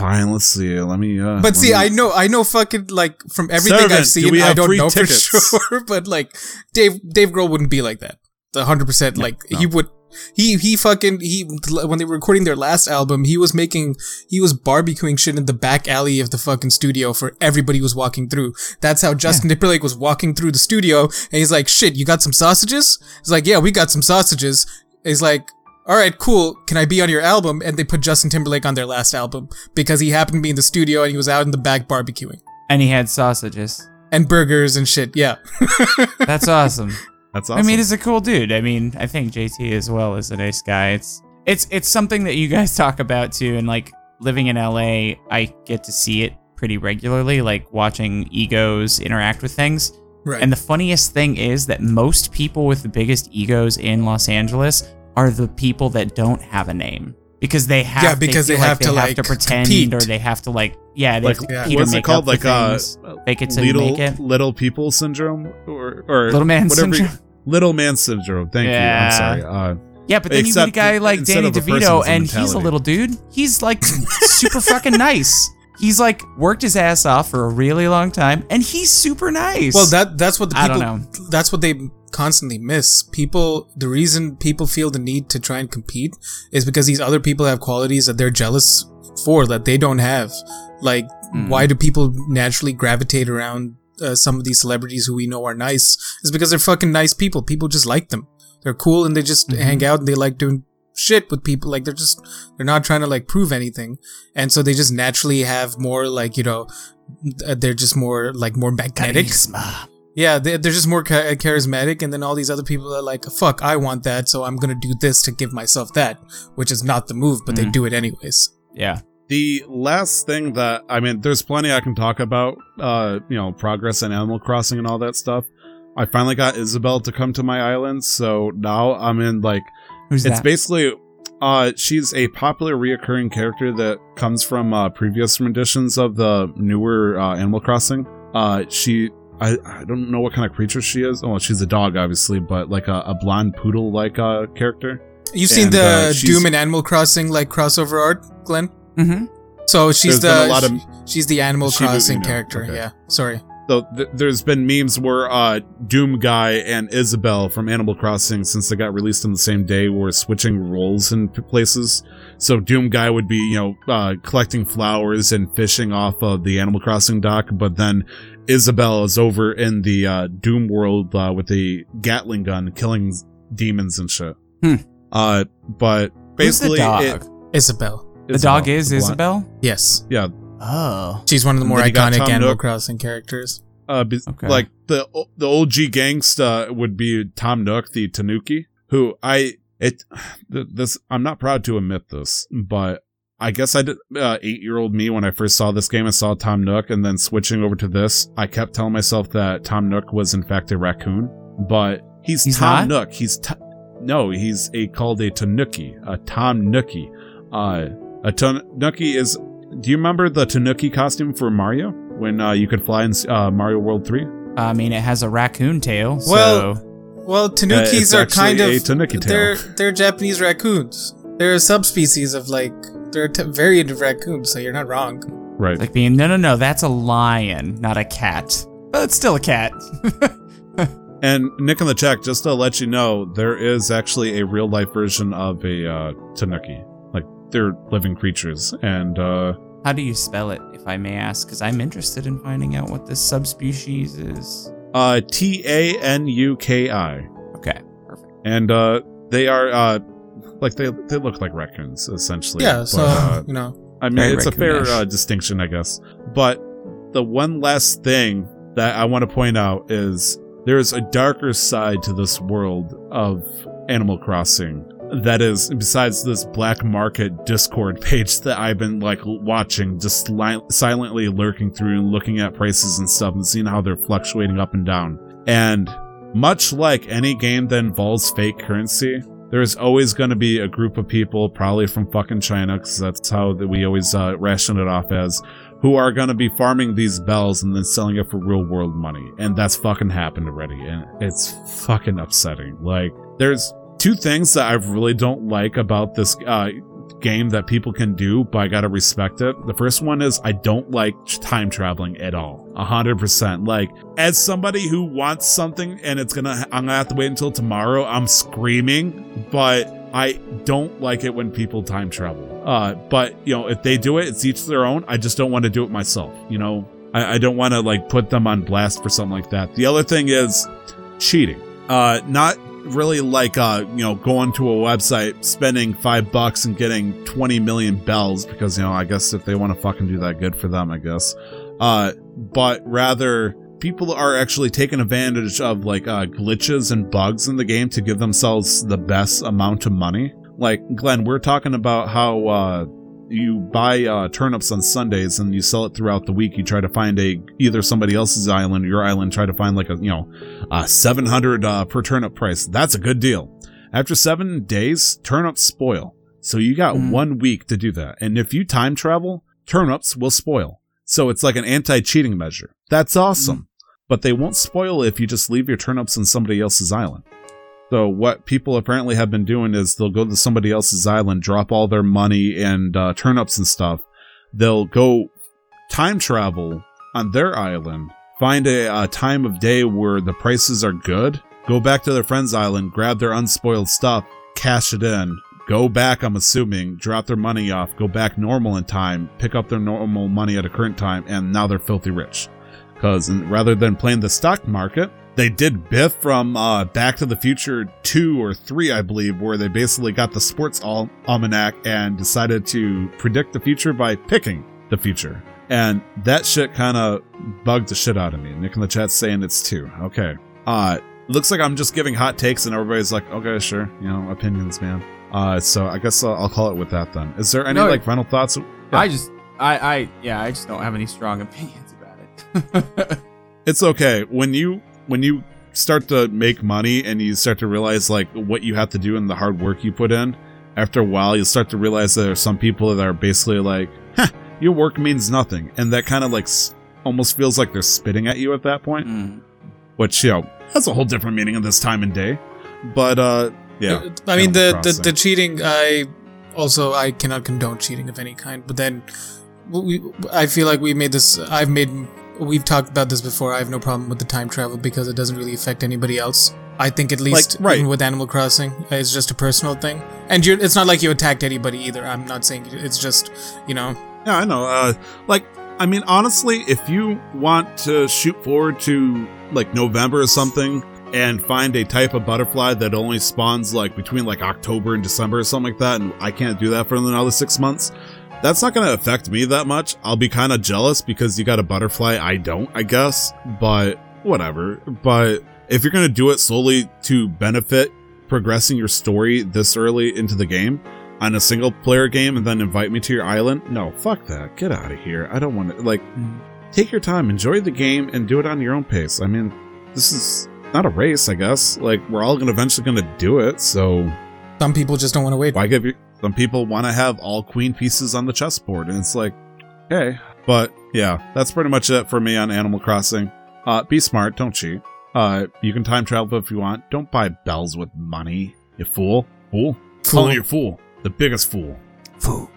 Fine, let's see. Let me. uh But let see, me- I know, I know, fucking like from everything Servant, I've seen, I don't know tickets? for sure. But like, Dave, Dave Grohl wouldn't be like that. The hundred percent, like he would. He he fucking he when they were recording their last album, he was making he was barbecuing shit in the back alley of the fucking studio for everybody who was walking through. That's how Justin Timberlake was walking through the studio, and he's like, "Shit, you got some sausages?" He's like, "Yeah, we got some sausages." He's like, all right, cool. Can I be on your album? And they put Justin Timberlake on their last album because he happened to be in the studio and he was out in the back barbecuing And he had sausages. and burgers and shit. Yeah. That's awesome. That's awesome. I mean, he's a cool dude. I mean, I think JT as well is a nice guy. It's it's it's something that you guys talk about too, and like living in LA, I get to see it pretty regularly, like watching egos interact with things. Right. And the funniest thing is that most people with the biggest egos in Los Angeles are the people that don't have a name because they have Yeah, because feel they have like to, they have like, to pretend compete. or they have to like yeah they like have to yeah. what's it make called? up for Like uh, things, fake it till little make it. little people syndrome or or Little man whatever you- syndrome. little man syndrome. Thank Yeah. you. I'm sorry. Uh, Yeah, but then Except you meet a guy like Danny of a person, DeVito, it's a and he's a little dude. He's like super fucking nice. He's like worked his ass off for a really long time, and he's super nice. Well, that that's what the people, I don't know. That's what they constantly miss. People. The reason people feel the need to try and compete is because these other people have qualities that they're jealous for that they don't have. Like, Hmm. why do people naturally gravitate around uh, some of these celebrities who we know are nice? Is because they're fucking nice people. People just like them. They're cool and they just Mm-hmm. hang out and they like doing shit with people. Like they're just they're not trying to like prove anything, and so they just naturally have more like you know. They're just more like more magnetic. Charisma. Yeah, they- they're just more cha- charismatic, and then all these other people are like, "Fuck, I want that, so I'm gonna do this to give myself that," which is not the move, but they Mm. do it anyways. Yeah. The last thing that I mean, there's plenty I can talk about. Uh, you know, progress in Animal Crossing and all that stuff. I finally got Isabelle to come to my island, so now I'm in like Who's it's that? basically uh she's a popular reoccurring character that comes from uh previous renditions of the newer uh Animal Crossing. Uh she I, I don't know what kind of creature she is. Oh, she's a dog, obviously, but like a, a blonde poodle like uh character. You've seen And, the uh, Doom and Animal Crossing like crossover art, Glenn? mm-hmm. So she's There's the a lot of she's the Animal Shiba Crossing Inu, character. okay. Yeah, sorry. So th- there's been memes where uh, Doom Guy and Isabelle from Animal Crossing, since they got released on the same day, were switching roles in p- places. So Doom Guy would be, you know, uh, collecting flowers and fishing off of the Animal Crossing dock, but then Isabelle is over in the uh, Doom world uh, with a Gatling gun, killing demons and shit. Hmm. Uh, but Who's the basically, dog? it- Isabelle. the dog is the Isabelle. Yes, Yeah, Oh. she's one of the more then you got iconic Tom Animal Nook. Crossing characters. Uh, be- Okay. like the the OG gangsta would be Tom Nook, the Tanuki, who I it this I'm not proud to admit this, but I guess I did uh, eight year old me when I first saw this game and saw Tom Nook, and then switching over to this, I kept telling myself that Tom Nook was in fact a raccoon, but he's, He's Tom not? Nook. He's t- no, he's a called a Tanuki, a Tom Nookie. Uh, a Tanuki is. Do you remember the Tanuki costume for Mario when uh, you could fly in uh, Mario World Three? I mean, it has a raccoon tail. Well, so Well, Tanukis it's are kind of a tanuki tail. they're they're Japanese raccoons. They're a subspecies of like they're a t- variant of raccoons, so you're not wrong. Right. like being no, no, no. That's a lion, not a cat. But it's still a cat. And Nick in the chat, just to let you know, there is actually a real life version of a uh, Tanuki. Like they're living creatures, and uh, How do you spell it, if I may ask? Because I'm interested in finding out what this subspecies is. uh, T A N U K I, Okay, perfect. and uh, they are uh, like they they look like raccoons essentially. yeah, but, so uh, you know, I mean, Very it's a fair uh, distinction, I guess. But the one last thing that I want to point out is there is a darker side to this world of Animal Crossing. That is, besides this black market Discord page that I've been like watching, just li- silently lurking through and looking at prices and stuff and seeing how they're fluctuating up and down. And much like any game that involves fake currency, there's always going to be a group of people, probably from fucking China, because that's how that we always uh, ration it off as, who are going to be farming these bells and then selling it for real world money. And that's fucking happened already. And it's fucking upsetting. Like, there's two things that I really don't like about this uh, game that people can do, but I gotta respect it. The first one is I don't like time traveling at all. A hundred percent. Like, as somebody who wants something and it's gonna, I'm gonna have to wait until tomorrow, I'm screaming, but I don't like it when people time travel. Uh, but you know, if they do it, it's each their own. I just don't want to do it myself. You know, I, I don't want to like put them on blast for something like that. The other thing is cheating. Uh, not really like uh, you know, going to a website, spending five bucks and getting 20 million bells because you know, I guess if they want to fucking do that, good for them, I guess. Uh, but rather people are actually taking advantage of like uh, glitches and bugs in the game to give themselves the best amount of money. Like Glenn, we're talking about how uh, you buy uh, turnips on Sundays and you sell it throughout the week. You try to find a either somebody else's island or your island. Try to find like a you know a seven hundred uh, per turnip price. That's a good deal. After seven days, turnips spoil. So you got Mm. one week to do that. And if you time travel, turnips will spoil. So it's like an anti-cheating measure. That's awesome. But they won't spoil if you just leave your turnips on somebody else's island. So what people apparently have been doing is they'll go to somebody else's island, drop all their money and uh, turnips and stuff. They'll go time travel on their island, find a, a time of day where the prices are good, go back to their friend's island, grab their unspoiled stuff, cash it in, go back, I'm assuming, drop their money off, go back normal in time, pick up their normal money at a current time, and now they're filthy rich. Because rather than playing the stock market, they did Biff from uh, Back to the Future 2 or 3, I believe, where they basically got the sports al- almanac and decided to predict the future by picking the future. And that shit kind of bugged the shit out of me. Nick in the chat's saying it's 2. Okay. Uh, looks like I'm just giving hot takes and everybody's like, okay, sure. You know, opinions, man. Uh, so I guess I'll, I'll call it with that then. Is there any No, like final thoughts? I just, I, I, yeah, I just don't have any strong opinions about it. it's okay when you when you start to make money and you start to realize like what you have to do and the hard work you put in after a while you'll start to realize that there are some people that are basically like huh, your work means nothing and that kind of like s- almost feels like they're spitting at you at that point Mm. which you know has a whole different meaning in this time and day but uh yeah I mean the, the the cheating. I also I cannot condone cheating of any kind. But then we, I feel like we made this. I've made. We've talked about this before. I have no problem with the time travel because it doesn't really affect anybody else. I think at least right. even with Animal Crossing, it's just a personal thing, and you're, it's not like you attacked anybody either. I'm not saying it's just you know. Yeah, I know. Uh, like, I mean, honestly, if you want to shoot forward to like November or something and find a type of butterfly that only spawns like between like October and December or something like that, and I can't do that for another six months, that's not going to affect me that much. I'll be kind of jealous because you got a butterfly. I don't, I guess, but whatever. But if you're going to do it solely to benefit progressing your story this early into the game, on a single player game and then invite me to your island? No, fuck that. Get out of here. I don't want to. Like, mm. take your time, enjoy the game, and do it on your own pace. I mean, this is not a race, I guess. Like, we're all gonna eventually gonna do it, so Some people just don't want to wait. why give you. Some people want to have all queen pieces on the chessboard, and it's like, okay. But yeah, that's pretty much it for me on Animal Crossing. Uh, be smart, don't cheat. Uh, you can time travel if you want. Don't buy bells with money, you fool. Fool? Fool. Calling you fool. The biggest fool. Fool.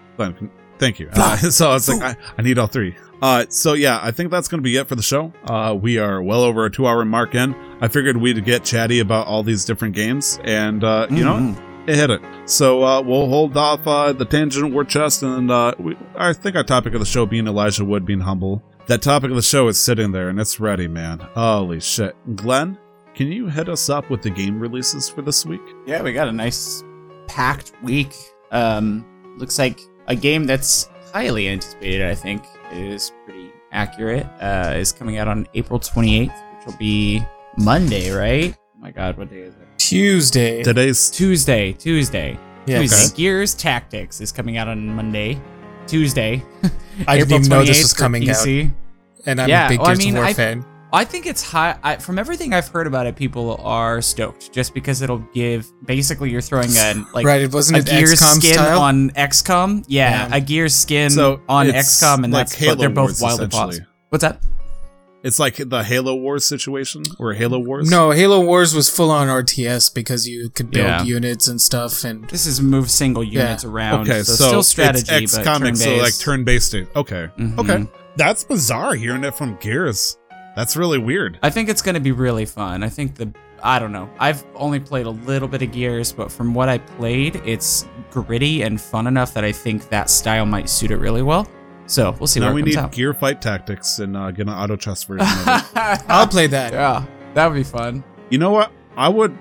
Thank you. Uh, so it's like I, I need all three. Uh, so yeah, I think that's going to be it for the show. Uh, we are well over a two-hour mark in. I figured we'd get chatty about all these different games, and uh, you know, Mhm. It hit it. So uh, we'll hold off uh, the tangent war chest, and uh, we, I think our topic of the show being Elijah Wood being humble. That topic of the show is sitting there, and it's ready, man. Holy shit, Glenn, can you hit us up with the game releases for this week? Yeah, we got a nice packed week. Um, looks like a game that's highly anticipated. I think is pretty accurate. Uh, is coming out on April 28th, which will be Monday, right? Oh my God, what day is it? Tuesday. Today's Tuesday. Tuesday. Yeah, Tuesday. okay. Gears Tactics is coming out on Monday. Tuesday. I didn't even know this was for coming out, and I'm Yeah, a big well, I Gears mean, of War I- fan. I think it's high. I, from everything I've heard about it, people are stoked just because it'll give. Basically, you're throwing a like right, it wasn't a it Gears XCOM skin style. on XCOM. Yeah, Yeah. a Gears skin So, on XCOM, and like that's Halo but they're both Wars, wildly essentially. possible. What's that? It's like the Halo Wars situation or Halo Wars. no, Halo Wars was full on RTS because you could build Yeah. units and stuff, and This is move single units around. Okay, so, so, still strategy, it's but XCOM, so like turn-based. turn-based. Okay, Mhm. okay, that's bizarre hearing it from Gears. That's really weird. I think it's going to be really fun. I think the I don't know. I've only played a little bit of Gears, but from what I played, it's gritty and fun enough that I think that style might suit it really well. So we'll see now where we it comes need out. Gear Fight Tactics and uh, get an auto chess version of it. I'll play that. yeah, that would be fun. You know what? I would.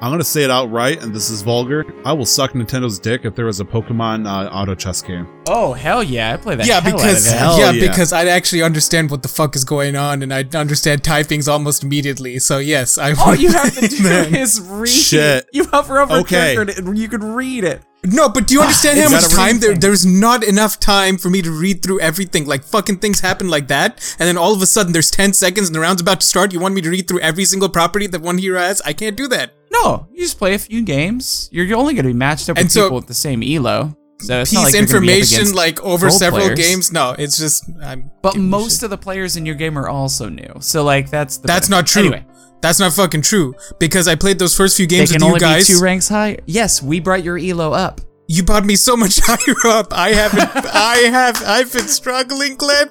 I'm gonna say it outright, and this is vulgar. I will suck Nintendo's dick if there was a Pokemon uh, auto chess game. Oh hell yeah, I play that. yeah, hell because out of. Hell yeah, yeah. because I'd actually understand what the fuck is going on, and I'd understand typings almost immediately. So yes, I. all would you have to do that. is read. Shit. You hover over Okay. a character and you can read it. No, but do you ah, understand how much time there? There's not enough time for me to read through everything. Like fucking things happen like that, and then all of a sudden there's ten seconds and the round's about to start. You want me to read through every single property that one hero has? I can't do that. No, you just play a few games. You're, you're only going to be matched up with And so- people with the same elo. So it's not piece like you're gonna be up information like over several players. games. No, it's just I'm. But most of the players in your game are also new. So like that's the That's benefit. not true. Anyway, That's not fucking true because I played those first few they games can with you only guys. be two ranks high. Yes, we brought your elo up. you brought me so much higher up. I haven't. I have. I've been struggling, Glenn.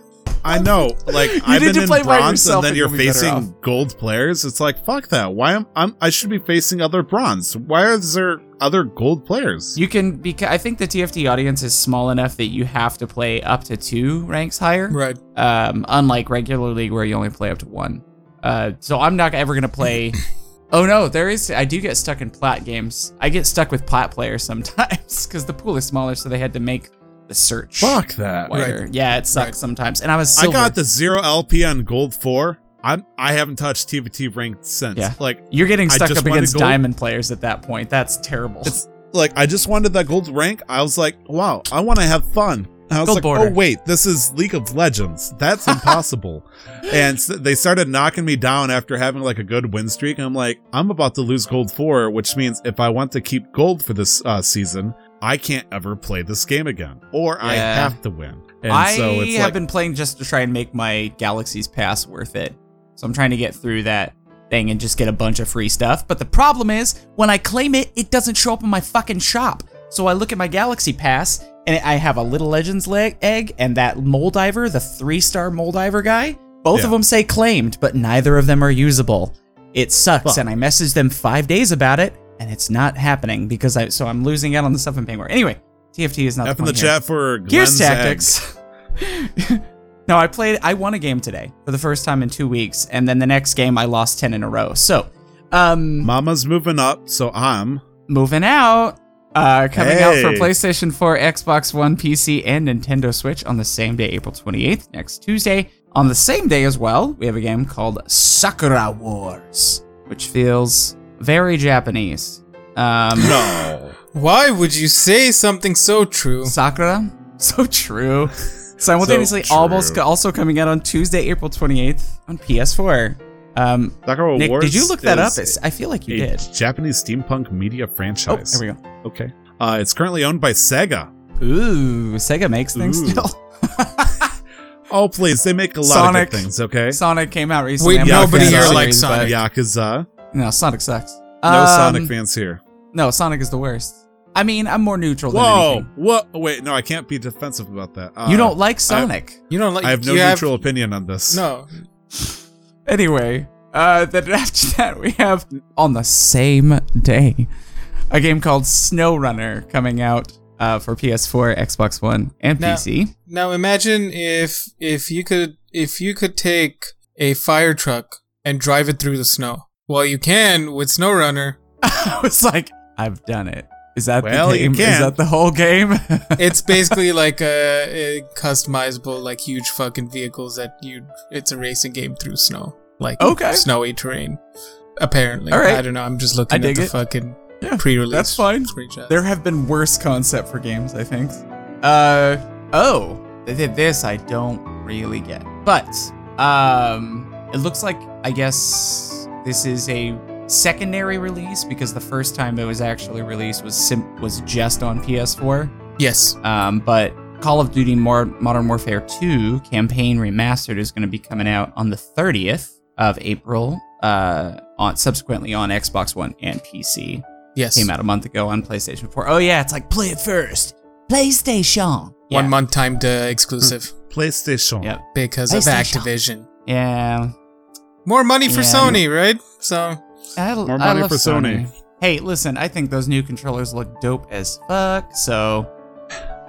I know, like I've need been to in play by bronze, and then you're you'll be better facing gold players. It's like fuck that. Why am I'm I should be facing other bronze? Why is there other gold players? You can because I think the TFT audience is small enough that you have to play up to two ranks higher. Right. Um, unlike regular league where you only play up to one. Uh, so I'm not ever gonna play. oh no, there is. I do get stuck in plat games. I get stuck with plat players sometimes because the pool is smaller, so they had to make the search fuck that. wider. Yeah, it sucks Right. sometimes. And I was I got the zero LP on gold four. I'm I haven't touched TFT ranked since. Yeah. Like You're getting stuck up against diamond players at that point. That's terrible. It's- like I just wanted that gold rank. I was like, wow, I want to have fun. I was Gold like, border. oh wait, this is League of Legends. That's impossible. and s they started knocking me down after having like a good win streak. And I'm like, I'm about to lose gold four, which means if I want to keep gold for this uh, season, I can't ever play this game again, or I have to win. And I so it's have like, been playing just to try and make my Galaxy's Pass worth it. So I'm trying to get through that thing and just get a bunch of free stuff. But the problem is, when I claim it, it doesn't show up in my fucking shop. So I look at my Galaxy Pass and I have a Little Legends leg egg and that Molediver, the three star Molediver guy. Both Yeah. of them say claimed, but neither of them are usable. It sucks, Fuck. and I messaged them five days about it, and it's not happening because I. So I'm losing out on the stuff I'm paying for. Anyway, TFT is not F the in the here. chat for Gears Glenn's egg. Tactics. no, I played. I won a game today for the first time in two weeks, and then the next game I lost ten in a row. So, um, Mama's moving up, so I'm. moving out. Uh, coming out for PlayStation 4, Xbox One, PC, and Nintendo Switch on the same day, April 28th, next Tuesday. On the same day as well, we have a game called Sakura Wars, which feels very Japanese. Um, No. Why would you say something so true? Sakura. So true. Simultaneously, So almost true. also coming out on Tuesday, April 28th on PS4. Um, Sakura Nick, Wars did you look that up? It's, I feel like you a did. Japanese steampunk media Oh, franchise. there we go. Okay. Uh, it's currently owned by Sega. Ooh, Sega makes things Ooh. still. Oh, please. They make a lot Sonic. of good things, okay? Sonic came out recently. Wait, I'm nobody here likes series, but- Sonic. Yakuza. No, Sonic sucks. No Um, Sonic fans here. No, Sonic is the worst. I mean, I'm more neutral than Whoa. anything. What? Wait, no, I can't be defensive about that. Uh, you don't like Sonic. You don't like. I have no you neutral opinion on this. No. Anyway, uh, then after that we have on the same day a game called SnowRunner coming out uh, for PS4, Xbox One, and Now- PC. Now imagine if if you could if you could take a fire truck and drive it through the snow. Well, you can with SnowRunner. I was like, I've done it. Is that Well, the you game? Is that the whole game? It's basically like a, a customizable, like huge fucking vehicles that you. It's a racing game through snow, like Okay. snowy terrain. Apparently, All right. I don't know. I'm just I looking at the it. fucking Yeah, pre-release. that's fine. screenshots. there have been worse concept for games, I think. Uh oh, they did this. I don't really get, but um, it looks like I guess this is a secondary release because the first time it was actually released was sim- was just on PS4. yes. Um, but Call of Duty More Modern Warfare 2 Campaign Remastered is going to be coming out on the 30th of April. Uh, on subsequently on Xbox One and PC. Yes. Came out a month ago on PlayStation 4. Oh yeah, it's like play it first. PlayStation. Yeah. One month timed uh, exclusive PlayStation. Yep. because of Activision. Yeah. More money for Yeah. Sony, right? So I, More I money love for Sony. Hey, listen, I think those new controllers look dope as fuck. So,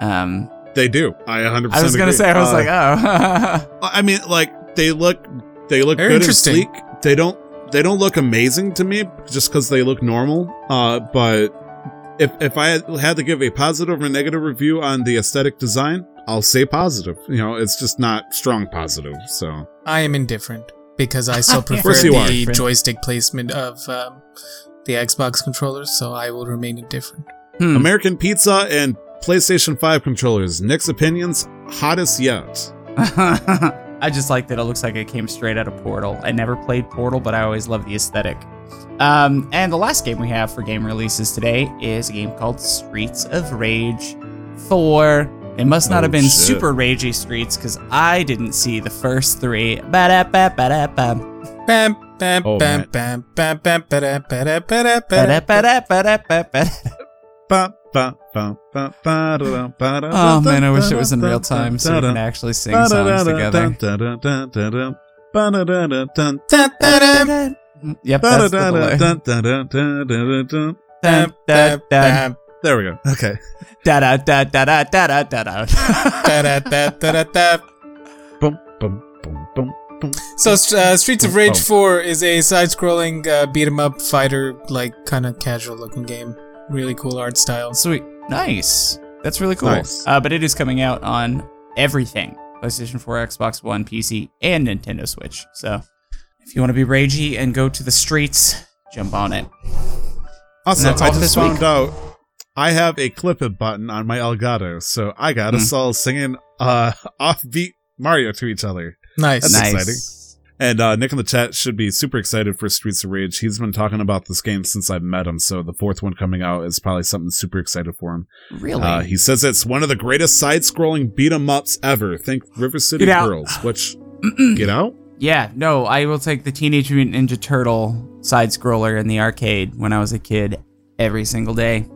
um, They do. I 100% I was gonna say, I was Uh, like, oh, I mean, like they look, they look They're good and interesting. sleek. They don't, they don't look amazing to me just because they look normal. Uh, but if if I had- had to give a positive or negative review on the aesthetic design, I'll say positive. You know, it's just not strong positive. So I am indifferent because I still prefer course are. the joystick placement of um, the Xbox controllers, so I will remain indifferent. Hmm. American Pizza and PlayStation 5 controllers. Nick's opinions, hottest yet. I just like that it looks like it came straight out of Portal. I never played Portal, but I always love the aesthetic. Um, and the last game we have for game releases today is a game called Streets of Rage four. It must not oh, have been oh, shit. super ragey streets because I didn't see the first three. Oh, Oh man, I wish it was in real time so we can actually sing songs together. Yep, that's the. There we go. Okay. da, da, da, da, da, da, da, da, da. da, da, da, da, da. Boom, boom, boom, boom. So, uh, Streets of Rage Oh. 4 is a side-scrolling uh, beat 'em up fighter, like kind of casual-looking game. Really cool art style. Sweet. Nice. That's really cool. Nice. Uh, but it is coming out on everything PlayStation 4, Xbox One, PC, and Nintendo Switch. So if you want to be ragey and go to the streets, jump on it. Also, that's I all just this found week. out I have a clip it button on my Elgato, so I got us Hmm. all singing uh offbeat Mario to each other. Nice. That's nice. exciting. And uh, Nick in the chat should be super excited for Streets of Rage. He's been talking about this game since I met him, so the fourth one coming out is probably something super excited for him. Really? Uh, he says it's one of the greatest side-scrolling beat 'em ups ever. Think River City Get out. Girls. Which get out? yeah, no, I will take the Teenage Mutant Ninja Turtle side scroller in the arcade when I was a kid every single day.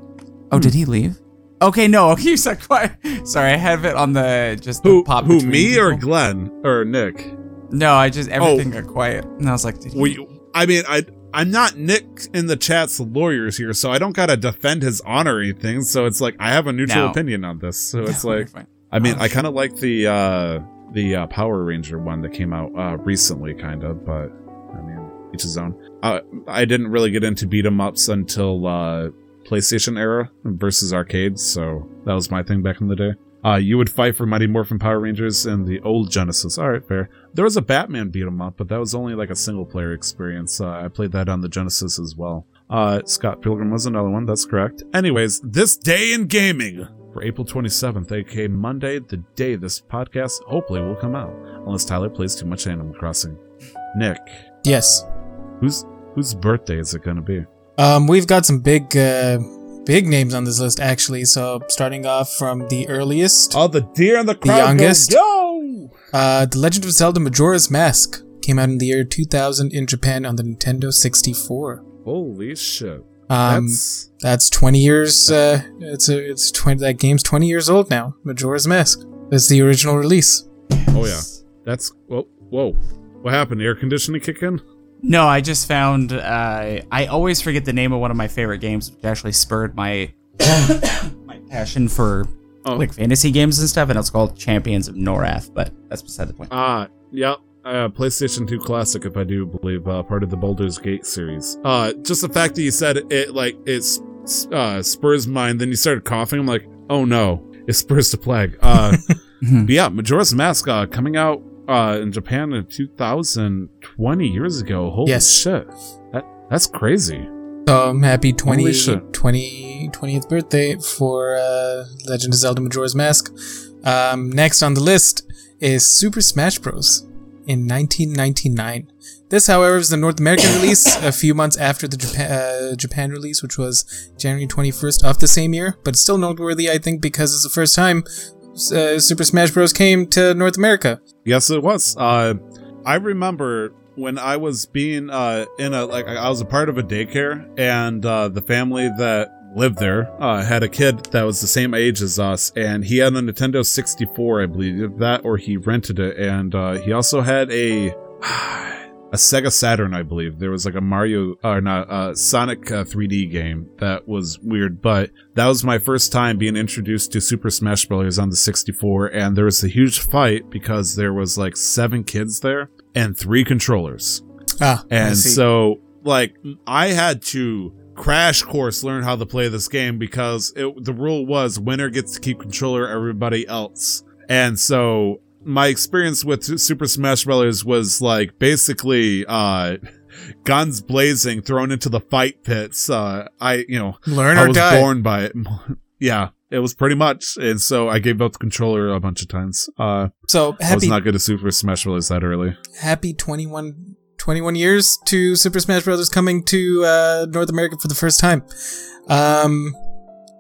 Oh, Hmm. did he leave? Okay, no, you said quiet. Sorry, I have it on the just Who? the pop Who? between Me or people. Glenn or Nick? No, I just everything got quiet, and I was like, did he? We, I mean, I I'm not Nick in the chat's lawyers here, so I don't gotta defend his honor or anything. So it's like I have a neutral No. opinion on this. So it's No, like. I mean, Oh, I kind of like the uh the uh, Power Ranger one that came out uh recently, kind of, but I mean, each his own. Uh, I didn't really get into beat 'em ups until uh PlayStation era versus arcades, so that was my thing back in the day. Uh, you would fight for Mighty Morphin Power Rangers in the old Genesis. All right, fair. There was a Batman beat 'em up, but that was only like a single player experience. Uh, I played that on the Genesis as well. Uh, Scott Pilgrim was another one. That's correct. Anyways, this day in gaming for April 27th, aka Monday, the day this podcast hopefully will come out, unless Tyler plays too much Animal Crossing. Nick, Yes. whose whose birthday is it going to be? Um, we've got some big, uh, big names on this list actually. So starting off from the earliest, Oh, the deer and the crowd. youngest? Go! uh, The Legend of Zelda: Majora's Mask came out in the year 2000 in Japan on the Nintendo 64. Holy shit! Um, That's that's 20 years. Uh, it's a, it's 20. That game's 20 years old now. Majora's Mask. That's the original release. oh yeah. That's whoa whoa. What happened? Air conditioning kick in? No, I just found. Uh, I always forget the name of one of my favorite games, which actually spurred my my passion for Oh. like fantasy games and stuff, and it's called Champions of Norrath. But that's beside the point. Ah, yep. Uh, PlayStation 2 Classic, if I do believe, uh, part of the Baldur's Gate series. Uh, just the fact that you said it, like, it's, uh, spurs mine, then you started coughing, I'm like, oh no, it spurs the plague. Uh, but yeah, Majora's Mask, uh, coming out, uh, in Japan in 2020 years ago. Holy Yes. shit. That, that's crazy. Um, happy 20, Holy 20 20th birthday for uh, Legend of Zelda: Majora's Mask. Um, next on the list is Super Smash Bros. in 1999. This, however, is the North American release a few months after the Japan, uh, Japan release, which was January 21st of the same year. But it's still noteworthy, I think, because it's the first time uh, Super Smash Bros. came to North America. Yes, it was. Uh, I remember when I was being uh, in a like I was a part of a daycare, and uh, the family that lived there uh, had a kid that was the same age as us, and he had a Nintendo 64, I believe that, or he rented it, and uh, he also had a. A Sega Saturn, I believe. There was like a Mario, or not, uh, Sonic uh, 3D game that was weird, but that was my first time being introduced to Super Smash Bros. on the 64, and there was a huge fight because there was like seven kids there and three controllers. Ah, And so, like, I had to crash course learn how to play this game because it, the rule was winner gets to keep controller, everybody else. And so, my experience with Super Smash Bros. was like basically, uh, guns blazing, thrown into the fight pits. Uh, I, you know, learn I or was die. born by it. yeah, it was pretty much. And so I gave up the controller a bunch of times. Uh, so I was not good at Super Smash Bros. that early. happy 21, 21 years to Super Smash Bros. coming to uh, North America for the first time. Um,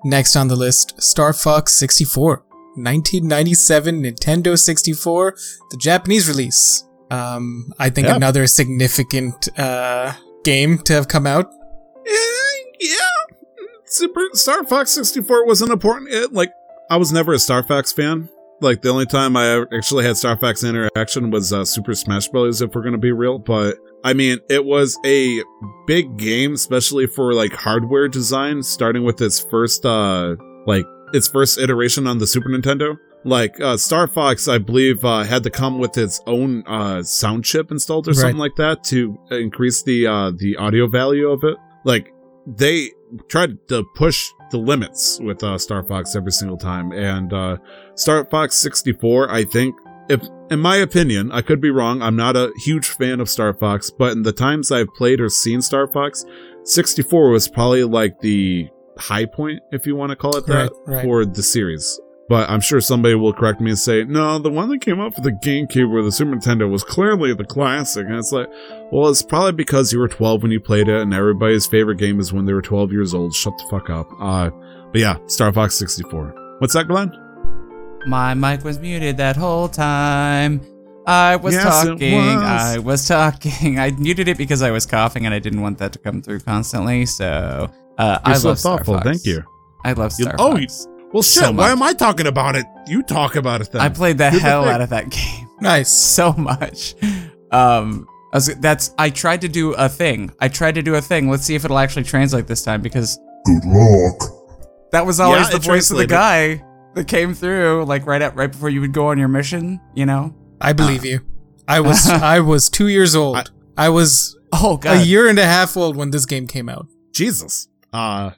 Next on the list, Star Fox 64. 1997 Nintendo 64, the Japanese release. Um, I think another significant uh, game to have come out. Eh, yeah. Super Star Fox 64 was an important. It, like, I was never a Star Fox fan. Like, the only time I actually had Star Fox interaction was uh, Super Smash Bros. If we're gonna be real, but I mean, it was a big game, especially for like hardware design, starting with its first, uh, like its first iteration on the Super Nintendo. Like uh, Star Fox, I believe, uh, had to come with its own uh, sound chip installed or something like that to increase the uh, the audio value of it. Like they tried to push the limits with uh, Star Fox every single time, and uh, Star Fox 64, I think, if in my opinion, I could be wrong. I'm not a huge fan of Star Fox, but in the times I've played or seen Star Fox, 64 was probably like the high point, if you want to call it that, Right, right. for the series. But I'm sure somebody will correct me and say, no, the one that came out for the GameCube or the Super Nintendo was clearly the classic. And it's like, well, it's probably because you were 12 when you played it, and everybody's favorite game is when they were 12 years old. Shut the fuck up. Uh, but yeah, Star Fox 64. What's that, Glenn? My mic was muted that whole time. I was Yes, talking. was. I was talking. I muted it because I was coughing and I didn't want that to come through constantly. So uh, You're I so love Star thoughtful. Fox. Thank you. I love You- Star oh, Fox. Well, So shit. why am I talking about it? You talk about it then. I played the You're the hell out of that game Nice. so much. Um, I was, that's I tried to do a thing. I tried to do a thing. Let's see if it'll actually translate this time because Good luck. that was always Yeah, the it voice of the guy that came through, like right at right before you would go on your mission. You know? I believe you. I was I was two years old. I- I, was Oh God. a year and a half old when this game came out. Jesus. Uh,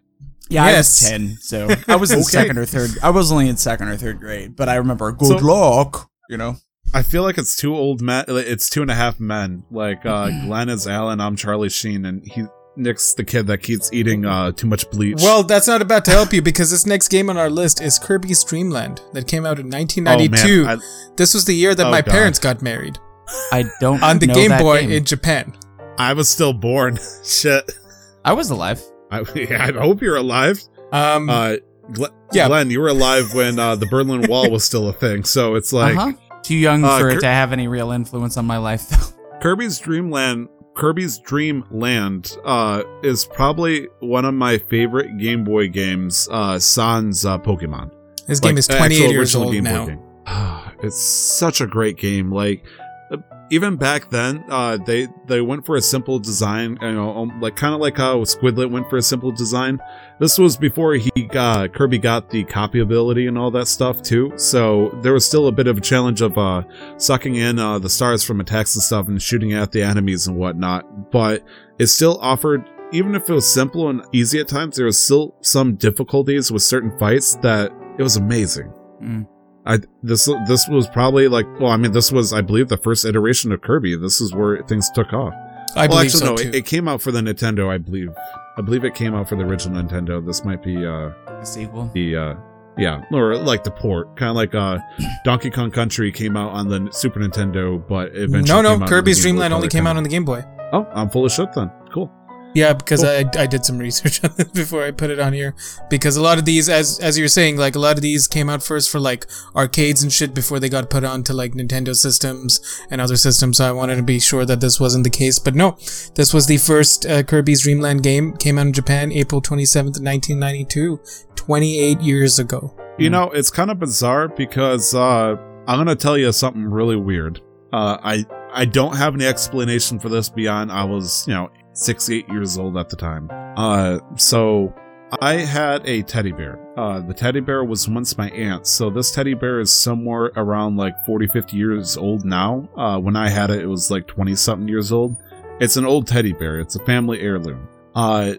Yeah, Yes. I was ten, so I was in Okay. second or third. I was only in second or third grade, but I remember good So- luck. You know, I feel like it's two old men. It's two and a half men. Like uh, Glenn is Alan. I'm Charlie Sheen, and he Nick's the kid that keeps eating uh, too much bleach. Well, that's not about to help you because this next game on our list is Kirby's Dream Land that came out in oh, 1992. man, I- this was the year that Oh, my God. parents got married I don't on the know Game that Boy game. in Japan. I, was still born. Shit. I was alive. I, I hope you're alive. Um, Uh, Glenn, Yeah. Glenn, you were alive when uh, the Berlin Wall was still a thing. So it's like uh-huh. Too young uh, for it to have any real influence on my life, though. Kirby's Dream Land. Kirby's Dream Land uh, is probably one of my favorite Game Boy games. Uh, Sans uh, Pokemon. this game is the 28 years old Game now. it's such a great game. Like even back then, uh, they they went for a simple design. You know, um, like kind of like how Squidlet went for a simple design. This was before he Kirby got the copy ability and all that stuff too. So there was still a bit of a challenge of uh, sucking in uh, the stars from attacks and stuff and shooting at the enemies and whatnot. But it still offered even if it was simple and easy at times, there was still some difficulties with certain fights that it was amazing. Mm. I this this was probably like well, I mean, this was I believe the first iteration of Kirby. This is where things took off. I well, believe actually, so no, too. it, it came out for the Nintendo. I believe. I believe it came out for the original Nintendo. This might be uh The sequel. the uh yeah or like the port, kind of like uh Donkey Kong Country came out on the Super Nintendo, but eventually no, came no, out Kirby's Game Dream Land only came out on the Game Boy. Oh, I'm full of shit then. Yeah, because. I I did some research on this before I put it on here. Because a lot of these, as as you're saying, like a lot of these came out first for like arcades and shit before they got put onto like Nintendo systems and other systems. So I wanted to be sure that this wasn't the case. But no, this was the first uh, Kirby's Dream Land game. Came out in Japan April 27th, 1992, 28 years ago. You know, it's kind of bizarre because uh, I'm gonna tell you something really weird. Uh, I I don't have any explanation for this beyond I was you know six eight years old at the time. Uh, so I had a teddy bear. Uh, the teddy bear was once my aunt's, so this teddy bear is somewhere around like 40, 50 years old now. Uh, when I had it, it was like 20 something years old. It's an old teddy bear. It's a family heirloom. Uh,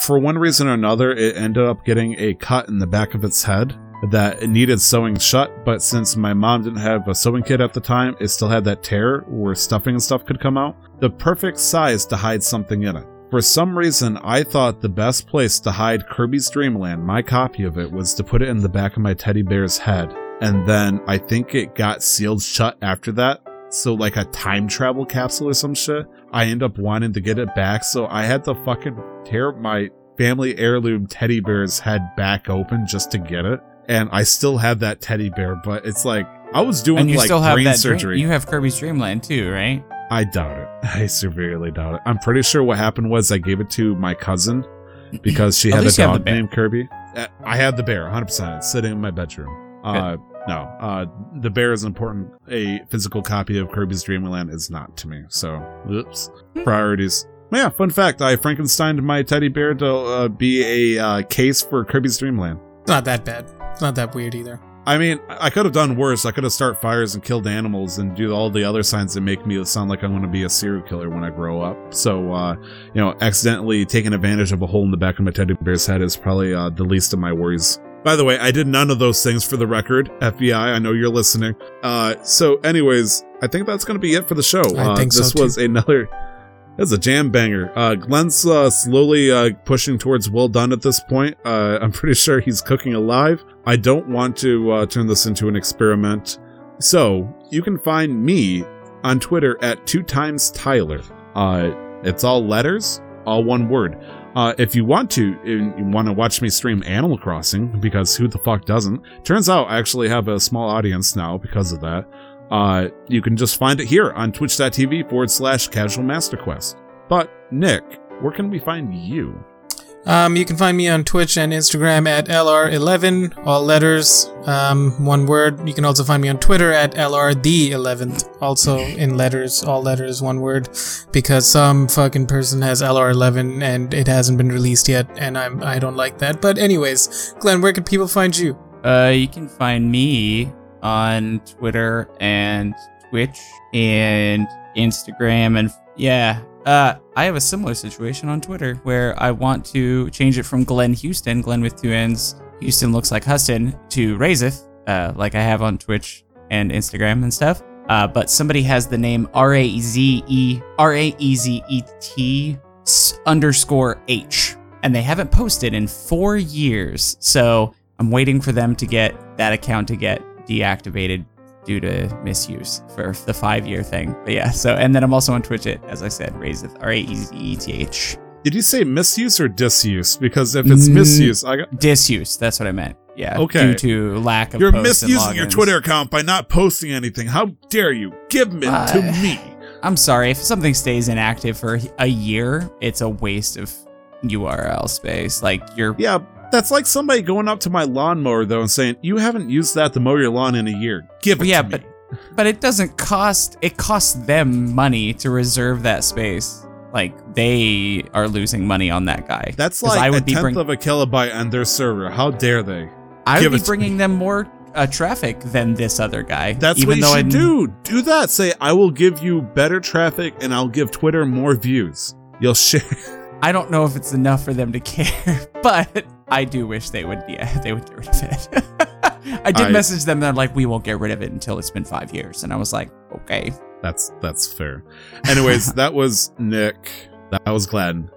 for one reason or another, it ended up getting a cut in the back of its head that needed sewing shut. But since my mom didn't have a sewing kit at the time, it still had that tear where stuffing and stuff could come out. The perfect size to hide something in it. For some reason, I thought the best place to hide Kirby's Dream Land, my copy of it, was to put it in the back of my teddy bear's head. And then I think it got sealed shut after that. So, like a time travel capsule or some shit. I end up wanting to get it back, so I had to fucking tear my family heirloom teddy bear's head back open just to get it. And I still have that teddy bear, but it's like I was doing and you like still have brain that surgery. Dream, you have Kirby's Dreamland too, right? I doubt it. I severely doubt it. I'm pretty sure what happened was I gave it to my cousin because she had a least you have the dog named Kirby. Uh, I had the bear, 100%, sitting in my bedroom. Uh, no, uh, the bear is important. A physical copy of Kirby's Dreamland is not to me. So, oops. Hmm. Priorities. Yeah, fun fact I Frankensteined my teddy bear to uh, be a uh, case for Kirby's Dreamland. Not that bad. It's not that weird either. I mean, I could have done worse. I could have started fires and killed animals and do all the other signs that make me sound like I'm going to be a serial killer when I grow up. So, uh, you know, accidentally taking advantage of a hole in the back of my teddy bear's head is probably uh, the least of my worries. By the way, I did none of those things for the record. FBI, I know you're listening. Uh, so, anyways, I think that's going to be it for the show. I uh, think so, this too. was another. That's a jam banger. Uh, Glenn's uh, slowly uh, pushing towards well done at this point. Uh, I'm pretty sure he's cooking alive. I don't want to uh, turn this into an experiment. So you can find me on Twitter at two times Tyler. Uh, it's all letters, all one word. Uh, if you want to, you want to watch me stream Animal Crossing, because who the fuck doesn't? Turns out I actually have a small audience now because of that. Uh, you can just find it here on twitch.tv forward slash casual master quest. But, Nick, where can we find you? Um, you can find me on Twitch and Instagram at LR11, all letters, um, one word. You can also find me on Twitter at LR the11th, also in letters, all letters, one word, because some fucking person has LR11 and it hasn't been released yet, and I'm I don't like that. But anyways, Glenn, where can people find you? Uh, you can find me on Twitter and Twitch and Instagram and yeah. Uh, I have a similar situation on Twitter where I want to change it from Glenn Houston, Glenn with two N's, Houston looks like Huston, to Razeth, uh, like I have on Twitch and Instagram and stuff. Uh, but somebody has the name R A Z E R A E Z E T underscore H, and they haven't posted in four years. So I'm waiting for them to get that account to get deactivated due to misuse for the five year thing. But yeah, so and then I'm also on Twitch at, as I said, Razeth R A E Z E T H. Did you say misuse or disuse? Because if it's Mm, misuse, I got. Disuse, that's what I meant. Yeah. Okay. Due to lack of You're misusing your. Twitter account by not posting anything. How dare you? Give it to Uh, me. I'm sorry, if something stays inactive for a year, it's a waste of URL space. Like you're Yeah, that's like somebody going up to my lawnmower though and saying, "You haven't used that to mow your lawn in a year. Give it yeah, to but me." but it doesn't cost it costs them money to reserve that space. Like they are losing money on that guy. That's 'Cause like I would a be tenth bring- of a kilobyte on their server. How dare they? I give would it be to bringing them more uh, traffic than this other guy. That's even what you though should I, do. Do that. Say, "I will give you better traffic and I'll give Twitter more views." You'll share. I don't know if it's enough for them to care, but I do wish they would. Yeah, they would get rid of it. I did I- message them. They're like, "We won't get rid of it until it's been five years," and I was like, "Okay." That's that's fair. Anyways, that was Nick. That was Glenn.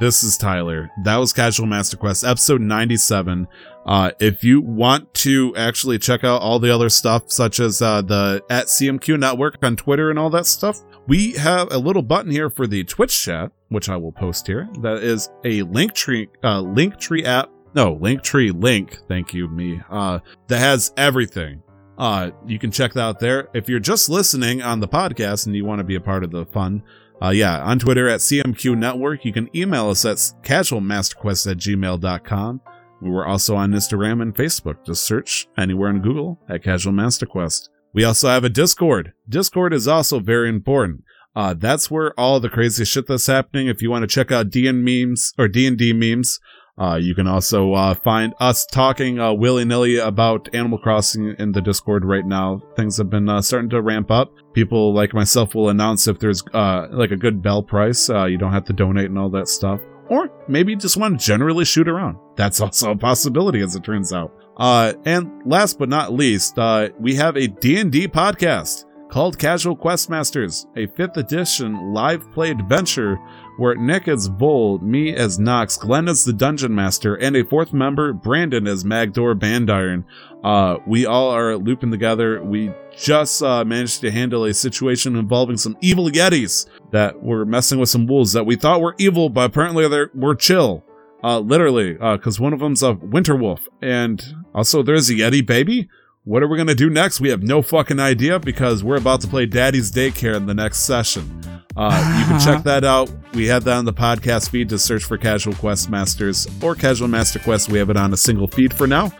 This is Tyler. That was Casual Master Quest, episode 97. Uh, if you want to actually check out all the other stuff, such as uh, the at CMQ Network on Twitter and all that stuff, we have a little button here for the Twitch chat, which I will post here. That is a Linktree, uh, Linktree app. No, link tree link. Thank you, me. Uh, that has everything. Uh, you can check that out there. If you're just listening on the podcast and you want to be a part of the fun, uh, yeah, on Twitter at CMQ Network. You can email us at casualmasterquest at gmail.com. We were also on Instagram and Facebook. Just search anywhere in Google at Casual Master Quest. We also have a Discord. Discord is also very important. Uh, that's where all the crazy shit that's happening. If you want to check out DN memes or D&D memes, uh, you can also uh, find us talking uh, willy nilly about Animal Crossing in the Discord right now. Things have been uh, starting to ramp up. People like myself will announce if there's uh, like a good bell price. Uh, you don't have to donate and all that stuff. Or maybe just want to generally shoot around. That's also a possibility, as it turns out. Uh, and last but not least, uh, we have a D&D podcast called Casual Questmasters, a 5th edition live play adventure where Nick is Vol, me as Nox, Glenn as the Dungeon Master, and a fourth member, Brandon as Magdor Bandiron. Uh, we all are looping together. We just uh, managed to handle a situation involving some evil Yetis that were messing with some wolves that we thought were evil, but apparently they were chill. Uh, literally, because one of them's a winter wolf, and also there's a Yeti baby. What are we gonna do next? We have no fucking idea because we're about to play Daddy's Daycare in the next session. Uh, you can check that out. We have that on the podcast feed. Just search for Casual Quest Masters or Casual Master Quest. We have it on a single feed for now.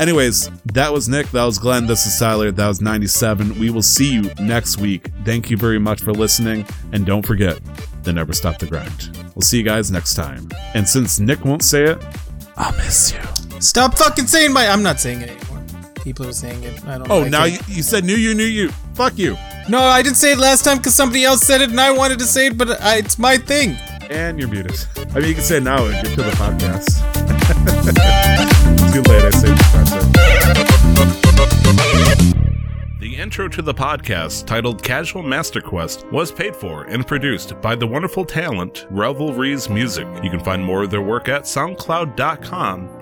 Anyways, that was Nick. That was Glenn. This is Tyler. That was 97. We will see you next week. Thank you very much for listening. And don't forget to never stop the grind. We'll see you guys next time. And since Nick won't say it, I'll miss you. Stop fucking saying my. I'm not saying it anymore. People are saying it. I don't. Know. Oh, like now it. you, you said new you, new you. Fuck you. No, I didn't say it last time because somebody else said it and I wanted to say it, but I, it's my thing. And you're muted. I mean, you can say it now and get to the podcast. Too late, I saved the. The intro to the podcast, titled Casual Master Quest, was paid for and produced by the wonderful talent Revelries Music. You can find more of their work at soundcloud.com